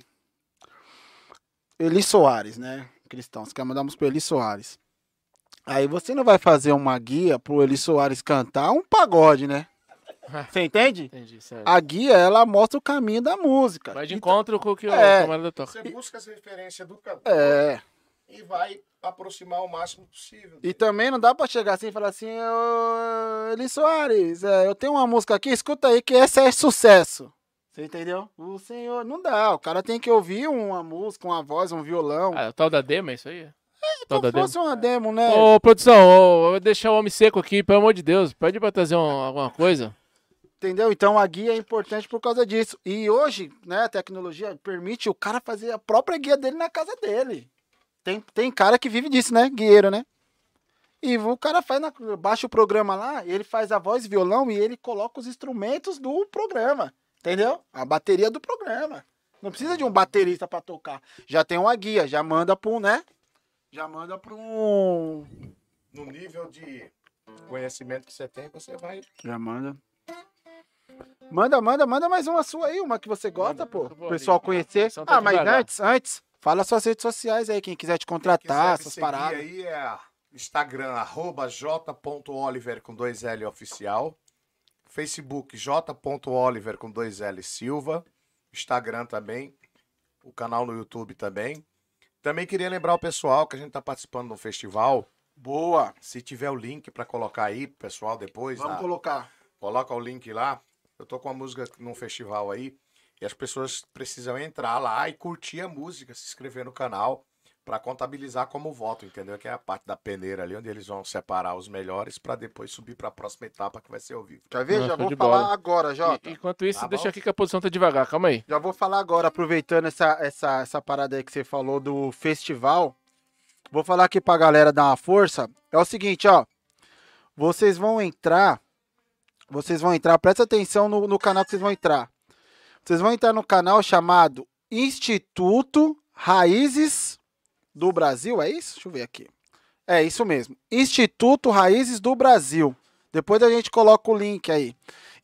Eli Soares, né? Cristão, você quer mandar música pro Eli Soares. Aí você não vai fazer uma guia pro Eli Soares cantar um pagode, né? [LAUGHS] Você entende? Entendi, certo. A guia, ela mostra o caminho da música. Vai de Então- encontro com o que É. o camarada toca. Você busca as referências do cantor É. e vai aproximar o máximo possível. E também não dá pra chegar assim e falar assim, "Ô, Eli Soares, é, eu tenho uma música aqui, escuta aí que essa é sucesso. Você entendeu? O senhor, não dá, o cara tem que ouvir uma música, uma voz, um violão. Ah, o tal da demo é isso aí? tal da Se demo. fosse uma demo, né? Ô, produção, ô, vou deixar o homem seco aqui, pelo amor de Deus. Pede pra trazer um- alguma coisa. Entendeu? Então a guia é importante por causa disso. E hoje, né, a tecnologia permite o cara fazer a própria guia dele na casa dele. Tem, tem cara que vive disso, né? Guieiro, né? E o cara faz na, baixa o programa lá, ele faz a voz violão e ele coloca os instrumentos do programa. Entendeu? A bateria do programa. Não precisa de um baterista pra tocar. Já tem uma guia, já manda pra um, né? Já manda pra um. No nível de conhecimento que você tem, você vai. Já manda. Manda, manda, manda mais uma sua aí, uma que você gosta, Manda, pô. O pessoal ali. conhecer. Tá Ah, mas devagar. antes, antes, fala suas redes sociais aí, quem quiser te contratar, essas paradas. aí é Instagram, arroba j.oliver com dois L oficial. Facebook, j.oliver com dois L Silva. Instagram também. O canal no YouTube também. Também queria lembrar o pessoal que a gente está participando de um festival. Boa. Se tiver o link para colocar aí, pessoal, depois. Vamos na- colocar. Coloca o link lá. Eu tô com a música num festival aí. E as pessoas precisam entrar lá e curtir a música, se inscrever no canal. Para contabilizar como voto, entendeu? Que é a parte da peneira ali, onde eles vão separar os melhores para depois subir para a próxima etapa que vai ser ao vivo. Quer ver? Nossa, Já show vou falar bola. agora, Jota. E- enquanto isso, Tá deixa bom. aqui que a posição tá devagar. Calma aí. Já vou falar agora, aproveitando essa, essa, essa parada aí que você falou do festival. Vou falar aqui pra galera dar uma força. É o seguinte, ó. Vocês vão entrar. Vocês vão entrar, presta atenção no, no canal que vocês vão entrar. Vocês vão entrar no canal chamado Instituto Raízes do Brasil, é isso? Deixa eu ver aqui. É isso mesmo. Instituto Raízes do Brasil. Depois a gente coloca o link aí.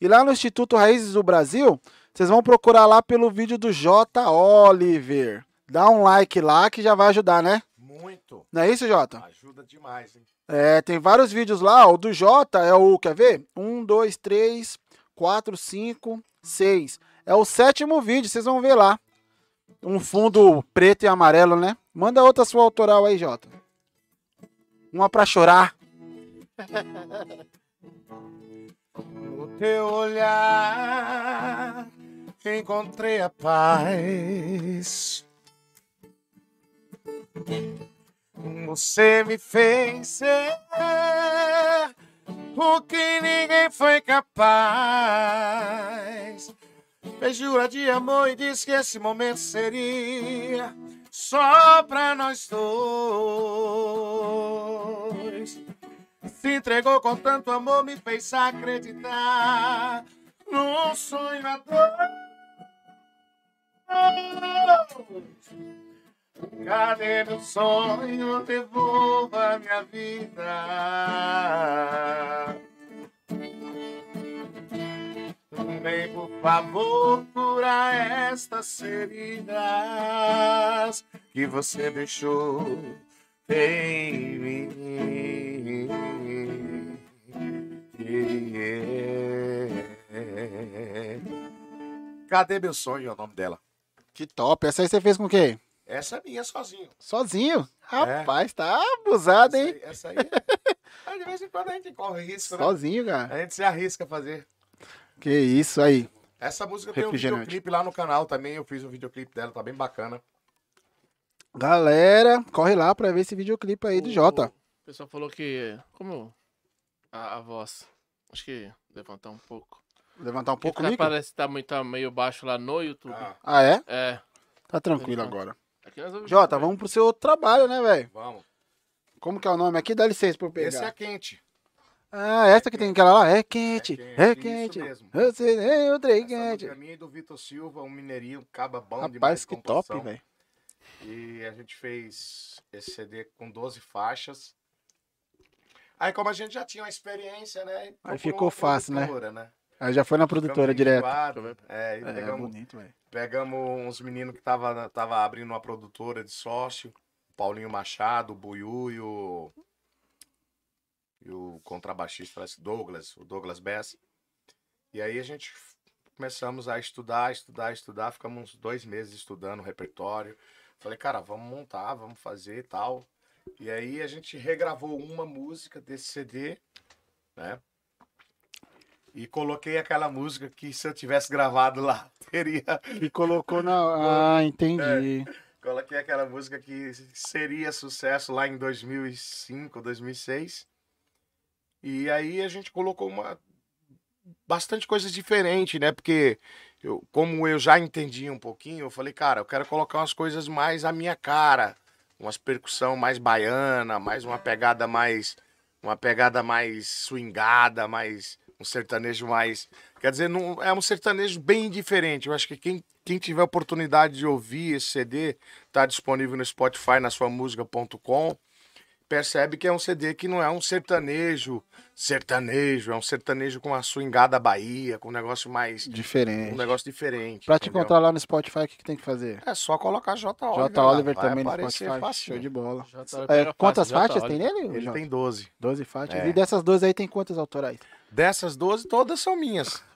E lá no Instituto Raízes do Brasil, vocês vão procurar lá pelo vídeo do J. Oliver. Dá um like lá que já vai ajudar, né? Muito. Não é isso, Jota? Ajuda demais, hein? É, tem vários vídeos lá. O do Jota é o, quer ver? Um, dois, três, quatro, cinco, seis. É o sétimo vídeo, vocês vão ver lá. Um fundo preto e amarelo, né? Manda outra sua autoral aí, Jota. Uma pra chorar. [LAUGHS] No teu olhar encontrei a paz. Você me fez ser o que ninguém foi capaz. Fez jura de amor e disse que esse momento seria só pra nós dois. Se entregou com tanto amor, me fez acreditar num sonho a dois. Cadê meu sonho? Devolva minha vida. Vem, por favor, curar estas feridas que você deixou em mim. Cadê meu sonho? É o nome dela. Que top. Essa aí você fez com quem? Essa é minha sozinho. Sozinho. Rapaz, tá abusado, hein? Essa aí. Essa aí. [LAUGHS] De vez em quando a gente corre risco, né? Sozinho, cara. A gente se arrisca a fazer. Que isso aí. Essa música tem um videoclipe lá no canal também. Eu fiz um videoclipe dela, tá bem bacana. Galera, corre lá pra ver esse videoclipe aí do Jota. O pessoal falou que. Como a, a voz. Acho que levantar um pouco. Levantar um pouco o Porque micro. parece que tá, muito, tá meio baixo lá no YouTube. Ah, Ah, é? É. Tá tranquilo agora. Aqui nós vamos Jota, vamos pro seu outro trabalho, né, velho? vamos. Como que é o nome aqui? Dá licença pra eu pegar. Esse é quente. Ah, essa que tem aquela lá? É quente, É é quente, quente. mesmo. Você nem o trem Essa quente. música é minha e do Vitor Silva, um mineirinho, um caba bom demais Rapaz, de que top, velho. E a gente fez esse CD com 12 faixas. Aí, como a gente já tinha uma experiência, né? procurou ficou fácil, né? né? Aí já foi na produtora direto. É, e É, pegamos, bonito, velho. pegamos uns meninos que tava, tava abrindo uma produtora de sócio. O Paulinho Machado, o Buiu e o. E o contrabaixista, Douglas, o Douglas Bess. E aí a gente começamos a estudar, estudar, estudar. Ficamos uns dois meses estudando o repertório. Falei, cara, vamos montar, vamos fazer e tal. E aí a gente regravou uma música desse CD, né? E coloquei aquela música que se eu tivesse gravado lá, [LAUGHS] teria. E colocou na. [LAUGHS] Ah, entendi. Coloquei aquela música que seria sucesso lá em 2005, 2006. E aí a gente colocou uma bastante coisas diferentes, né? Porque eu, como eu já entendi um pouquinho, eu falei, cara, eu quero colocar umas coisas mais à minha cara, umas percussão mais baiana, mais uma pegada mais uma pegada mais swingada, mais um sertanejo mais, quer dizer, não é um sertanejo bem diferente. Eu acho que quem quem tiver oportunidade de ouvir esse CD, tá disponível no Spotify, na sua música.com. Percebe que é um CD que não é um sertanejo, sertanejo, é um sertanejo com a swingada Bahia, com um negócio mais. um Diferente. negócio diferente. Pra te encontrar lá no Spotify, o que, que tem que fazer? É só colocar J. Oliver. J. lá, Oliver vai também no aparecer Spotify. facinho. Show de bola. É, quantas fácil, faixas tem nele? Ele tem 12. 12 faixas. É. E dessas 12 aí tem quantas autorais? Dessas 12, todas são minhas. [LAUGHS]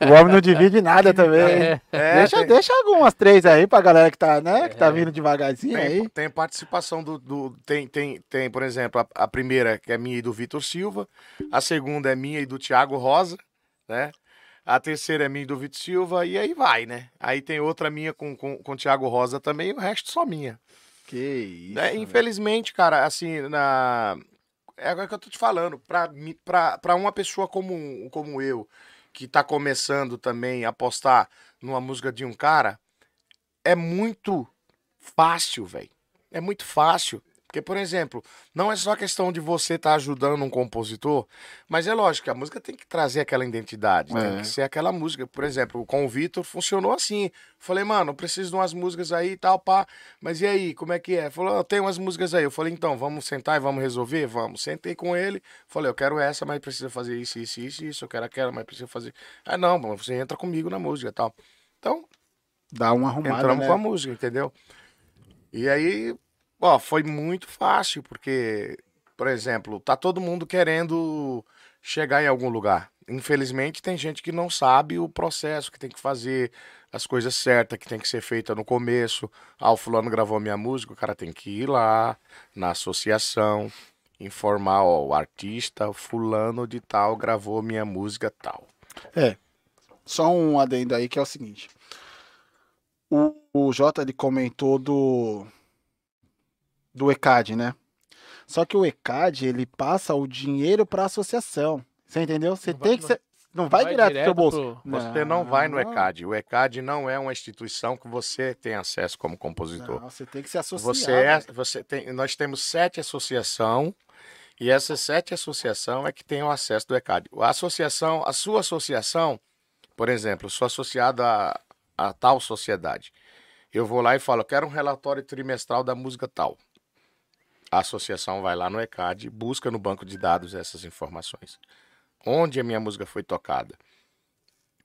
O homem não divide nada [LAUGHS] também. É. É, deixa, tem- deixa algumas três aí pra galera que tá, né? Que tá vindo devagarzinho Tem, aí. tem participação do. do- tem, tem, tem, por exemplo, a, a primeira que é minha e do Vitor Silva. A segunda é minha e do Thiago Rosa, né? A terceira é minha e do Vitor Silva. E aí vai, né? Aí tem outra minha com, com, com o Thiago Rosa também. E o resto só minha. Que isso. É, velho. infelizmente, cara, assim, na... é agora que eu tô te falando, pra uma pessoa como, como eu, que tá começando também a apostar numa música de um cara, é muito fácil, velho. É muito fácil. Porque, por exemplo, não é só questão de você estar ajudando um compositor, mas é lógico que a música tem que trazer aquela identidade, tem É. que ser aquela música. Por exemplo, com o Vitor funcionou assim. Falei, mano, eu preciso de umas músicas aí e tal, pá. Mas e aí, como é que é? Falou, "Ah, tem umas músicas aí. Eu falei, então, vamos sentar e vamos resolver? Vamos. Sentei com ele, falei, eu quero essa, mas precisa fazer isso, isso, isso, isso. Eu quero aquela, mas precisa fazer. Ah, não, você entra comigo na música e tal. Então, Dá uma arrumada, entramos né? com a música, entendeu? E aí, ó, foi muito fácil, porque, por exemplo, tá todo mundo querendo chegar em algum lugar. Infelizmente, tem gente que não sabe o processo que tem que fazer, as coisas certas que tem que ser feita no começo. Ah, o fulano gravou minha música, o cara tem que ir lá na associação, informar, ó, o artista fulano de tal gravou minha música tal. Só um adendo aí que é o seguinte. O, o Jota ele comentou do do ECAD, né? Só que o ECAD ele passa o dinheiro para a associação. Você entendeu? Você Não tem vai- que ser, não vai, direto pro seu bolso. pro- Você não vai no ECAD. O ECAD não é uma instituição que você tem acesso como compositor. Não, você tem que se associar. Você é, velho. você tem, nós temos sete associações e essas sete associações é que tem o acesso do ECAD. A associação, a sua associação, por exemplo, sou associado a, a tal sociedade. Eu vou lá e falo, eu quero um relatório trimestral da música tal. A associação vai lá no ECAD, busca no banco de dados essas informações. Onde a minha música foi tocada?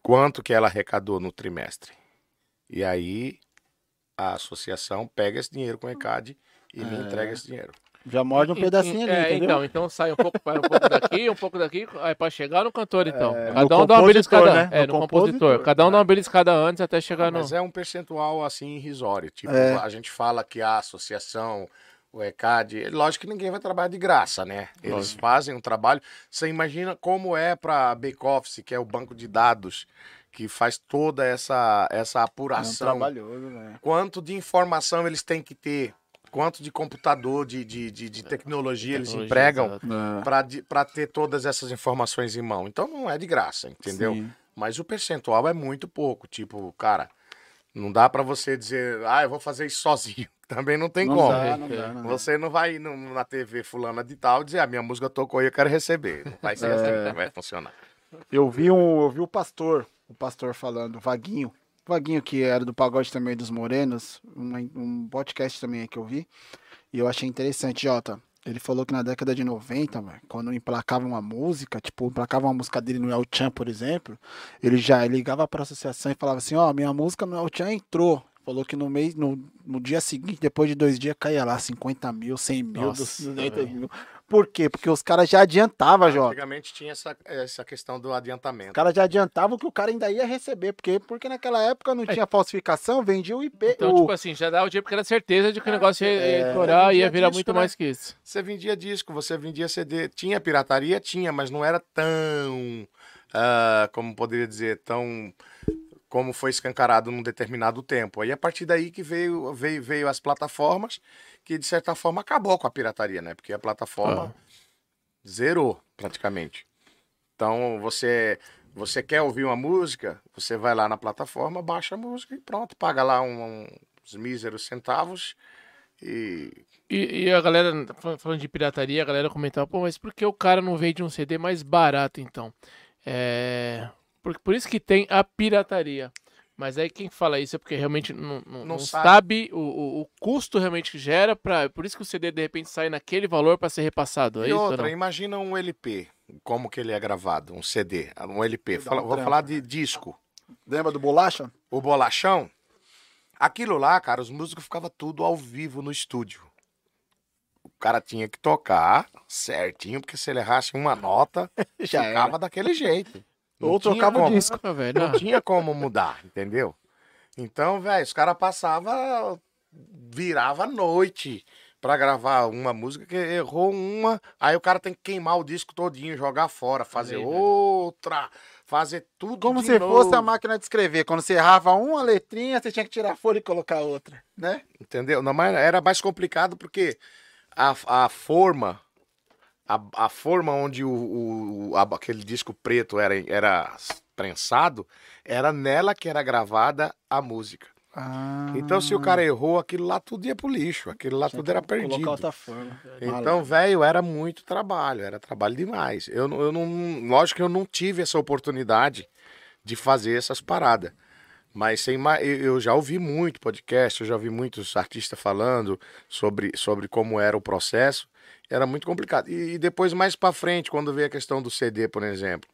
Quanto que ela arrecadou no trimestre? E aí a associação pega esse dinheiro com o ECAD e me É. entrega esse dinheiro. Já morde um pedacinho e- ali, é, entendeu? Então, então sai um pouco, vai um pouco daqui, um pouco daqui, aí pra chegar no cantor, então. É, Cada um dá uma compositor, beliscada. né? É, No no compositor. compositor. Cada um dá uma beliscada antes até chegar no. Mas é um percentual assim irrisório. Tipo, É. a gente fala que a associação, o ECAD, lógico que ninguém vai trabalhar de graça, né? Eles Lógico. fazem um trabalho. Você imagina como é para Back-Office, que é o banco de dados, que faz toda essa, essa É um apuração. trabalhoso, né? quanto de informação eles têm que ter, quanto de computador, de, de, de, de tecnologia eles Tecnologia, empregam exato. É, para ter todas essas informações em mão. Então não é de graça, entendeu? sim. Mas o percentual é muito pouco. Tipo, cara, não dá para você dizer, ah, eu vou fazer isso sozinho. Também não tem Não como. dá, não dá, não dá. Você não vai na TV fulana de tal dizer, a minha música tocou e eu quero receber. Não vai ser É. assim que vai funcionar. Eu vi um, eu vi o pastor, o pastor falando, Vaguinho, Vaguinho que era do pagode também dos Morenos, um, um podcast também que eu vi, e eu achei interessante, Jota. Ele falou que na década de 90, velho, quando emplacava uma música, tipo, emplacava uma música dele no El Chan, por exemplo, ele já ligava pra associação e falava assim, ó, minha música no El Chan entrou. Falou que no mês, no, no dia seguinte, depois de dois dias, caía lá 50 mil, 100 mil, Nossa, 200 velho. mil. Por quê? Porque os caras já adiantavam, Jota. Antigamente tinha essa, essa questão do Os adiantamento. caras já adiantavam que o cara ainda ia receber, porque, porque naquela época não tinha falsificação, vendia o IP. Então, o... tipo assim, já dá o dia porque era certeza de que o negócio ia, ia é, estourar e ia virar disco, muito né? mais que isso. Você vendia disco, você vendia CD. Tinha pirataria? Tinha, mas não era tão. ah, como poderia dizer, tão. Como foi escancarado num determinado tempo. Aí a partir daí que veio, veio, veio as plataformas, que de certa forma acabou com a pirataria, né? Porque a plataforma zerou praticamente. Então você. Você quer ouvir uma música, você vai lá na plataforma, baixa a música e pronto, paga lá um- uns míseros centavos e E, e a galera, fal- falando de pirataria, a galera comentava, pô, mas por que o cara não vende um CD mais barato, então? É... Por, por isso que tem a pirataria. Mas aí quem fala isso é porque realmente não, não, Não não sabe. sabe, o, o, o custo realmente que gera, pra, por isso que o CD de repente sai naquele valor para ser repassado. É E outra, não? imagina um LP, como que ele é gravado, um CD, um LP. Fala- um vou trampo. falar de disco. Lembra do Bolacha? O bolachão, aquilo lá, cara, os músicos ficavam tudo ao vivo no estúdio. O cara tinha que tocar certinho, porque se ele errasse uma nota, [LAUGHS] Já ficava daquele jeito. Não Ou trocava o como. disco. Velho, Não tinha como mudar, entendeu? Então, velho, os caras passavam, virava noite pra gravar uma música que errou uma, aí o cara tem que queimar o disco todinho, jogar fora, fazer Aí, velho. outra, fazer tudo Como se novo, fosse a máquina de escrever. Quando você errava uma letrinha, você tinha que tirar a folha e colocar outra, né? Entendeu? Não, mas era mais complicado porque a, a forma, a, a forma onde o, o- a- aquele disco preto era, era prensado, era nela que era gravada a música. Ah, Então, se o cara errou, aquilo lá tudo ia pro lixo, aquilo lá tinha tudo era perdido. outra forma. Então, velho, era muito trabalho, era trabalho demais. Eu, não- eu não, lógico que eu não tive essa oportunidade de fazer essas paradas. Mas sem ma- eu eu já ouvi muito podcast, eu já ouvi muitos artistas falando sobre, sobre como era o processo. Era muito complicado. E, e depois, mais pra frente, quando veio a questão do CD, por exemplo.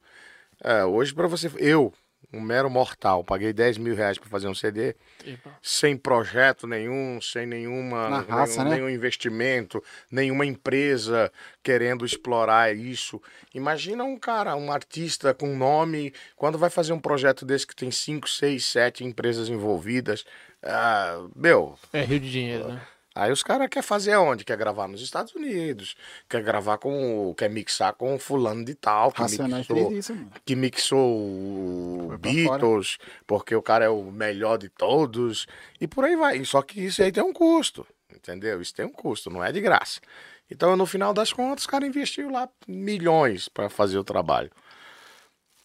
é, hoje, para você. Eu, um mero mortal, paguei 10 mil reais pra fazer um CD Epa. sem projeto nenhum, sem nenhuma, Na raça, nenhum, né? nenhum investimento, nenhuma empresa querendo explorar isso. Imagina um cara, um artista com nome, quando vai fazer um projeto desse que tem 5, 6, 7 empresas envolvidas. ah, meu, É Rio de Dinheiro, né? Aí os caras querem fazer aonde? Quer gravar nos Estados Unidos, quer gravar com. quer mixar com fulano de tal, que Racionais mixou, isso, mano. que mixou o Beatles, porque o cara é o melhor de todos, e por aí vai. Só que isso aí tem um custo, entendeu? Isso tem um custo, não é de graça. Então, no final das contas, os caras investiram lá milhões para fazer o trabalho.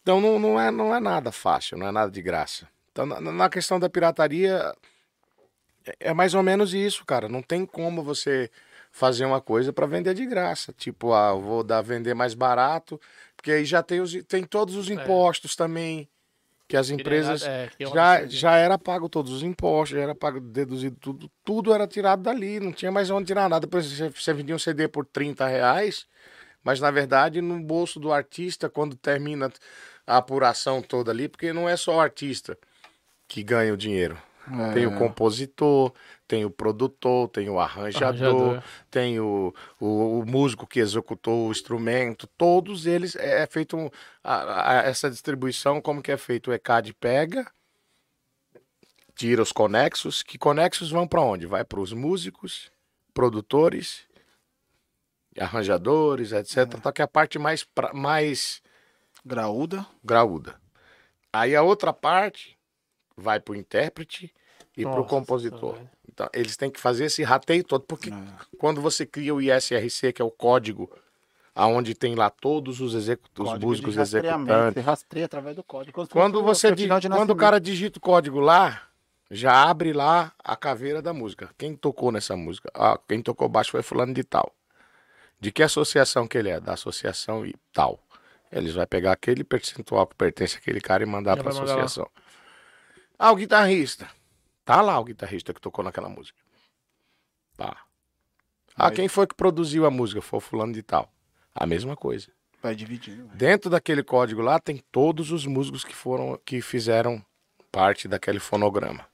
Então, não, não, é, não é nada fácil, não é nada de graça. Então, na, na questão da pirataria, é- é mais ou menos isso, cara. Não tem como você fazer uma coisa para vender de graça. Tipo, ah, eu vou dar vender mais barato, porque aí já tem, os, tem todos os impostos também, que as empresas É, é já, já era pago todos os impostos, já era pago deduzido tudo, tudo era tirado dali, não tinha mais onde tirar nada. Por exemplo, você, você vendia um CD por 30 reais, mas na verdade no bolso do artista, quando termina a apuração toda ali, porque não é só o artista que ganha o dinheiro. Tem É. o compositor, tem o produtor, tem o arranjador, Arranjador. tem o, o, o músico que executou o instrumento, todos eles é, é feito um- a- a- essa distribuição, como que é feito? O ECAD pega, tira os conexos, que conexos vão para onde? Vai para os músicos, produtores, arranjadores, etc. Só que é a parte mais, pra- mais Graúda. graúda. Aí a outra parte vai para o intérprete e para o compositor. Então, eles têm que fazer esse rateio todo, porque É. quando você cria o ISRC, que é o código aonde tem lá todos os, execu- os músicos executantes. Você rastreia através do código. Quando fosse você o di- certidão de quando o cara digita o código lá, já abre lá a caveira da música. Quem tocou nessa música? Ah, quem tocou baixo foi fulano de tal. De que associação que ele é? Da associação e tal. Eles vão pegar aquele percentual que pertence àquele cara e mandar para a vai mandar lá. associação. Ah, o guitarrista. Tá lá o guitarrista que tocou naquela música. Tá. Ah, quem foi que produziu a música? Foi o fulano de tal. A mesma coisa. Vai dividindo. vai. Dentro daquele código lá tem todos os músicos que foram que fizeram parte daquele fonograma.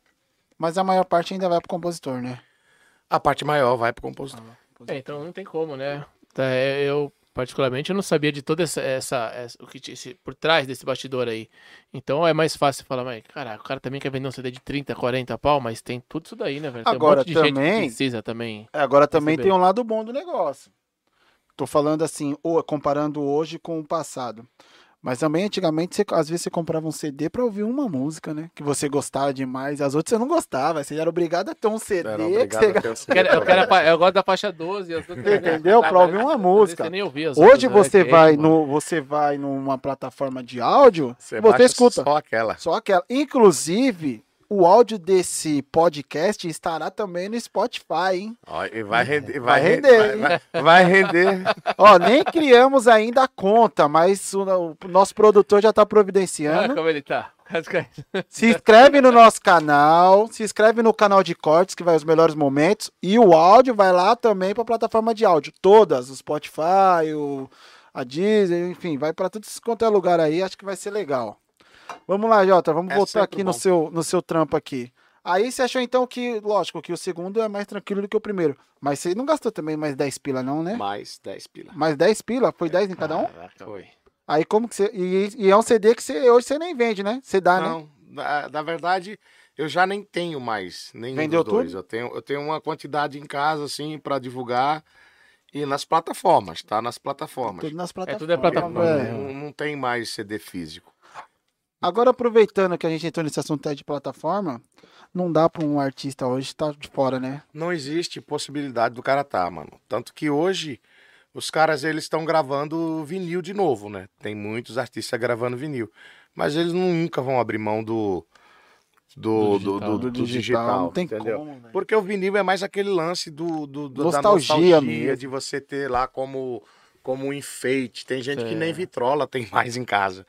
Mas a maior parte ainda vai pro compositor, né? A parte maior vai pro compositor. É, então não tem como, né? É, Eu, particularmente, eu não sabia de toda essa, essa, essa- o que tinha esse- por trás desse bastidor aí. Então é mais fácil falar, mas, cara, o cara também quer vender um CD de 30, 40 pau, mas tem tudo isso daí, né, velho? Tem Agora, um também- que precisa também. É, Agora também Perceber. tem um lado bom do negócio. Tô falando assim, ou comparando hoje com o passado. Mas também antigamente, você, às vezes você comprava um CD pra ouvir uma música, né? Que você gostava demais. As outras você não gostava. Você era obrigado a ter um CD. Você... Eu, CD quero, eu, pra quero a gravar. fa- eu gosto da faixa 12. as outras- Entendeu? Pra ouvir uma música. Você nem ouvia Hoje outras, você né? vai no, você vai numa plataforma de áudio, Você, você, escuta só aquela. só aquela. Inclusive, o áudio desse podcast estará também no Spotify, hein? Ó, e vai render, Vai vai, re- render, hein? vai, vai- vai render. [LAUGHS] Ó, nem criamos ainda a conta, mas o, o nosso produtor já tá Ah, providenciando. como ele tá. [LAUGHS] Se inscreve no nosso canal, se inscreve no canal de cortes que vai os melhores momentos e o áudio vai lá também para a plataforma de áudio, todas, o Spotify, o a Deezer, enfim, vai para tudo quanto é lugar aí, acho que vai ser legal. Vamos lá, Jota, vamos É voltar aqui no seu no seu trampo aqui. Aí você achou então que, lógico, que o segundo é mais tranquilo do que o primeiro, mas você não gastou também mais 10 pila não, né? Mais 10 pila. Mais 10 pila? Foi 10 em cada um? Caraca. Foi. Aí como que você e, e é um CD que você hoje você nem vende, né? Você dá, né? Não, na, verdade, eu já nem tenho mais nenhum Vendeu dos dois. Eu tenho, eu tenho uma quantidade em casa, assim, para divulgar e nas plataformas, tá? Nas plataformas. Tudo nas plataformas. tudo é plataforma, é. Não, não tem mais CD físico. Agora, aproveitando que a gente entrou nesse assunto de plataforma, não dá pra um artista hoje estar de fora, né? Não existe possibilidade do cara tá, mano. Tanto que hoje os caras eles estão gravando vinil de novo, né? Tem muitos artistas gravando vinil, mas eles nunca vão abrir mão do do, do, do, Do do digital, digital, não tem entendeu? como, velho. Porque o vinil é mais aquele lance do, do, do- da Nostalgia nostalgia mesmo. de você ter lá como, como um enfeite. Tem gente que É. nem vitrola tem mais em casa.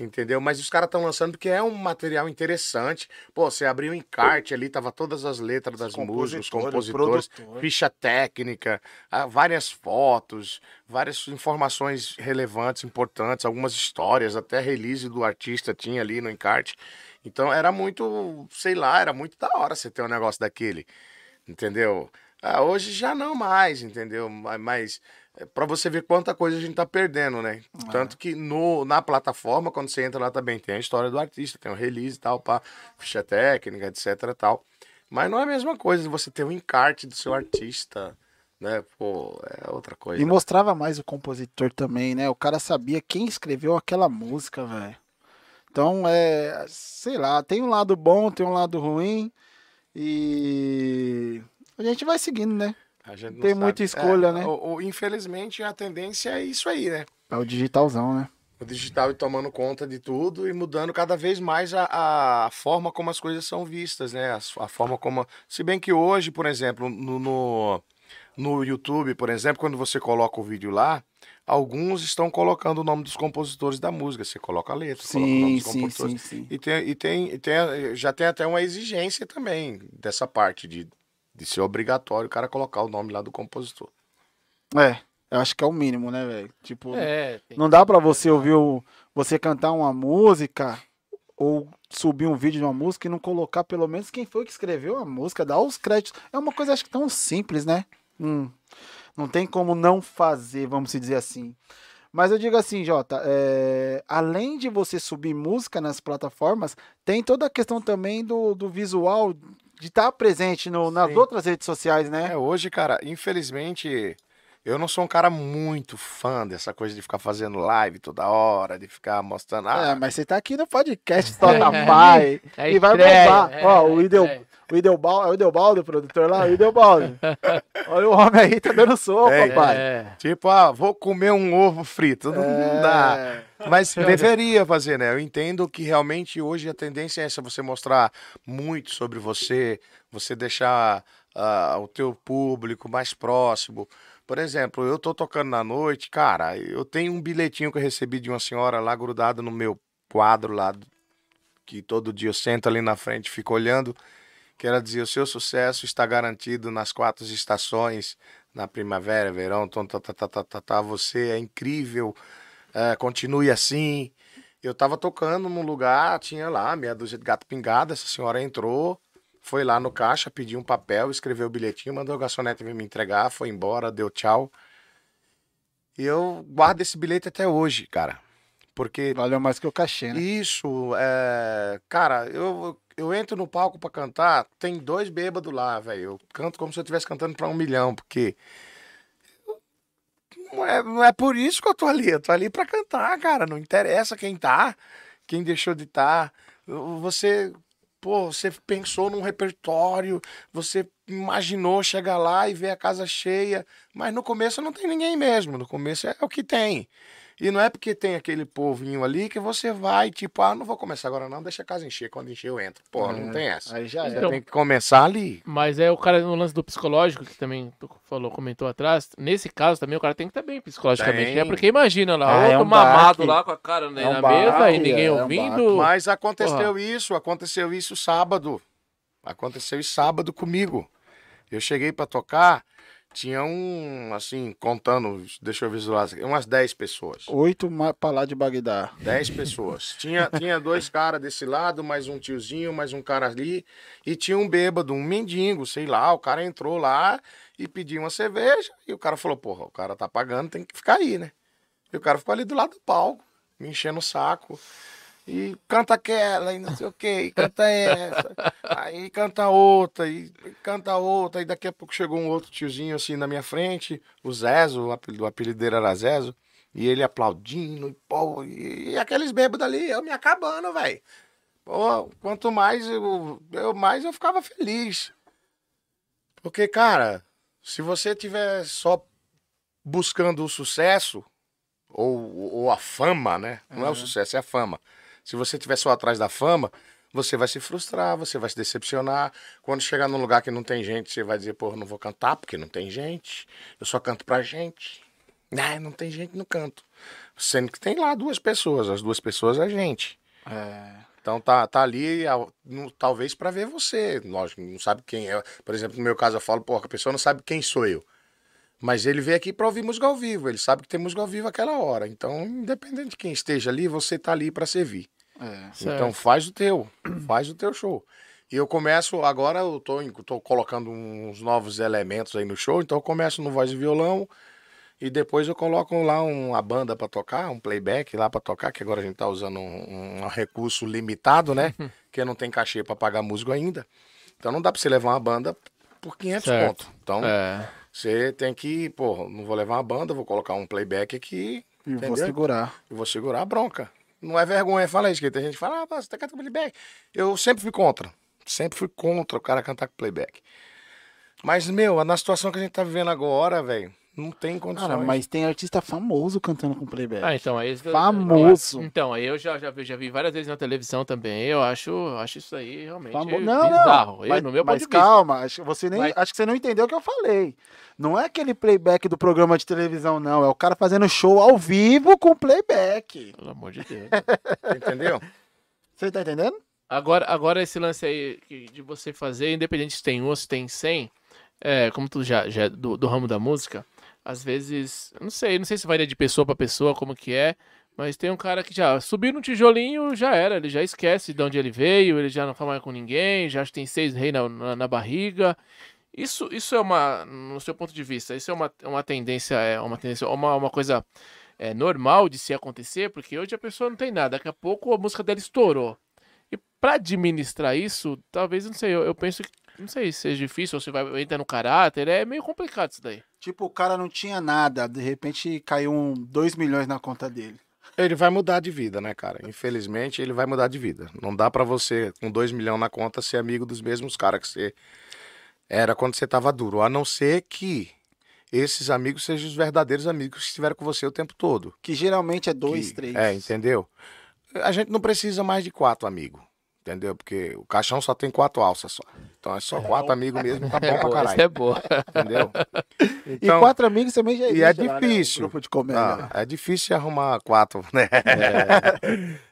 Entendeu? Mas os caras estão lançando porque é um material interessante. Pô, você abriu um encarte ali, tava todas as letras das músicas, os compositores, produtor. ficha técnica, várias fotos, várias informações relevantes, importantes, algumas histórias, até release do artista tinha ali no encarte. Então era muito, sei lá, era muito da hora você ter um negócio daquele, entendeu? Ah, hoje já não mais, entendeu? Ma- Mas é pra você ver quanta coisa a gente tá perdendo, né? Tanto que no, na plataforma, quando você entra lá também, tem a história do artista, tem o release e tal, pá, ficha técnica, etc tal. Mas não é a mesma coisa você ter um encarte do seu artista, né? Pô, é outra coisa. E mostrava mais o compositor também, né? O cara sabia quem escreveu aquela música, velho. Então, é. Sei lá, tem um lado bom, tem um lado ruim. E. A gente vai seguindo, né? Tem sabe. muita escolha, É, né? o- o- infelizmente, a tendência é isso aí, né? É o digitalzão, né? O digital ir tomando conta de tudo e mudando cada vez mais a, a forma como as coisas são vistas, né? A, a forma como. Se bem que hoje, por exemplo, no, no, no YouTube, por exemplo, quando você coloca o vídeo lá, alguns estão colocando o nome dos compositores da música. Você coloca a letra, coloca o nome Sim, dos sim, compositores. sim, sim. E, tem, e, tem, e tem, já tem até uma exigência também dessa parte de, de ser obrigatório o cara colocar o nome lá do compositor. É, eu acho que é o mínimo, né, velho? Tipo, É, não dá pra você ouvir o, você cantar uma música ou subir um vídeo de uma música e não colocar pelo menos quem foi que escreveu a música, dar os créditos. É uma coisa acho que tão simples, né? Hum, não tem como não fazer, vamos dizer assim. Mas eu digo assim, Jota, é, além de você subir música nas plataformas, tem toda a questão também do, do visual, de estar presente no- nas Sim. outras redes sociais, né? É, hoje, cara, infelizmente, eu não sou um cara muito fã dessa coisa de ficar fazendo live toda hora, de ficar mostrando. É, Ah, mas você tá aqui no podcast só da [LAUGHS] pai. É e vai bombar. é, Ó, o é estreia. O Idelbaldo, é o Idelbaldo, o produtor lá, o Idelbaldo. Olha o homem aí, tá dando sopa, É, pai. É. tipo, ah, vou comer um ovo frito. Não, não dá. É, Mas deveria fazer, né? Eu entendo que realmente hoje a tendência é essa, você mostrar muito sobre você, você deixar ah, o teu público mais próximo. Por exemplo, eu tô tocando na noite, cara, eu tenho um bilhetinho que eu recebi de uma senhora lá grudado no meu quadro lá, que todo dia eu sento ali na frente e fico olhando, que ela dizia, o seu sucesso está garantido nas quatro estações, na primavera, verão, tom, tá, tá, tá, tá, tá, tá, você é incrível, é, continue assim. Eu tava tocando num lugar, tinha lá meia dúzia de gato pingado, essa senhora entrou, foi lá no caixa, pediu um papel, escreveu o bilhetinho, mandou a garçonete vir me entregar, foi embora, deu tchau. E eu guardo esse bilhete até hoje, cara. Porque valeu mais que o cachê, né? isso, é... cara, eu, eu entro no palco pra cantar, tem dois bêbados lá, velho. Eu canto como se eu estivesse cantando pra um milhão, porque. Não é, não é por isso que eu tô ali, eu tô ali pra cantar, cara. Não interessa quem tá, quem deixou de estar. Você, pô, você pensou num repertório, você imaginou chegar lá e ver a casa cheia, mas no começo não tem ninguém mesmo, no começo é o que tem. E não é porque tem aquele povinho ali que você vai, tipo, ah, não vou começar agora não, deixa a casa encher, quando encher eu entro. Pô, não tem essa. Aí já é. Então, tem que começar ali. Mas é o cara no lance do psicológico, que também tu falou, comentou atrás. Nesse caso também o cara tem que estar bem psicologicamente, Tem. né? Porque imagina lá, Ah, é outro um mamado baque. lá com a cara né, É um na baque, mesa e ninguém é um ouvindo. Mas aconteceu isso, aconteceu isso sábado. Aconteceu isso sábado comigo. Eu cheguei pra tocar, tinha um, assim, contando, deixa eu visualizar, umas 10 pessoas. Oito pra lá de Bagdá. 10 pessoas. Tinha, tinha dois [LAUGHS] caras desse lado, mais um tiozinho, mais um cara ali. E tinha um bêbado, um mendigo, sei lá. O cara entrou lá e pediu uma cerveja. E o cara falou: Porra, o cara tá pagando, tem que ficar aí, né? E o cara ficou ali do lado do palco, me enchendo o saco. E canta aquela, e não sei o que, e canta essa. Aí canta outra, e canta outra. E daqui a pouco chegou um outro tiozinho assim na minha frente, o Zezo, o apelido, o apelido dele era Zezo. E ele aplaudindo, e, pô, e, e aqueles bêbados ali, eu me acabando, velho. Pô, quanto mais eu, eu, mais eu ficava feliz. Porque, cara, se você tiver só buscando o sucesso, ou, ou a fama, né? Não é o sucesso, é a fama. Se você estiver só atrás da fama, você vai se frustrar, você vai se decepcionar. Quando chegar num lugar que não tem gente, você vai dizer, pô, não vou cantar porque não tem gente. Eu só canto pra gente. Ah, não tem gente no canto. Sendo que tem lá duas pessoas, as duas pessoas é a gente. É. Então tá, tá ali, talvez pra ver você. Lógico, não sabe quem é. Por exemplo, no meu caso, eu falo, pô, a pessoa não sabe quem sou eu. Mas ele veio aqui pra ouvir música ao vivo. Ele sabe que tem música ao vivo aquela hora. Então, independente de quem esteja ali, você tá ali pra servir. É. Certo. Então faz o teu, faz o teu show. E eu começo, agora eu tô, tô colocando uns novos elementos aí no show, então eu começo no voz e violão e depois eu coloco lá uma banda pra tocar, um playback lá pra tocar, que agora a gente tá usando um, um recurso limitado, né? [LAUGHS] que não tem cachê pra pagar músico ainda. Então não dá pra você levar uma banda por 500 Certo. conto. Então É. você tem que, pô, não vou levar uma banda, vou colocar um playback aqui E vou Entendeu? segurar. eu vou segurar a bronca. Não é vergonha falar isso, que tem gente que fala, ah, você tá cantando playback. Eu sempre fui contra. Sempre fui contra o cara cantar com playback. Mas, meu, na situação que a gente tá vivendo agora, velho, não tem condições. Cara, mas tem artista famoso cantando com playback. Ah, então aí. Famoso. Então, aí eu já, já, vi, já vi várias vezes na televisão também. Eu acho, acho isso aí realmente Famo- Não, bizarro. não. Eu, Mas, no meu mas calma, acho, que você nem, Mas- acho que você não entendeu o que eu falei. Não é aquele playback do programa de televisão, não. É o cara fazendo show ao vivo com playback. Pelo amor de Deus. Entendeu? [LAUGHS] Você tá entendendo? Agora, agora esse lance aí de você fazer, independente se tem um ou se tem 100, é, como tu já, já é do, do ramo da música, às vezes, não sei, não sei se varia de pessoa pra pessoa, como que é, mas tem um cara que já subiu no tijolinho, já era, ele já esquece de onde ele veio, ele já não fala mais com ninguém, já tem seis reis na, na, na barriga. Isso, isso é uma, no seu ponto de vista, isso é uma, uma tendência, é uma tendência, uma, uma coisa é, normal de se acontecer, porque hoje a pessoa não tem nada, daqui a pouco a música dela estourou. E pra administrar isso, talvez, não sei, eu, eu penso que, não sei se é difícil ou se vai entrar no caráter, é meio complicado isso daí. Tipo, o cara não tinha nada, de repente caiu um 2 milhões na conta dele. Ele vai mudar de vida, né, cara? Infelizmente, ele vai mudar de vida. Não dá pra você, com 2 milhões na conta, ser amigo dos mesmos caras que você era quando você tava duro. A não ser que esses amigos sejam os verdadeiros amigos que estiveram com você o tempo todo. Que geralmente é dois, Que- três. É, entendeu? A gente não precisa mais de quatro amigos, entendeu? Porque o caixão só tem quatro alças só. Então é só quatro amigos mesmo, tá bom É pra boa, caralho, essa é boa. entendeu? [LAUGHS] E Então, quatro amigos também já e é existe lá, né? difícil. Um grupo de comédia. ah, é difícil arrumar quatro, né?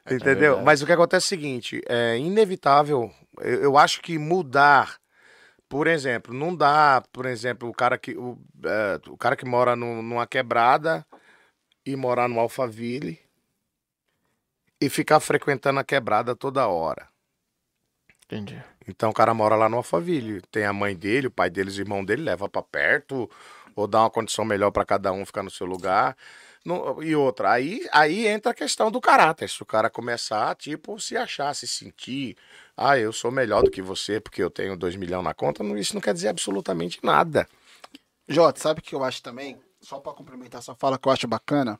É [LAUGHS] Entendeu? verdade. Mas o que acontece é o seguinte, é inevitável, eu, eu acho que mudar, por exemplo, não dá, por exemplo, o cara que, o, é, o cara que mora no- numa quebrada e morar no Alphaville e ficar frequentando a quebrada toda hora. Entendi. Então o cara mora lá no Alphaville, tem a mãe dele, o pai deles, o irmão dele, leva pra perto, ou dá uma condição melhor pra cada um ficar no seu lugar. Não- e outra, aí, aí entra a questão do caráter. Se o cara começar, tipo, se achar, se sentir, ah, eu sou melhor do que você porque eu tenho dois milhões na conta, não- isso não quer dizer absolutamente nada. Jota, sabe o que eu acho também? Só pra complementar sua fala que eu acho bacana,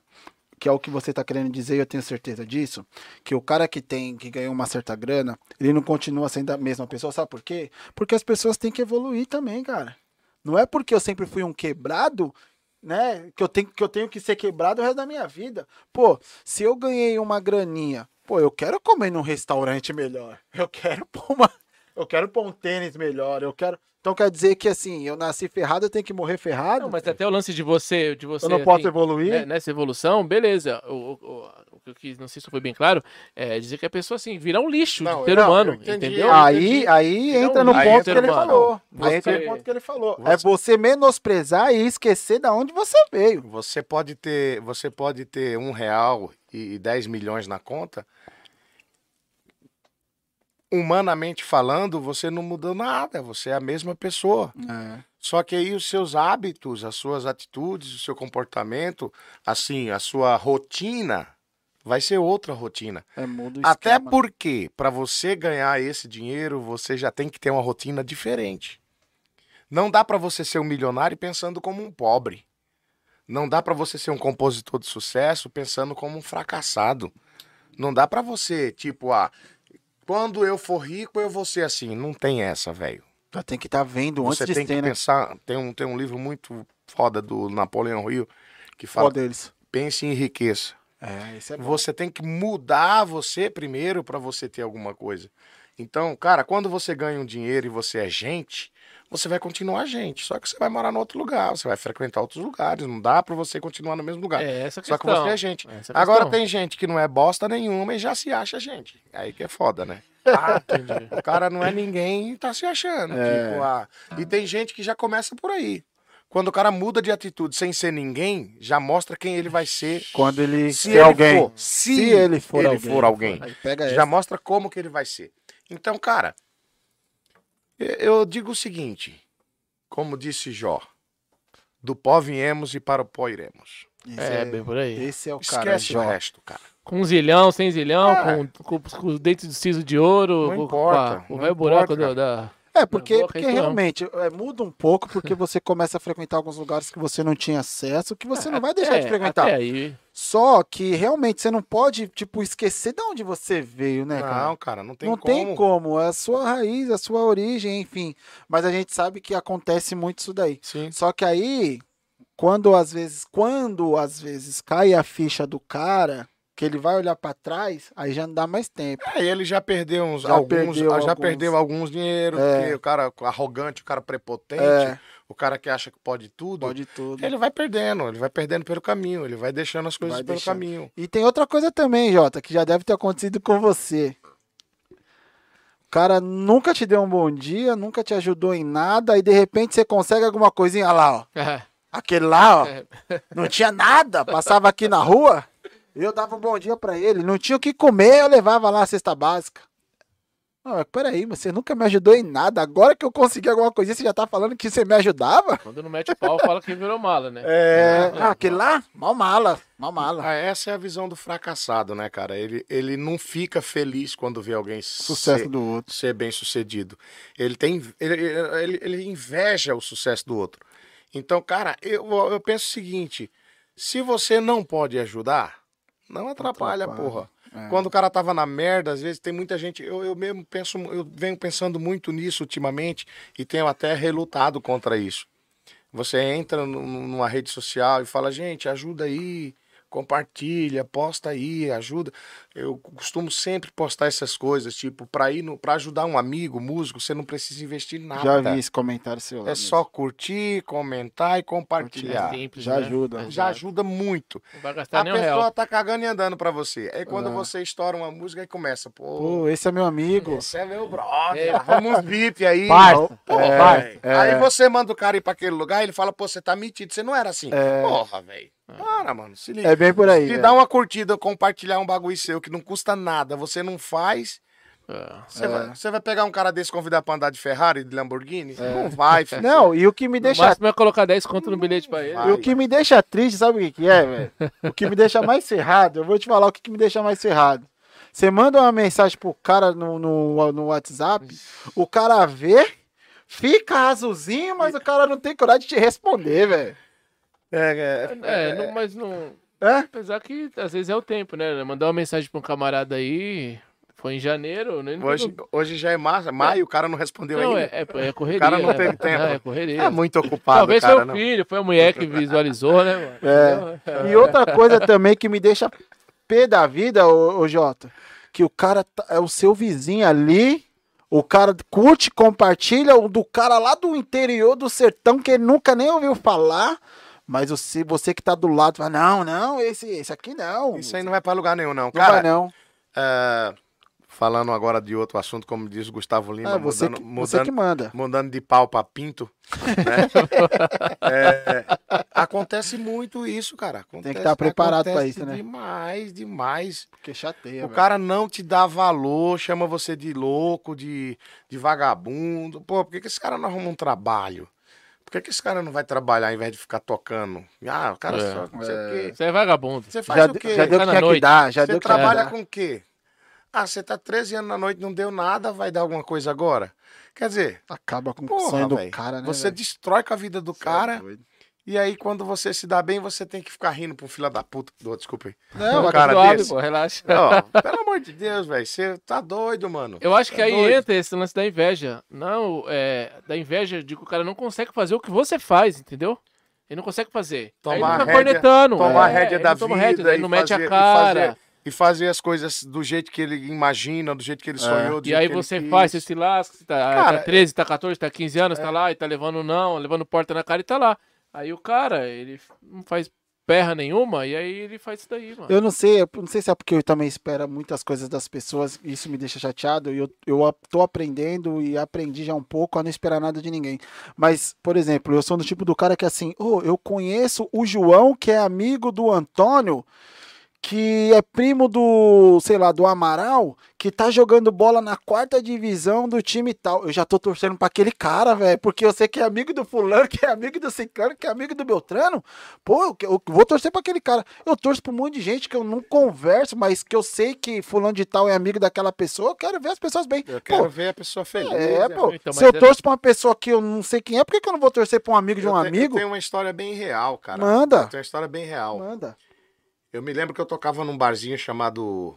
que é o que você tá querendo dizer, eu tenho certeza disso, que o cara que tem, que ganhou uma certa grana, ele não continua sendo a mesma pessoa, sabe por quê? Porque as pessoas têm que evoluir também, cara. Não é porque eu sempre fui um quebrado, né, que eu tenho que, eu tenho que ser quebrado o resto da minha vida. Pô, se eu ganhei uma graninha, pô, eu quero comer num restaurante melhor. Eu quero pôr uma eu quero pôr um tênis melhor, eu quero então quer dizer que assim, eu nasci ferrado, eu tenho que morrer ferrado? Não, mas até o lance de você, de você eu não posso assim, evoluir? né, nessa evolução, beleza. O, que eu quis, não sei se foi bem claro, é dizer que a pessoa, assim, virar um lixo Não, de ser não, humano, entendeu? Aí, aí entra no ponto que ele falou. Aí entra você- no ponto que ele falou. você- É você menosprezar e esquecer da onde você veio. Você pode ter, você pode ter um real e 10 milhões na conta. Humanamente falando, você não mudou nada, você é a mesma pessoa. Só que aí os seus hábitos, as suas atitudes, o seu comportamento, assim, a sua rotina vai ser outra rotina. É, Até porque para você ganhar esse dinheiro, você já tem que ter uma rotina diferente. Não dá para você ser um milionário pensando como um pobre. Não dá pra você ser um compositor de sucesso pensando como um fracassado. Não dá pra você, tipo, ah, quando eu for rico eu vou ser assim. Não tem essa, velho. Já tem que estar vendo antes Você de tem que né? pensar. Tem um, tem um livro muito foda do Napoleão Hill que fala: Qual deles? pense em riqueza. É, esse é bom. Você tem que mudar você primeiro pra você ter alguma coisa. Então, cara, quando você ganha um dinheiro e você é gente, você vai continuar gente. Só que você vai morar em outro lugar, você vai frequentar outros lugares. Não dá pra você continuar no mesmo lugar. É essa a Só que questão. você é gente. Essa a Agora questão. tem gente que não é bosta nenhuma e já se acha gente. Aí que é foda, né? [LAUGHS] Ah, entendi. O cara não é ninguém e tá se achando. É. tipo, ah, E tem gente que já começa por aí. Quando o cara muda de atitude sem ser ninguém, já mostra quem ele vai ser. [LAUGHS] Quando ele Se se ele alguém. for, se, se ele for ele alguém. for alguém. Já essa. mostra como que ele vai ser. Então, cara, eu- digo o seguinte, como disse Jó, do pó viemos e para o pó iremos. Esse É, bem por aí. Esse é o cara. Esquece Jó. o resto, cara. Com um zilhão, sem zilhão, É. com, com, com os dentes de siso de ouro, Não com, importa, com, não o velho buraco da, da- É, porque, boa porque realmente é, muda um pouco, porque você começa a frequentar alguns lugares que você não tinha acesso, que você não vai deixar É, de frequentar. Até aí. Só que realmente você não pode, tipo, esquecer de onde você veio, né, cara? Não, cara, não tem não como. tem como, é a sua raiz, a sua origem, enfim. Mas a gente sabe que acontece muito isso daí. Sim. Só que aí, quando às vezes, quando às vezes cai a ficha do cara, que ele vai olhar pra trás, aí já não dá mais tempo. Aí ele já perdeu uns Já alguns, perdeu já alguns. perdeu alguns dinheiro, É. o cara arrogante, o cara prepotente, É. o cara que acha que pode tudo, Pode tudo. ele vai perdendo, ele vai perdendo pelo caminho, ele vai deixando as coisas Vai pelo deixando. caminho. E tem outra coisa também, Jota, que já deve ter acontecido com você. O cara nunca te deu um bom dia, nunca te ajudou em nada, e de repente você consegue alguma coisinha lá, ó. É. [LAUGHS] Aquele lá, ó, não tinha nada, passava aqui na rua, eu dava um bom dia pra ele, não tinha o que comer, eu levava lá a cesta básica. Não, mas peraí, você nunca me ajudou em nada, agora que eu consegui alguma coisinha, você já tá falando que você me ajudava? Quando não mete pau, fala que virou mala, né? É, ah, aquele lá, mal mala, mal mala. Ah, essa é a visão do fracassado, né, cara? Ele, ele não fica feliz quando vê alguém Sucesso ser, do outro. ser bem sucedido. Ele tem. Ele, ele, ele inveja o sucesso do outro. Então, cara, eu, eu penso o seguinte: se você não pode ajudar, não atrapalha, Atrapalha. porra. É. Quando o cara tava na merda, às vezes tem muita gente. Eu, eu mesmo penso, eu venho pensando muito nisso ultimamente e tenho até relutado contra isso. Você entra nu- nu- numa rede social e fala, gente, ajuda aí, compartilha, posta aí, ajuda. Eu costumo sempre postar essas coisas, tipo, pra ir no, pra ajudar um amigo, músico, você não precisa investir nada. Já vi esse comentário seu lá. É mesmo. só curtir, comentar e compartilhar. É simples, Já né? ajuda. Já ajuda muito. Não vai gastar A pessoa real. tá cagando e andando pra você. Aí quando Ah. você estoura uma música, aí começa, pô, Pô, esse é meu amigo. esse é meu brother, É. vamos VIP aí. Porra, É, velho. é. Aí você manda o cara ir pra aquele lugar, ele fala, pô, você tá metido, você não era assim. É. Porra, velho. Para, mano, se liga. É bem por aí. Se é. dá uma curtida, compartilhar um bagulho seu que não custa nada, você não faz, É. você, É. vai, vai pegar um cara desse e convidar pra andar de Ferrari, de Lamborghini? Não vai, [LAUGHS] filho. Não, e o que me deixa máximo é colocar 10 conto no bilhete pra ele. Vai. E o que me deixa triste, sabe o que, que é, velho? O que me deixa mais ferrado, eu vou te falar o que, que me deixa mais ferrado. Você manda uma mensagem pro cara no, no, no WhatsApp, o cara vê, fica azulzinho, mas o cara não tem coragem de te responder, velho. É, é, É, não- mas não. É? Apesar que às vezes é o tempo, né? Mandar uma mensagem pra um camarada aí. Foi em janeiro, né? hoje, hoje já é março, maio, o cara não respondeu Não, ainda. é, é, é correria. O cara não né, teve tempo. É, é correria. É muito ocupado, Talvez cara, foi o não. filho, foi a mulher que visualizou, né, mano? É. E outra coisa também que me deixa pé da vida, ô, ô Jota, que o cara tá- é o seu vizinho ali, o cara curte, compartilha, o do cara lá do interior do sertão que ele nunca nem ouviu falar, mas você, você que tá do lado fala, não, não, esse, esse aqui não. Isso aí não vai pra lugar nenhum, não. não Cara, vai não. é, falando agora de outro assunto, como diz o Gustavo Lima, É, você, mudando, que, você mudando, que manda. mudando de pau pra pinto, né? [LAUGHS] É, acontece muito isso, cara. Acontece, estar preparado pra acontece isso, né? Demais, demais. Porque chateia, O velho. cara não te dá valor, chama você de louco, de, de vagabundo. Pô, por que, que esse cara não arruma um trabalho? Por que, que esse cara não vai trabalhar ao invés de ficar tocando? Ah, o cara É, só não sei o quê. Você é vagabundo. Você faz Já, o quê? já deu o que tinha que dar, já você deu que que trabalha dar. com o quê? Ah, você tá 13 anos na noite, não deu nada, vai dar alguma coisa agora? Quer dizer, Acaba com o sonho do cara, né? você velho? destrói com a vida do Cê é cara doido. E aí, quando você se dá bem, você tem que ficar rindo pro filho da puta. Oh, desculpa aí. Não, Um cara suave, desse. pô, relaxa. Ó, [LAUGHS] pelo amor de Deus, velho. Você tá doido, mano. Eu acho que É aí doido. entra esse lance da inveja. Não, é. Da inveja de que o cara não consegue fazer o que você faz, entendeu? Ele não consegue fazer. Tomar aí ele fica a rédea- cornetando. Tomar a é, rédea da não vida. rédea, ele e não mete fazer- a e cara. fazer- E fazer as coisas do jeito que ele imagina, do jeito que ele sonhou. do E aí que você quis. faz, você se lasca, você tá, Cara, tá 13, tá 14, tá 15 anos, tá lá e tá levando não, levando porta na cara e tá lá. Aí o cara, ele não faz perra nenhuma e aí ele faz isso daí, mano. Eu não sei, eu não sei se é porque eu também espero muitas coisas das pessoas, isso me deixa chateado, e eu, eu tô aprendendo e aprendi já um pouco a não esperar nada de ninguém. Mas, por exemplo, eu sou do tipo do cara que assim, oh, eu conheço o João, que é amigo do Antônio, que é primo do, sei lá, do Amaral, que tá jogando bola na quarta divisão do time tal. Eu já tô torcendo pra aquele cara, velho, porque eu sei que é amigo do fulano, que é amigo do ciclano, que é amigo do Beltrano. Pô, eu, eu vou torcer pra aquele cara. Eu torço pra um monte de gente que eu não converso, mas que eu sei que fulano de tal é amigo daquela pessoa. Eu quero ver as pessoas bem. Eu quero Pô, ver a pessoa feliz. é, né? pô. Então, Se eu é- torço pra uma pessoa que eu não sei quem é, por que, que eu não vou torcer pra um amigo de um Eu te- amigo? Eu tenho uma história bem real, cara. Manda. Eu tenho uma história bem real. Manda. Eu me lembro que eu tocava num barzinho chamado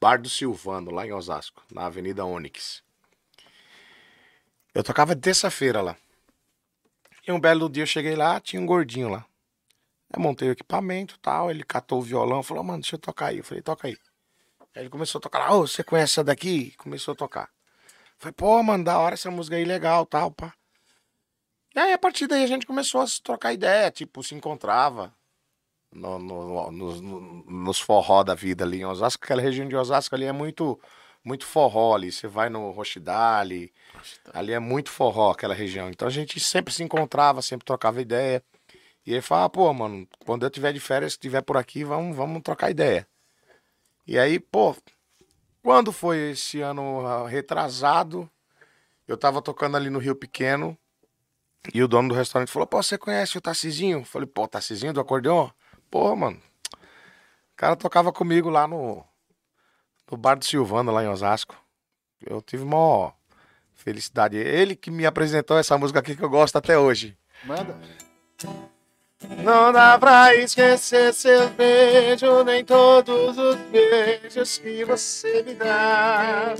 Bar do Silvano, lá em Osasco, na Avenida Onyx. Eu tocava terça-feira lá. E um belo dia eu cheguei lá, tinha um gordinho lá. Eu montei o equipamento tal, ele catou o violão, falou, mano, deixa eu tocar aí. Eu falei, toca aí. Aí ele começou a tocar lá, ô, você conhece essa daqui? Começou a tocar. Eu falei, pô, mano, da hora essa música aí, legal, tal, pá. E aí, a partir daí, a gente começou a trocar ideia, tipo, se encontrava no, no- nos, no- nos forró da vida ali em Osasco. Aquela região de Osasco ali é muito, muito forró ali. Você vai no Rochidale, ali é muito forró aquela região. Então a gente sempre se encontrava, sempre trocava ideia. E ele falava, pô, mano, quando eu tiver de férias, se tiver por aqui, vamos, vamos trocar ideia. E aí, pô, quando foi esse ano ah, retrasado, eu tava tocando ali no Rio Pequeno, e o dono do restaurante falou, pô, você conhece o Tarcizinho? Eu falei, pô, o Tarcizinho do acordeon? Pô, mano, o cara tocava comigo lá no, no bar do Silvano, lá em Osasco. Eu tive uma felicidade. Ele que me apresentou essa música aqui que eu gosto até hoje. Manda. Não dá pra esquecer seu beijo, nem todos os beijos que você me dá.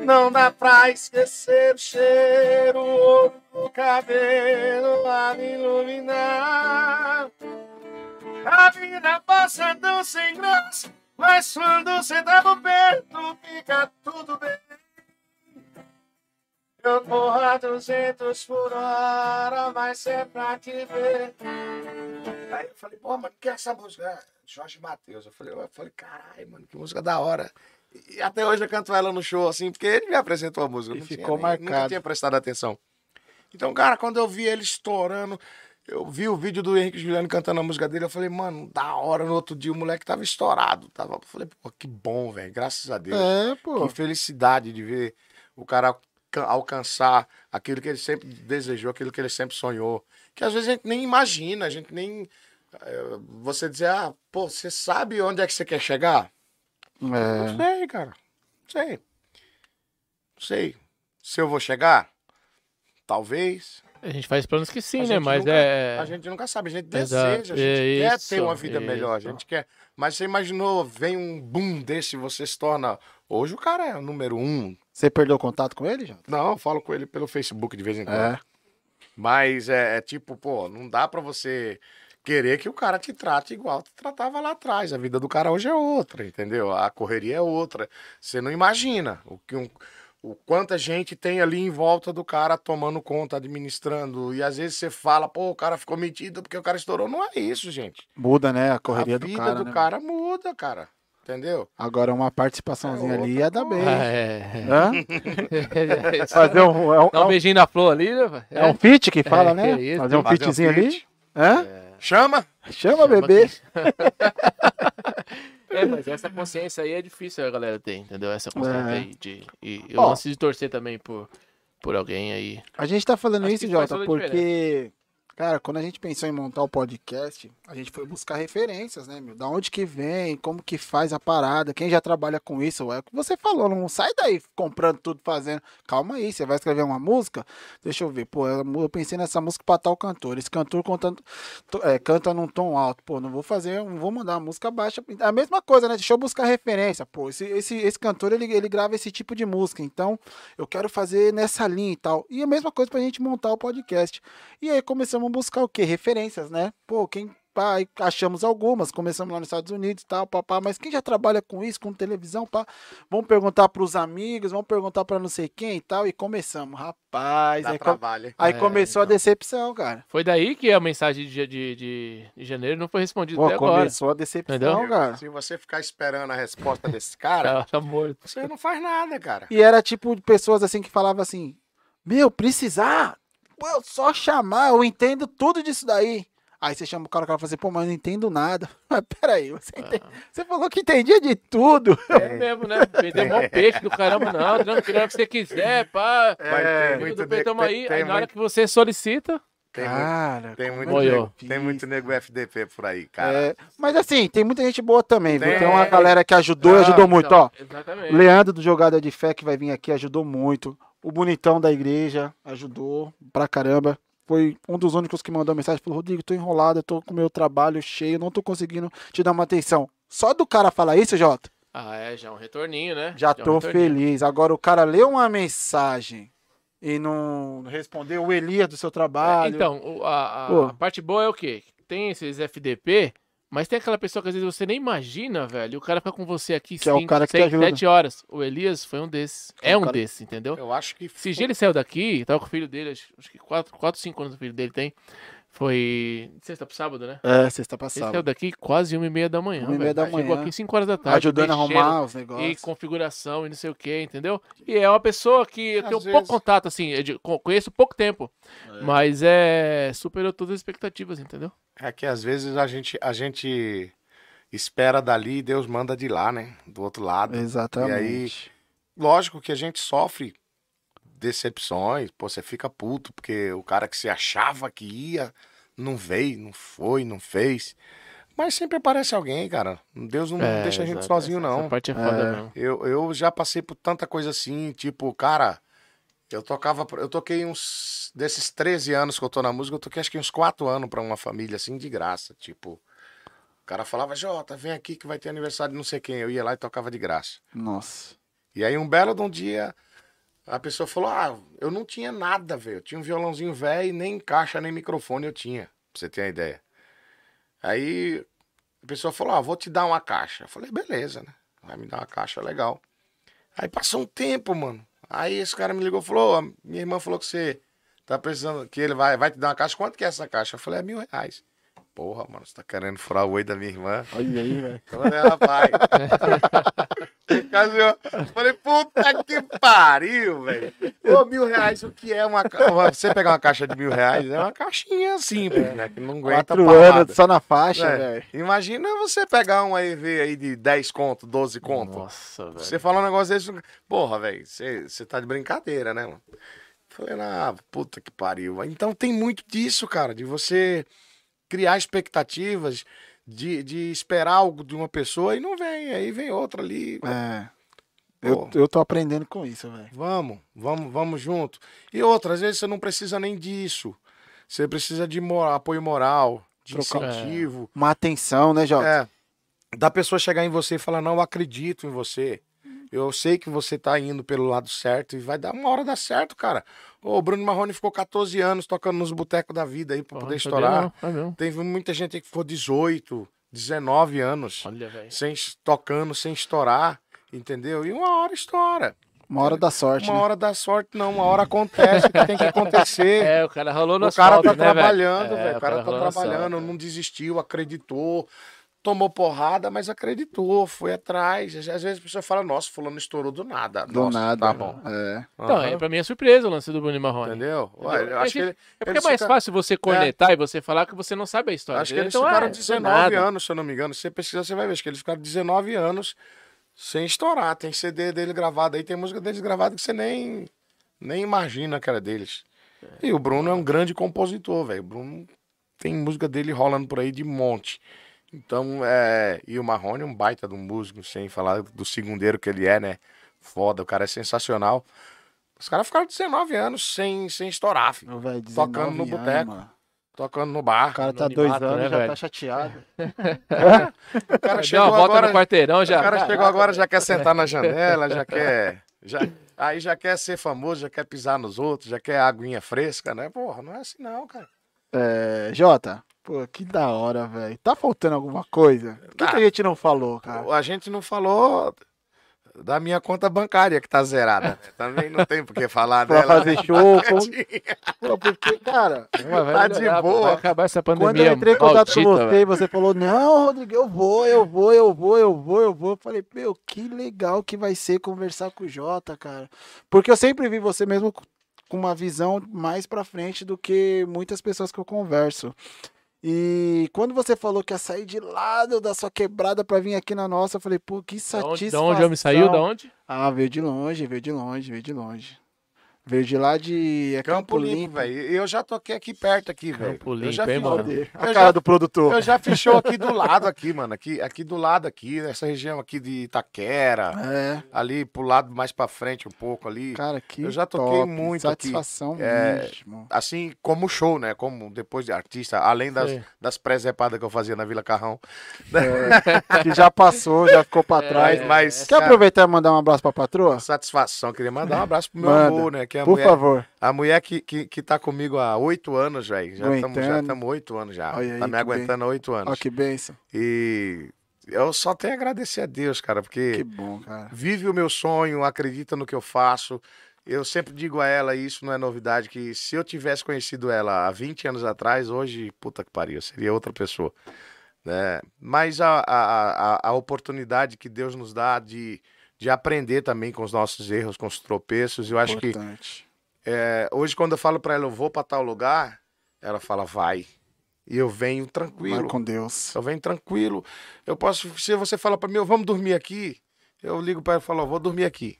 Não dá pra esquecer o cheiro, o cabelo a me iluminar. A vida passa tão sem graça, mas quando você tá por perto, fica tudo bem. Eu corro a 200 por hora, mas é pra te ver. Aí eu falei, pô, mano, que é essa música? Ah, Jorge Matheus. Eu falei, eu falei, caralho, mano, que música da hora. E até hoje eu canto ela no show, assim, porque ele me apresentou a música. E tinha ficou nem- marcado. Nunca tinha prestado atenção. Então, cara, quando eu vi ele estourando, eu vi o vídeo do Henrique Juliano cantando a música dele, eu falei, mano, da hora. No outro dia o moleque tava estourado. Tava... Eu falei, pô, que bom, velho, graças a Deus. É, pô. Que felicidade de ver o cara alca- alcançar aquilo que ele sempre desejou, aquilo que ele sempre sonhou. Que às vezes a gente nem imagina, a gente nem. eh, Você dizer, ah, pô, você sabe onde é que você quer chegar? Não É. sei, cara. Não sei. Não sei. Se eu vou chegar? Talvez. A gente faz planos que sim, A né? Mas nunca- é. A gente nunca sabe, a gente Exato, deseja, a gente é quer isso, ter uma vida melhor, a gente quer. Mas você imaginou, vem um boom desse, você se torna. Hoje o cara é o número um. Você perdeu contato com ele, Jota? Não, eu falo com ele pelo Facebook de vez em quando. É. Mas é, é tipo, pô, não dá pra você querer que o cara te trate igual te tratava lá atrás. A vida do cara hoje é outra, entendeu? A correria é outra. Você não imagina o que um, o quanta gente tem ali em volta do cara tomando conta, administrando. E às vezes você fala, pô, o cara ficou metido porque o cara estourou. Não é isso, gente. Muda, né? A correria a do vida cara. do né? cara muda, cara. Entendeu? Agora uma participaçãozinha É ali ia dar bem. É. Hã? [LAUGHS] Fazer um, é um, Dá um beijinho na flor ali, né? é um feat que fala, É, né? que isso. Fazer um Fazer um featzinho ali. Hã? Chama! Chama, bebê. [LAUGHS] [LAUGHS] É, mas essa consciência aí é difícil a galera ter, entendeu? Essa consciência É. aí de. E eu Ó. lance de torcer também por, por alguém aí. A gente tá falando Acho isso, Jota, porque Cara, quando a gente pensou em montar o podcast, a gente foi buscar referências, né, meu? Da onde que vem, como que faz a parada, quem já trabalha com isso, é o que você falou, não sai daí comprando tudo, fazendo. Calma aí, você vai escrever uma música? Deixa eu ver, pô, eu pensei nessa música pra tal cantor. Esse cantor contando, é, canta num tom alto, pô, não vou fazer, não vou mandar uma música baixa. A mesma coisa, né? Deixa eu buscar referência, pô, esse, esse, esse cantor, ele, ele grava esse tipo de música, então eu quero fazer nessa linha e tal. E a mesma coisa pra gente montar o podcast. E aí começamos a buscar o quê? Referências, né? Pô, quem pá, achamos algumas, começamos lá nos Estados Unidos e tal, papá, mas quem já trabalha com isso, com televisão, pá, vamos perguntar para os amigos, vamos perguntar para não sei quem e tal, e começamos, rapaz, Dá aí, com- trabalho. aí É, começou a decepção, cara. Foi daí que a mensagem de, de, de, de janeiro não foi respondida Pô, até agora. começou a decepção, Entendeu? cara. Se você ficar esperando a resposta desse cara, [LAUGHS] Tá, morto. você não faz nada, cara. E era tipo de pessoas assim que falavam assim: Meu, precisar? Pô, eu só chamar, eu entendo tudo disso daí. Aí você chama o cara, o cara fala assim, pô, mas eu não entendo nada. [LAUGHS] Mas peraí, você, entende- você falou que entendia de tudo. É mesmo, né? Vendeu mó [LAUGHS] peixe do caramba, não. Tranquilo, é o que você quiser, pá. Mas É, tem Tudo muito bem, nego- tamo aí. tem Aí na hora muito- que você solicita, tem muito- Cara, Tem muito, é Moiou. nego, tem muito nego FDP por aí, cara. É, mas assim, tem muita gente boa também, viu? Tem. Tem uma galera que ajudou e Não, ajudou muito, ó. Então, Exatamente. Leandro do Jogada de Fé que vai vir aqui ajudou muito. O Bonitão da igreja ajudou pra caramba. Foi um dos únicos que mandou mensagem. Falou, Rodrigo, tô enrolado, eu tô com o meu trabalho cheio, não tô conseguindo te dar uma atenção. Só do cara falar isso, Jota, Ah, é, já um retorninho, né? já é um tô retorninho. feliz. Agora o cara leu uma mensagem e não respondeu o Elias do seu trabalho. Então, o- a, a- a parte boa é o quê? Tem esses FDP, mas tem aquela pessoa que às vezes você nem imagina, velho. e O cara fica com você aqui Que é o 5, cara que te 6, ajuda. 7 horas. O Elias foi um desses. É É um cara- desses, entendeu? Eu acho que Esse dia ele saiu daqui, tava com o filho dele, acho acho que 4, 4 5 anos o filho dele tem. Foi sexta pro sábado, né? É, sexta Ele passada. saiu daqui quase uma e meia da manhã. Uma e meia da Chegou manhã. aqui 5 horas da tarde. Ajudando a arrumar os E negócios. configuração e não sei o que, entendeu? E é uma pessoa que eu Às tenho vezes- pouco contato, assim, co- conheço pouco tempo. Mas é. superou todas as expectativas, entendeu? É que às vezes a gente, a gente espera dali e Deus manda de lá, né? Do outro lado. Exatamente. Lógico que a gente sofre decepções, pô, você fica puto, porque o cara que você achava que ia, não veio, não foi, não fez. Mas sempre aparece alguém, cara. Deus não É, deixa a gente exato. sozinho, Essa- não. Essa parte é foda É. mesmo. Eu, eu já passei por tanta coisa assim, tipo, cara, eu tocava, eu toquei uns, desses 13 anos que eu tô na música, eu toquei acho que uns 4 anos pra uma família, assim, de graça, tipo, o cara falava, Jota, vem aqui que vai ter aniversário de não sei quem, eu ia lá e tocava de graça. Nossa. E aí um belo de um dia, a pessoa falou, ah, eu não tinha nada, velho, eu tinha um violãozinho velho, e nem caixa, nem microfone eu tinha, pra você ter uma ideia. Aí a pessoa falou, ah, vou te dar uma caixa. Eu falei, beleza, né? Vai me dar uma caixa, legal. Aí passou um tempo, mano. Aí esse cara me ligou e falou, "Ô, minha irmã falou que você tá precisando, que ele vai, vai te dar uma caixa. Quanto que é essa caixa? Eu falei, é mil reais. Porra, mano, você tá querendo furar o oi da minha irmã? Olha aí, velho. Eu falei, [LAUGHS] Casou. Falei, puta que pariu, velho. Ô, mil reais, o que é uma? Você pegar uma caixa de mil reais, é uma caixinha simples, né? Que não aguenta Quatro anos só na faixa, É, velho. Imagina você pegar um EV aí de 10 conto, 12 conto. Nossa, velho. Você fala um negócio desse, porra, velho, você, você tá de brincadeira, né, mano? Falei, ah, puta que pariu. Então tem muito disso, cara, de você criar expectativas, de, de esperar algo de uma pessoa e não vem, aí vem outra ali. É. Eu, eu tô aprendendo com isso, velho. Vamos, vamos, vamos junto. E outra, às vezes você não precisa nem disso. Você precisa de moral, apoio moral, de Trocar- incentivo. Uma atenção, né, Jota? É. Da pessoa chegar em você e falar, não, eu acredito em você. Eu sei que você tá indo pelo lado certo e vai dar uma hora dar certo, cara. Ô, o Bruno Marrone ficou 14 anos tocando nos botecos da vida aí pra Porra, poder estourar. não, é mesmo. Teve muita gente aí que ficou 18, 19 anos Olha, sem tocando, sem estourar, entendeu? E uma hora estoura. Uma hora da sorte, Uma né? hora dá sorte, não. Uma hora acontece o que tem que acontecer. [LAUGHS] É, o cara rolou no O cara asfalto, tá né, velho? trabalhando, É, velho. O cara tá rolou no trabalhando, asfalto. não desistiu, acreditou. Tomou porrada, mas acreditou, foi atrás. Às vezes a pessoa fala, nossa, fulano estourou do nada. Do Nossa, nada. Tá bom. É. Então, Aham. é, pra mim é surpresa o lance do Bruno Marrone. Entendeu? Entendeu? Ué, eu acho que, ele, É porque é mais ficaram- fácil você cornetar e você falar que você não sabe a história. acho que eles Então, ficaram é, 19 nada. anos, se eu não me engano. Se você pesquisar, você vai ver. Acho que eles ficaram 19 anos sem estourar. Tem CD dele gravado aí, tem música deles gravada que você nem, nem imagina que era deles. E o Bruno é um grande compositor, velho. O Bruno tem música dele rolando por aí de monte. Então, é. E o Marrone é um baita de um músico, sem falar do segundeiro que ele é, né? Foda, o cara é sensacional. Os caras ficaram 19 anos sem, sem estourar, filho. Velho, Tocando 19 no boteco. Tocando no bar. O cara tá dois Anonimato, anos né, já velho? tá chateado. [LAUGHS] O cara Deu chegou uma volta agora. no quarteirão já. O cara chegou agora, já quer sentar na janela, já quer. Já, aí já quer ser famoso, já quer pisar nos outros, já quer aguinha fresca, né? Porra, não é assim não, cara. É, Jota, pô, que da hora, velho. Tá faltando alguma coisa? Por que, que Ah. a gente não falou, cara? A gente não falou da minha conta bancária que tá zerada. né? Também não tem por que falar [LAUGHS] Pra dela. fazer show, [LAUGHS] pô. Porque, cara, vai Tá de melhorar, boa. Vai acabar essa pandemia. quando eu entrei em contato com você e você falou, não, Rodrigo, eu vou, eu vou, eu vou, eu vou, eu vou. Eu falei, meu, que legal que vai ser conversar com o Jota, cara. Porque eu sempre vi você mesmo com uma visão mais pra frente do que muitas pessoas que eu converso. E quando você falou que ia sair de lado da sua quebrada pra vir aqui na nossa, eu falei, pô, que satisfação. onde, da onde eu me saiu? Da onde? Ah, veio de longe, veio de longe, veio de longe. Veio de lá de é Campo Limpo, velho. Eu já toquei aqui perto aqui, velho. Campo Eu Limpo, já hein, fiz- mano? Cadê? A Eu cara já- do produtor. Eu já fiz show aqui do [LAUGHS] lado aqui, mano. Aqui, aqui do lado aqui, nessa região aqui de Itaquera. É, Ali pro lado mais pra frente um pouco ali. cara, que Eu já toquei top, muito aqui. Satisfação É, mesmo. Assim, como show, né? Como depois de artista, além das, Sei. das presepadas que eu fazia na Vila Carrão. Que já passou, já ficou pra É, trás. Mas, mas Quer cara, aproveitar e mandar um abraço pra patroa? satisfação. Queria mandar um abraço pro meu Manda, amor, né? Que é a Por mulher, favor. a mulher que, que, que tá comigo há oito anos, velho. Já estamos oito anos já. Olha aí, tá me aguentando há oito Ó, anos. que bênção. E eu só tenho a agradecer a Deus, cara, porque Que bom, cara. vive o meu sonho, acredita no que eu faço. Eu sempre digo a ela, e isso não é novidade, que se eu tivesse conhecido ela há 20 anos atrás, hoje, puta que pariu, seria outra pessoa. Né? Mas a, a, a, a oportunidade que Deus nos dá de, de aprender também com os nossos erros, com os tropeços, eu acho que Importante. é, hoje quando eu falo pra ela, eu vou pra tal lugar, ela fala, vai. E eu venho Vai tranquilo. com Deus. Eu venho tranquilo. Eu posso, se você fala pra mim, "Ô, vamos dormir aqui, eu ligo pra ela e falo, "Ó, vou dormir aqui.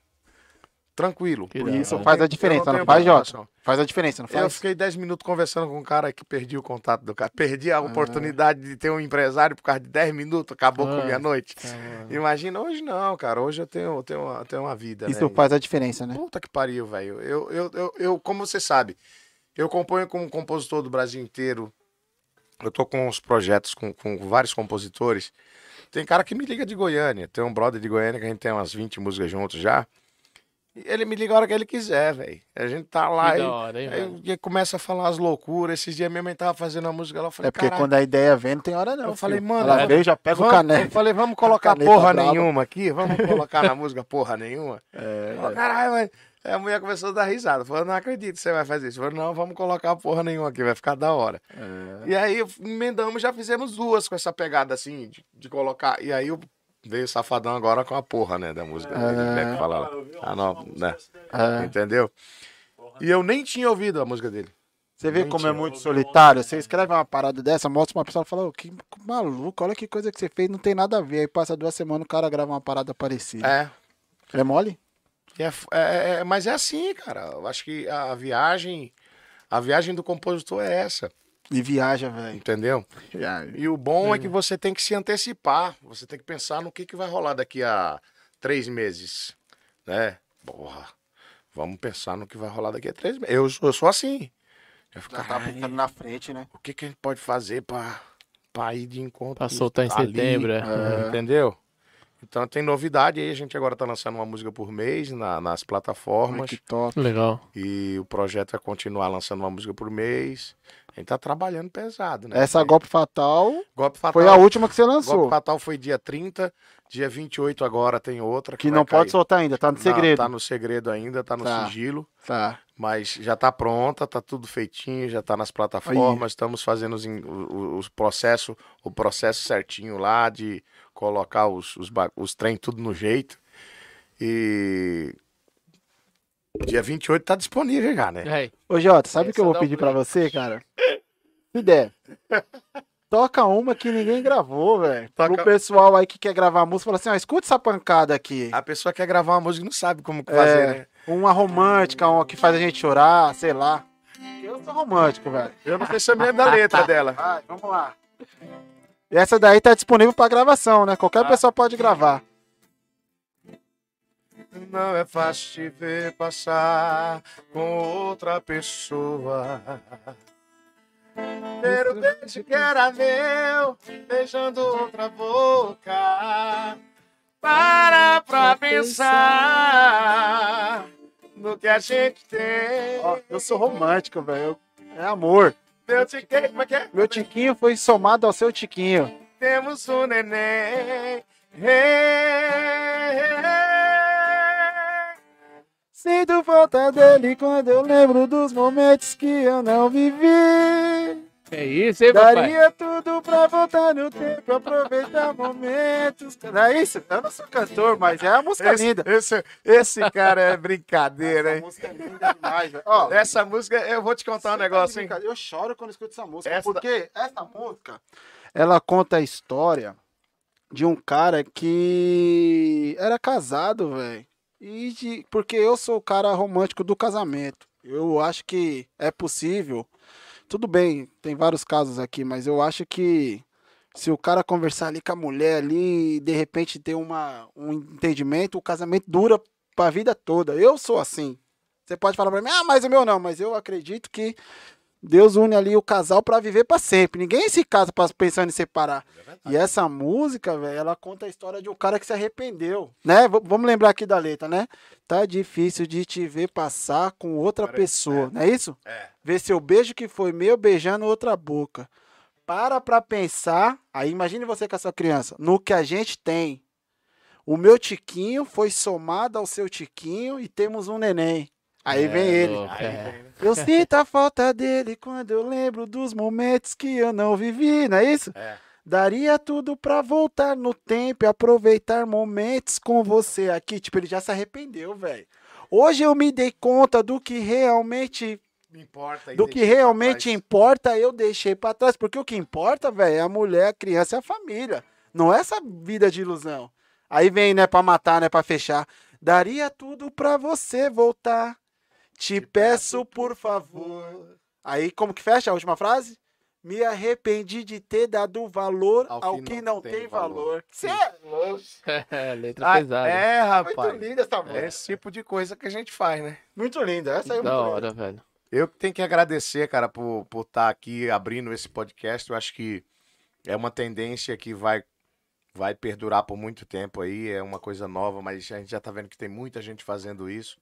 Tranquilo. Que porque Isso faz a eu diferença, não tenho faz, Jota? Faz a diferença, não Eu faz? fiquei 10 minutos conversando com um cara que perdi o contato do cara. Perdi Ah. a oportunidade de ter um empresário por causa de 10 minutos, acabou com a minha Ah, noite. Caramba. Imagina, hoje não, cara. Hoje eu tenho, eu tenho, uma, eu tenho uma vida. Isso né? faz a diferença, né? Puta que pariu, velho. Eu, eu, eu, eu, como você sabe, eu componho como compositor do Brasil inteiro. Eu tô com uns projetos com, com vários compositores. Tem cara que me liga de Goiânia. Tem um brother de Goiânia que a gente tem umas 20 músicas juntos já. E ele me liga a hora que ele quiser, velho. A gente tá lá Que e, hora, hein, aí começa a falar as loucuras. Esses dias minha mãe tava fazendo uma música lá. Eu falei, É porque "Caralho, quando a ideia vem, não tem hora não. Eu falei, filho. mano, Ela veio, já pega o vamos- caneco. Eu falei, vamos colocar porra brava. nenhuma aqui? Vamos [LAUGHS] colocar na música porra nenhuma? É, Falei, Caralho, mas... Aí a mulher começou a dar risada. Falou, não acredito que você vai fazer isso. Eu falei, não, vamos colocar porra nenhuma aqui, vai ficar da hora. É. E aí emendamos, já fizemos duas com essa pegada assim, de, de colocar. E aí eu- veio Safadão agora com a porra, né, da música. É. Né, que fala lá. Ah, não, né? É. Entendeu? E eu nem tinha ouvido a música dele. Você vê Nem como é muito solitário. Você escreve uma parada dessa, mostra uma pessoa e fala, "Ô, que maluco, olha que coisa que você fez, não tem nada a ver. Aí passa duas semanas o cara grava uma parada parecida. É, É, mole? É f- é- é- mas é assim, cara. Eu acho que a viagem, a viagem do compositor é essa, E viaja, velho. entendeu? Viaja. E o bom é que você tem que se antecipar. Você tem que pensar no que, que vai rolar daqui a três meses, né? Porra, vamos pensar no que vai rolar daqui a três meses. Eu, sou- eu sou assim. Eu fico, Já tá "Caralho, pensando na frente, né? o que, que a gente pode fazer pra, pra ir de encontro? Pra soltar em ali?" setembro, é. É. Entendeu? Então tem novidade aí. A gente agora tá lançando uma música por mês na- nas Ai, plataformas. que top. Legal. E o projeto é continuar lançando uma música por mês. A gente tá trabalhando pesado, né? Essa Golpe Fatal Golpe Fatal, foi a última que você Golpe lançou. Fatal foi dia 30, dia 28 agora tem outra. Que vai não pode cair. soltar ainda, tá no Não, segredo. tá no segredo ainda, tá no Tá. sigilo. Tá. Mas já tá pronta, tá tudo feitinho, já tá nas plataformas, estamos fazendo os, in- o, o- os processo, o processo certinho lá de colocar os, os, os trem tudo no jeito. E dia 28 tá disponível já, né? É, Ô, Jota, sabe o que eu vou um pedir pra break. você, cara? Se der. Toca uma que ninguém gravou, velho. Toca- Pro pessoal aí que quer gravar música, fala assim, ó, escuta essa pancada aqui. A pessoa quer gravar uma música e não sabe como É. fazer, né? Uma romântica, uma que faz a gente chorar, sei lá. Eu sou romântico, velho. Eu não sei se eu me lembro da letra dela. Vai, vamos lá. E essa daí tá disponível pra gravação, né? Qualquer Ah. pessoa pode gravar. Não é fácil te ver passar com outra pessoa. Ter o beijo que era meu, beijando outra boca. Para pra pensar no que a gente tem. Ó, eu sou romântico, velho. É amor. Meu tiquinho, como é que é? Meu tiquinho foi somado ao seu tiquinho. Temos um neném. Sinto falta dele quando eu lembro dos momentos que eu não vivi. É isso, hein, papai? Daria tudo pra voltar no tempo, aproveitar momentos. Não é isso? Eu não sou cantor, mas é uma música Esse, linda. esse, esse cara é brincadeira, Essa hein? música é linda demais, velho. Ó, Essa música, eu vou te contar um negócio, hein? Eu choro quando escuto essa música, Essa- porque essa música, ela conta a história de um cara que era casado, velho. E de, porque eu sou o cara romântico do casamento. Eu acho que é possível. Tudo bem, tem vários casos aqui, mas eu acho que se o cara conversar ali com a mulher ali e de repente ter uma, um entendimento, o casamento dura pra vida toda. Eu sou assim. Você pode falar pra mim, ah, mas o meu não, mas eu acredito que Deus une ali o casal pra viver pra sempre. Ninguém se casa pra- pensando em separar. E essa música, velho, ela conta a história de um cara que se arrependeu, né? V- vamos lembrar aqui da letra, né? Tá difícil de te ver passar com outra Parece- pessoa, não é isso? É. Ver seu beijo que foi meu beijando outra boca. Para pra pensar, aí imagine você com a sua criança, no que a gente tem. O meu tiquinho foi somado ao seu tiquinho e temos um neném. Aí vem ele. louco, é. Eu sinto a falta dele quando eu lembro dos momentos que eu não vivi, não é isso? É. Daria tudo pra voltar no tempo e aproveitar momentos com você aqui. Tipo, ele já se arrependeu, velho. Hoje eu me dei conta do que realmente, Me importa. do que realmente importa, eu deixei pra trás. Porque o que importa, velho, é a mulher, a criança e a família. Não é essa vida de ilusão. Aí vem, né, pra matar, né, pra fechar. Daria tudo pra você voltar. Te peço, por favor. Aí, como que fecha a última frase? Me arrependi de ter dado valor ao, que, não, tem, valor. Você é louco. [LAUGHS] É, letra Ah, pesada. é, Muito rapaz. linda essa música. É esse tipo de coisa que a gente faz, né? Muito linda. Essa aí é da muito linda. hora, velho. Eu que tenho que agradecer, cara, por estar tá aqui abrindo esse podcast. Eu acho que é uma tendência que vai, vai perdurar por muito tempo aí. É uma coisa nova, mas a gente já tá vendo que tem muita gente fazendo isso.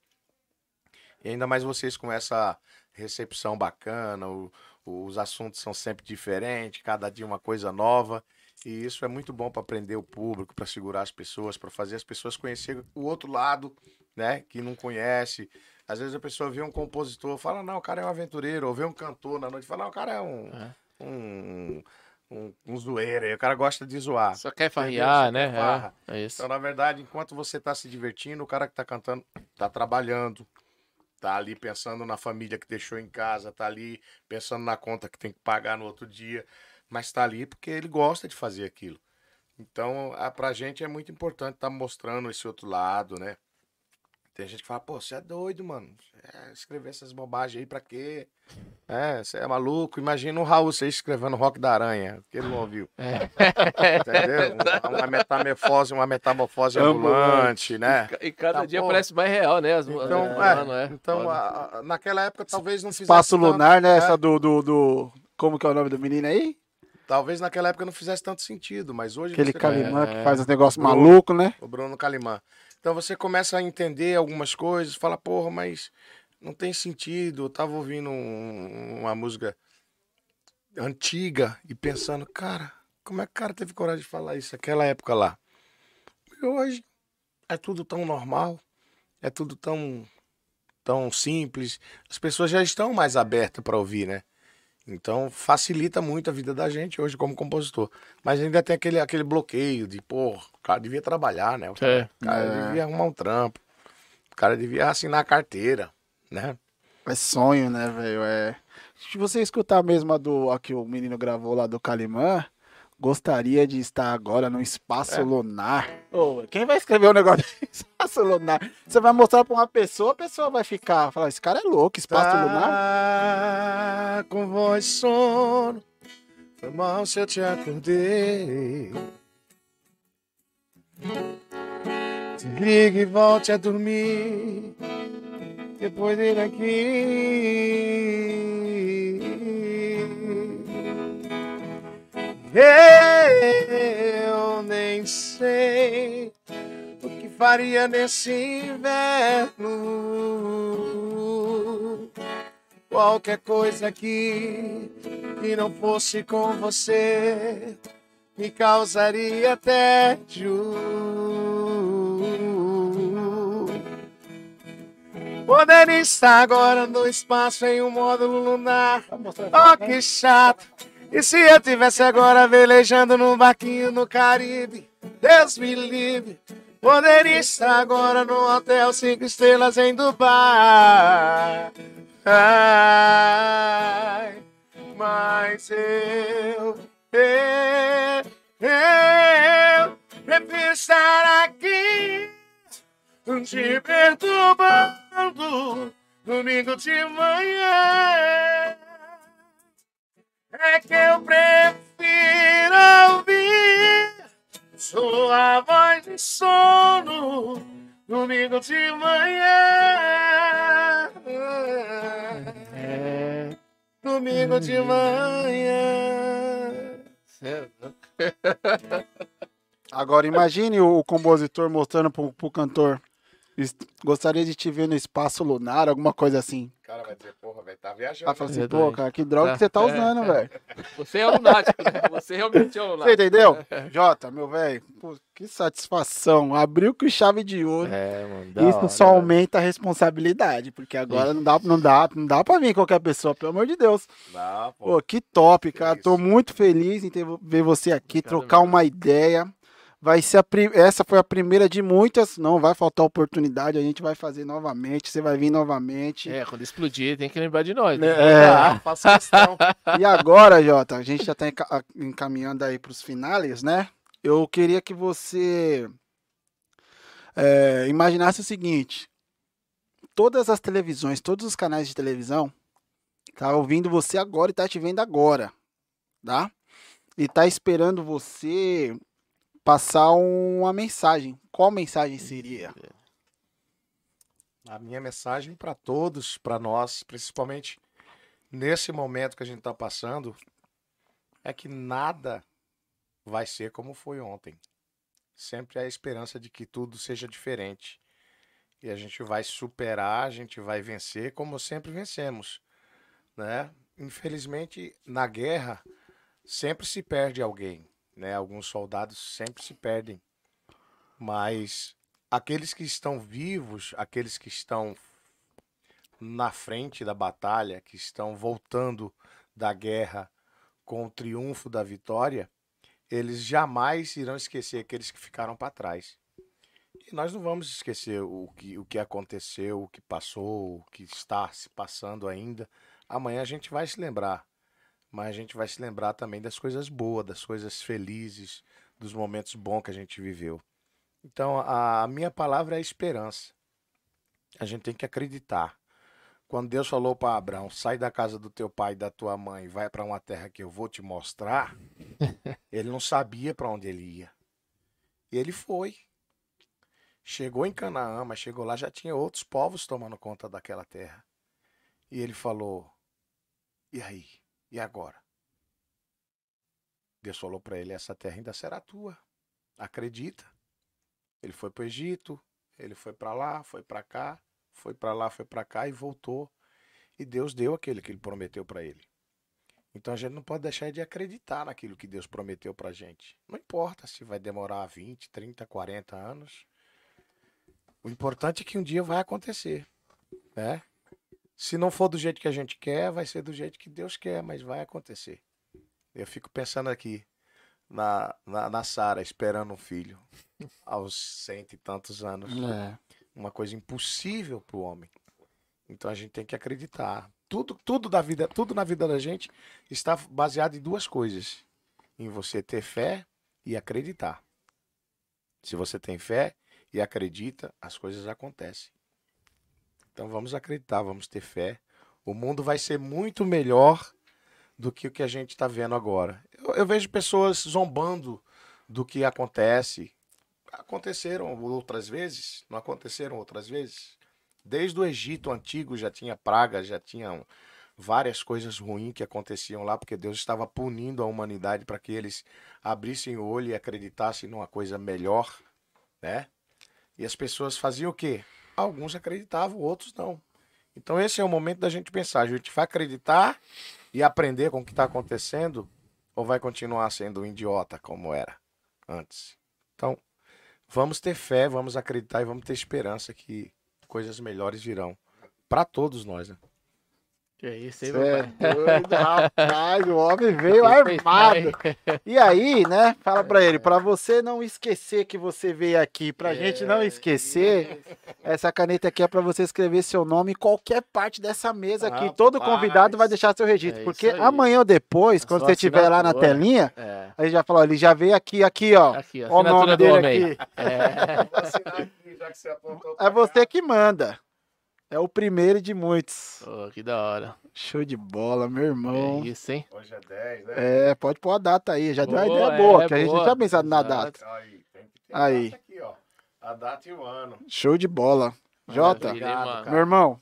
E ainda mais vocês com essa recepção bacana, o- os assuntos são sempre diferentes, cada dia uma coisa nova. E isso é muito bom para aprender o público, para segurar as pessoas, para fazer as pessoas conhecerem o outro lado, né? Que não conhece. Às vezes a pessoa vê um compositor, fala, não, o cara é um aventureiro, ou vê um cantor na noite, fala, não, o cara é um, É. um, um, um zoeiro, aí o cara gosta de zoar. Só quer farrear, né? quer farra. É, é isso. Então, na verdade, enquanto você tá se divertindo, o cara que tá cantando tá trabalhando, tá ali pensando na família que deixou em casa, tá ali pensando na conta que tem que pagar no outro dia, mas tá ali porque ele gosta de fazer aquilo. Então, a, pra gente é muito importante estar mostrando esse outro lado, né? Tem gente que fala, pô, você é doido, mano. É, escrever essas bobagens aí pra quê? É, você é maluco. Imagina o Raul você escrevendo Rock da Aranha, que ele não ouviu. É. Entendeu? [LAUGHS] Uma, uma metamorfose, uma metamorfose Ambulante. né? E cada Tá dia bom. parece mais real, né? As, Então, é, não é? então a- a- naquela época talvez não fizesse Espaço tanto- lunar, né? é, Essa do, do, do- Como que é o nome do menino aí? Talvez naquela época não fizesse tanto sentido, mas hoje Aquele você Calimã É, que faz os negócios malucos, né? o Bruno Calimã. Então você começa a entender algumas coisas, fala, porra, mas não tem sentido. Eu tava ouvindo um- uma música antiga e pensando, cara, como é que o cara teve coragem de falar isso naquela época lá? E hoje é tudo tão normal, é tudo tão tão simples. As pessoas já estão mais abertas para ouvir, né? Então facilita muito a vida da gente hoje como compositor. Mas ainda tem aquele, aquele bloqueio de, pô, o cara devia trabalhar, né? O cara, É. cara É. devia arrumar um trampo. O cara devia assinar a carteira, né? É sonho, né, velho? É. Se você escutar mesmo a do a que o menino gravou lá do Calimã, gostaria de estar agora no espaço É. lunar. Ô, quem vai escrever um negócio [LAUGHS] de espaço lunar? Você vai mostrar pra uma pessoa, a pessoa vai ficar, falar, esse cara é louco, espaço lunar. Tá com voz sono. Foi mal se eu te acordei. Desligue e volte a dormir. Depois dele aqui. Eu nem sei o que faria nesse inverno. Qualquer coisa aqui que não fosse com você me causaria tédio. Poderia estar agora no espaço em um módulo lunar. Oh, que chato! E se eu tivesse agora velejando num barquinho no Caribe? Deus me livre! Poderia estar agora no hotel cinco estrelas em Dubai. Ai, mas eu, eu, eu prefiro estar aqui te perturbando domingo de manhã. É que eu prefiro ouvir sua voz de sono domingo de manhã. É. Domingo de manhã. Agora imagine o compositor mostrando pro, pro cantor. "Es- Gostaria de te ver no espaço lunar, alguma coisa assim. O cara vai dizer, porra, velho, tá viajando. Ela fala assim, Verdade. pô, cara, que droga que você tá É, usando, velho. [LAUGHS] Você é o lunático, né? Você realmente é o Você lunático. entendeu? [LAUGHS] Jota, meu velho, que satisfação. Abriu com chave de ouro. É, mano. Isso hora, só velho. aumenta a responsabilidade, porque agora não dá, não dá, não dá pra vir qualquer pessoa, pelo amor de Deus. Não, pô. Pô, que top, cara. isso. Tô muito feliz em ter, ver você aqui, Obrigado trocar uma ideia. Vai ser a pri- essa foi a primeira de muitas, não vai faltar oportunidade, a gente vai fazer novamente, você vai vir novamente. É, quando explodir, tem que lembrar de nós. Né? É. Ah, faço questão. [LAUGHS] E agora, Jota, a gente já tá enca- encaminhando aí pros finales, né? Eu queria que você é, imaginasse o seguinte: todas as televisões, todos os canais de televisão, tá ouvindo você agora e tá te vendo agora, tá? E tá esperando você passar uma mensagem. Qual mensagem seria? A minha mensagem para todos, para nós, principalmente nesse momento que a gente está passando, é que nada vai ser como foi ontem. Sempre há a esperança de que tudo seja diferente. E a gente vai superar, a gente vai vencer como sempre vencemos, né? Infelizmente, na guerra sempre se perde alguém, né? Alguns soldados sempre se perdem. Mas aqueles que estão vivos, aqueles que estão na frente da batalha, que estão voltando da guerra com o triunfo da vitória, eles jamais irão esquecer aqueles que ficaram para trás. E nós não vamos esquecer o que, o que aconteceu, o que passou, o que está se passando ainda. Amanhã a gente vai se lembrar, mas a gente vai se lembrar também das coisas boas, das coisas felizes, dos momentos bons que a gente viveu. Então, a, minha palavra é esperança. A gente tem que acreditar. Quando Deus falou para Abraão, sai da casa do teu pai e da tua mãe, vai para uma terra que eu vou te mostrar, [LAUGHS] ele não sabia para onde ele ia. E ele foi. Chegou em Canaã, mas chegou lá já tinha outros povos tomando conta daquela terra. E ele falou: "E aí? E agora?" Deus falou para ele: "Essa terra ainda será tua. Acredita?" Ele foi para o Egito, ele foi para lá, foi para cá, foi para lá, foi para cá e voltou. E Deus deu aquele que ele prometeu para ele. Então a gente não pode deixar de acreditar naquilo que Deus prometeu para gente. Não importa se vai demorar 20, 30, 40 anos. O importante é que um dia vai acontecer, né? Se não for do jeito que a gente quer, vai ser do jeito que Deus quer, mas vai acontecer. Eu fico pensando aqui na, na, na Sara esperando um filho aos cento e tantos anos. É. Uma coisa impossível para o homem. Então a gente tem que acreditar. Tudo, tudo da vida, tudo na vida da gente está baseado em duas coisas: em você ter fé e acreditar. Se você tem fé e acredita, as coisas acontecem. Então vamos acreditar, vamos ter fé. O mundo vai ser muito melhor do que o que a gente está vendo agora. Eu, eu vejo pessoas zombando do que acontece. Aconteceram outras vezes, não aconteceram outras vezes. Desde o Egito antigo já tinha pragas, já tinham várias coisas ruins que aconteciam lá, porque Deus estava punindo a humanidade para que eles abrissem o olho e acreditassem numa coisa melhor, né? E as pessoas faziam o quê? Alguns acreditavam, outros não. Então esse é o momento da gente pensar, a gente vai acreditar e aprender com o que está acontecendo ou vai continuar sendo um idiota como era antes? Então, vamos ter fé, vamos acreditar e vamos ter esperança que coisas melhores virão para todos nós, né? Que é isso, hein, é pai? doido, rapaz, o homem [LAUGHS] veio armado. E aí, né? Fala pra ele, pra você não esquecer que você veio aqui, pra gente É, não esquecer, essa caneta aqui é pra você escrever seu nome em qualquer parte dessa mesa aqui. Todo Rapaz. convidado vai deixar seu registro, É porque amanhã ou depois, A quando você estiver lá na telinha, É. aí já falou, ele já veio aqui, aqui, ó. Aqui, ó, o nome dele aqui. É. [LAUGHS] Pra É você que manda. É o primeiro de muitos. Pô, que da hora. Show de bola, meu irmão. É isso, hein? Hoje é 10, né? É, pode pôr a data aí. Já deu uma Boa, ideia boa, é, que a gente boa. tinha pensado na data. Aí, tem que ter Aí. data aqui, ó. A data e o ano. Show de bola. Jota, meu irmão,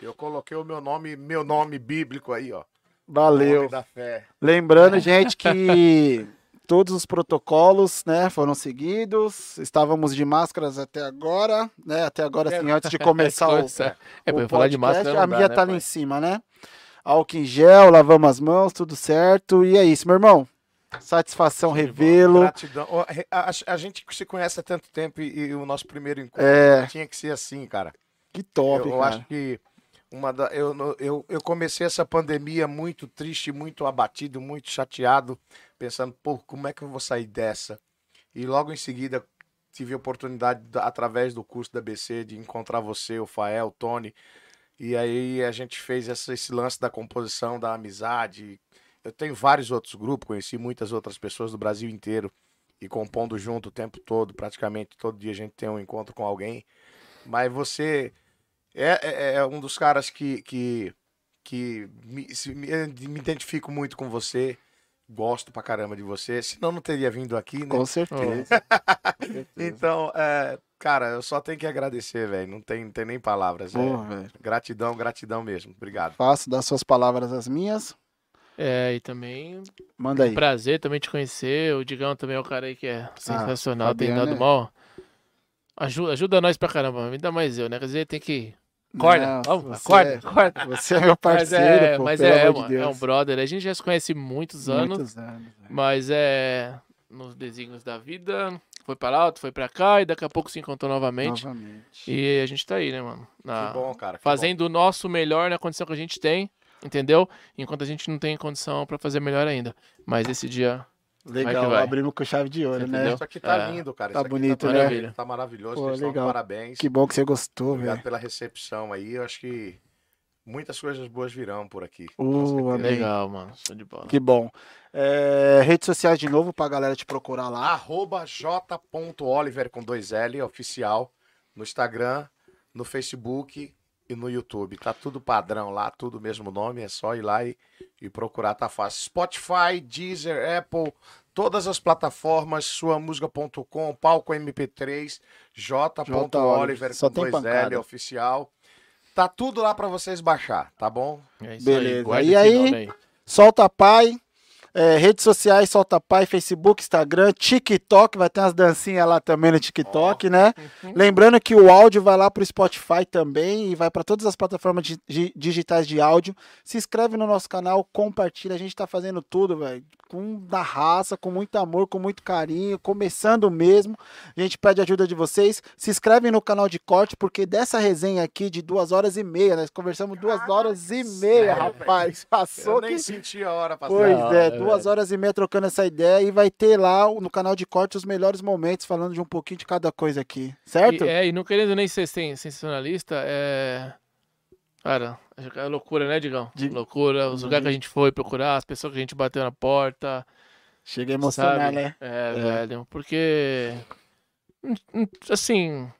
Eu coloquei o meu nome, meu nome bíblico aí, ó. valeu. Nome da fé. Lembrando, gente, que [LAUGHS] todos os protocolos, né, foram seguidos. Estávamos de máscaras até agora, né? Até agora, assim, antes de [LAUGHS] começar o, É, o eu falar de máscara a não dá, minha né, tá ali pai? em cima, né? Álcool em gel, lavamos as mãos, tudo certo. E é isso, meu irmão. Satisfação, revê-lo. Gratidão. A, a- a gente se conhece há tanto tempo e, e o nosso primeiro encontro É. tinha que ser assim, cara. Que top, eu, eu cara. acho que uma da, eu, eu, eu comecei essa pandemia muito triste, muito abatido, muito chateado, pensando, pô, como é que eu vou sair dessa? E logo em seguida tive a oportunidade, da- através do curso da BC, de encontrar você, o Fael, o Tony. E aí a gente fez essa- esse lance da composição, da amizade. Eu tenho vários outros grupos, conheci muitas outras pessoas do Brasil inteiro e compondo junto o tempo todo, praticamente todo dia a gente tem um encontro com alguém. Mas você é, é- é um dos caras que, que, que me, se- me, me identifico muito com você. Gosto pra caramba de você. Senão não teria vindo aqui, né? [LAUGHS] Com certeza. Então, é, cara, eu só tenho que agradecer, velho. Não tem, não tem nem palavras. é. Porra, gratidão, gratidão mesmo. Obrigado. Faço das suas palavras as minhas. É, e também Manda aí. prazer também te conhecer. O Digão também é um cara aí que é sensacional, tem Fabiano dado é- mal. Ajuda, ajuda nós pra caramba, ainda mais eu, né? Quer dizer, tem que. Acorda, Não, vamos, você acorda, é- acorda. Você é meu Mas parceiro, é, pô, mas pelo é, é, amor de é um brother. A gente já se conhece há muitos anos, Muitos anos. velho. mas é nos desígnios da vida. Foi pra lá, foi pra cá e daqui a pouco se encontrou novamente. Novamente. E a gente tá aí, né, mano? Na- Que bom, cara. que fazendo o nosso melhor na condição que a gente tem, entendeu? Enquanto a gente não tem condição pra fazer melhor ainda. Mas esse dia Legal, vai. abrimos com chave de ouro, né? Isso aqui tá É. lindo, cara. Tá Isso aqui bonito, tá né? Tá maravilhoso. Pô, legal. parabéns. Que bom que você gostou, Obrigado velho. pela recepção aí. Eu acho que muitas coisas boas virão por aqui. Uh, legal, mano. Show de bola. Que bom. É, redes sociais de novo pra galera te procurar lá. Arroba j.oliver com dois L, oficial, no Instagram, no Facebook e no YouTube. Tá tudo padrão lá, tudo mesmo nome, é só ir lá e, e procurar, tá fácil. Spotify, Deezer, Apple, todas as plataformas, suamusica.com, palco MP3, j.oliver com tem dois L, oficial. Tá tudo lá pra vocês baixar, tá bom? É isso Beleza. aí. guarda E aí? nome Solta Pai. É, redes sociais, Solta Pai, Facebook, Instagram, TikTok, vai ter umas dancinhas lá também no TikTok, né? Lembrando que o áudio vai lá pro Spotify também e vai para todas as plataformas di- di- digitais de áudio. Se inscreve no nosso canal, compartilha, a gente tá fazendo tudo, velho, com da raça, com muito amor, com muito carinho, começando mesmo. A gente pede ajuda de vocês. Se inscreve no canal de corte, porque dessa resenha aqui de duas horas e meia, nós conversamos duas horas e meia, rapaz. Passou Eu nem que senti a hora passar. Pois é, hora, duas horas e meia trocando essa ideia e vai ter lá no canal de corte os melhores momentos falando de um pouquinho de cada coisa aqui, certo? E, é, e não querendo nem ser sen- sensacionalista, é. Cara, é loucura, né, Digão? De- Loucura, os lugares que a gente foi procurar, as pessoas que a gente bateu na porta. Chega a emocionar, sabe? né? É, velho, porque. Assim.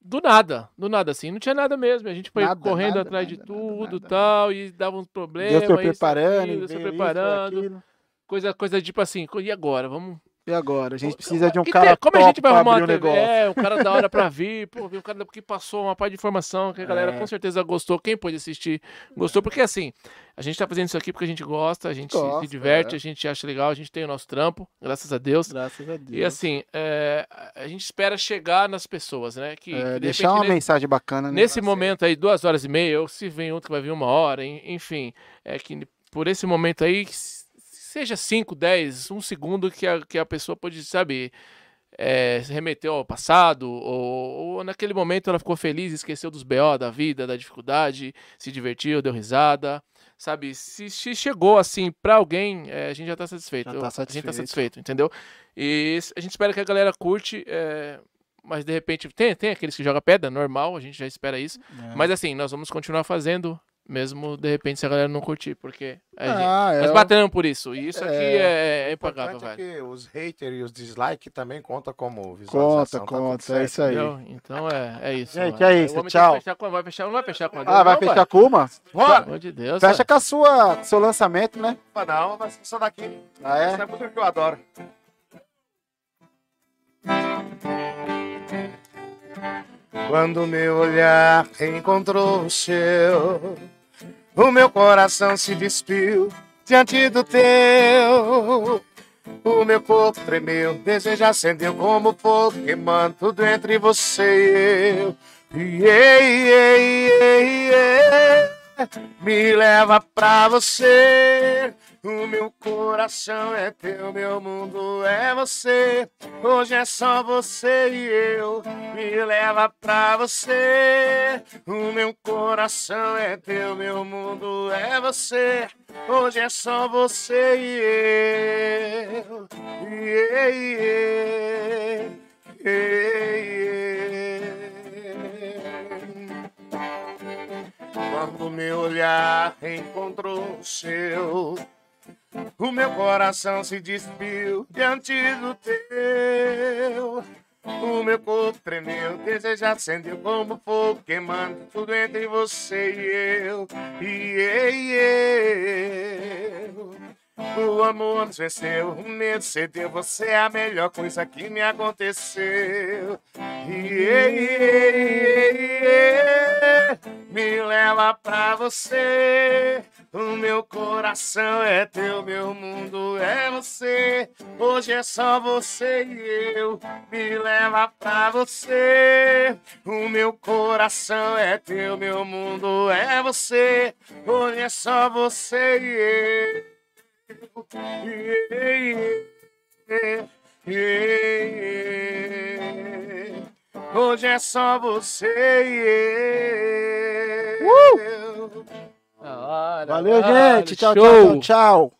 Do nada, do nada, assim. Não tinha nada mesmo. A gente foi Nada, correndo nada, atrás de nada, tudo nada, e tal, e dava uns problemas. Deus foi isso, preparando, aquilo, Deus foi isso, preparando. aquilo. Coisa, coisa tipo assim, e agora? Vamos. E agora? A gente precisa de um Que cara tem- como a gente vai arrumar TV? negócio. É, um cara da hora pra [LAUGHS] vir, pô, um cara que passou uma parte de informação que a galera É. com certeza gostou. Quem pôde assistir gostou, porque assim, a gente tá fazendo isso aqui porque a gente gosta, a gente se- se Gosta, diverte, é. a gente acha legal, a gente tem o nosso trampo, graças a Deus. Graças a Deus. E assim, é, a gente espera chegar nas pessoas, né? Que, É, de deixar repente, uma mensagem bacana, né? Nesse momento aí, duas horas e meia, ou se vem outro que vai vir uma hora, en- enfim, é que por esse momento aí, que seja 5, 10, um segundo que a, que a pessoa pode, sabe, é, se remeteu ao passado, ou, ou naquele momento ela ficou feliz, esqueceu dos BO da vida, da dificuldade, se divertiu, deu risada, sabe? Se, se chegou assim pra alguém, é, a gente já tá satisfeito. Já tá Eu- A gente tá satisfeito. satisfeito, entendeu? E a gente espera que a galera curte. é, mas de repente tem, tem aqueles que jogam pedra, normal, a gente já espera isso. É. Mas assim, nós vamos continuar fazendo, mesmo de repente se a galera não curtir, porque a gente, Ah, é. nós batemos por isso. E isso aqui É. é, é impagável, importante velho. é que os haters e os dislikes também contam como Conta, visualização. tá tudo conta, é isso aí. Entendeu? Então é, é isso. Gente, mano. é isso, tchau. que fechar com- vai fechar, não vai fechar com a Ah, vai não, fechar com uma? Bora! Pelo amor de Deus. Fecha com a sua, seu lançamento, né? Não, mas só daqui. Ah, Essa é? é a música que eu adoro. Quando meu olhar encontrou o seu, o meu coração se despiu diante do teu. O meu corpo tremeu, desejo acendeu como fogo queimando tudo entre você e eu. Yeah, yeah, yeah, yeah. Me leva pra você. O meu coração é teu, meu mundo é você. Hoje é só você e eu. Me leva pra você. O meu coração é teu, meu mundo é você. Hoje é só você e eu. Yeah, yeah, yeah. Quando meu olhar encontrou o seu, o meu coração se despiu diante do teu. O meu corpo tremeu, desejo acendeu como fogo, queimando tudo entre você e eu. E eu. O amor nos venceu, o medo cedeu, você é a melhor coisa que me aconteceu. Yeah, me leva pra você. O meu coração é teu, meu mundo é você. Hoje é só você e eu. Me leva pra você. O meu coração é teu, meu mundo é você. Hoje é só você e eu. Hoje é só você e eu. Hora, Valeu, gente. Tchau, tchau, tchau, tchau.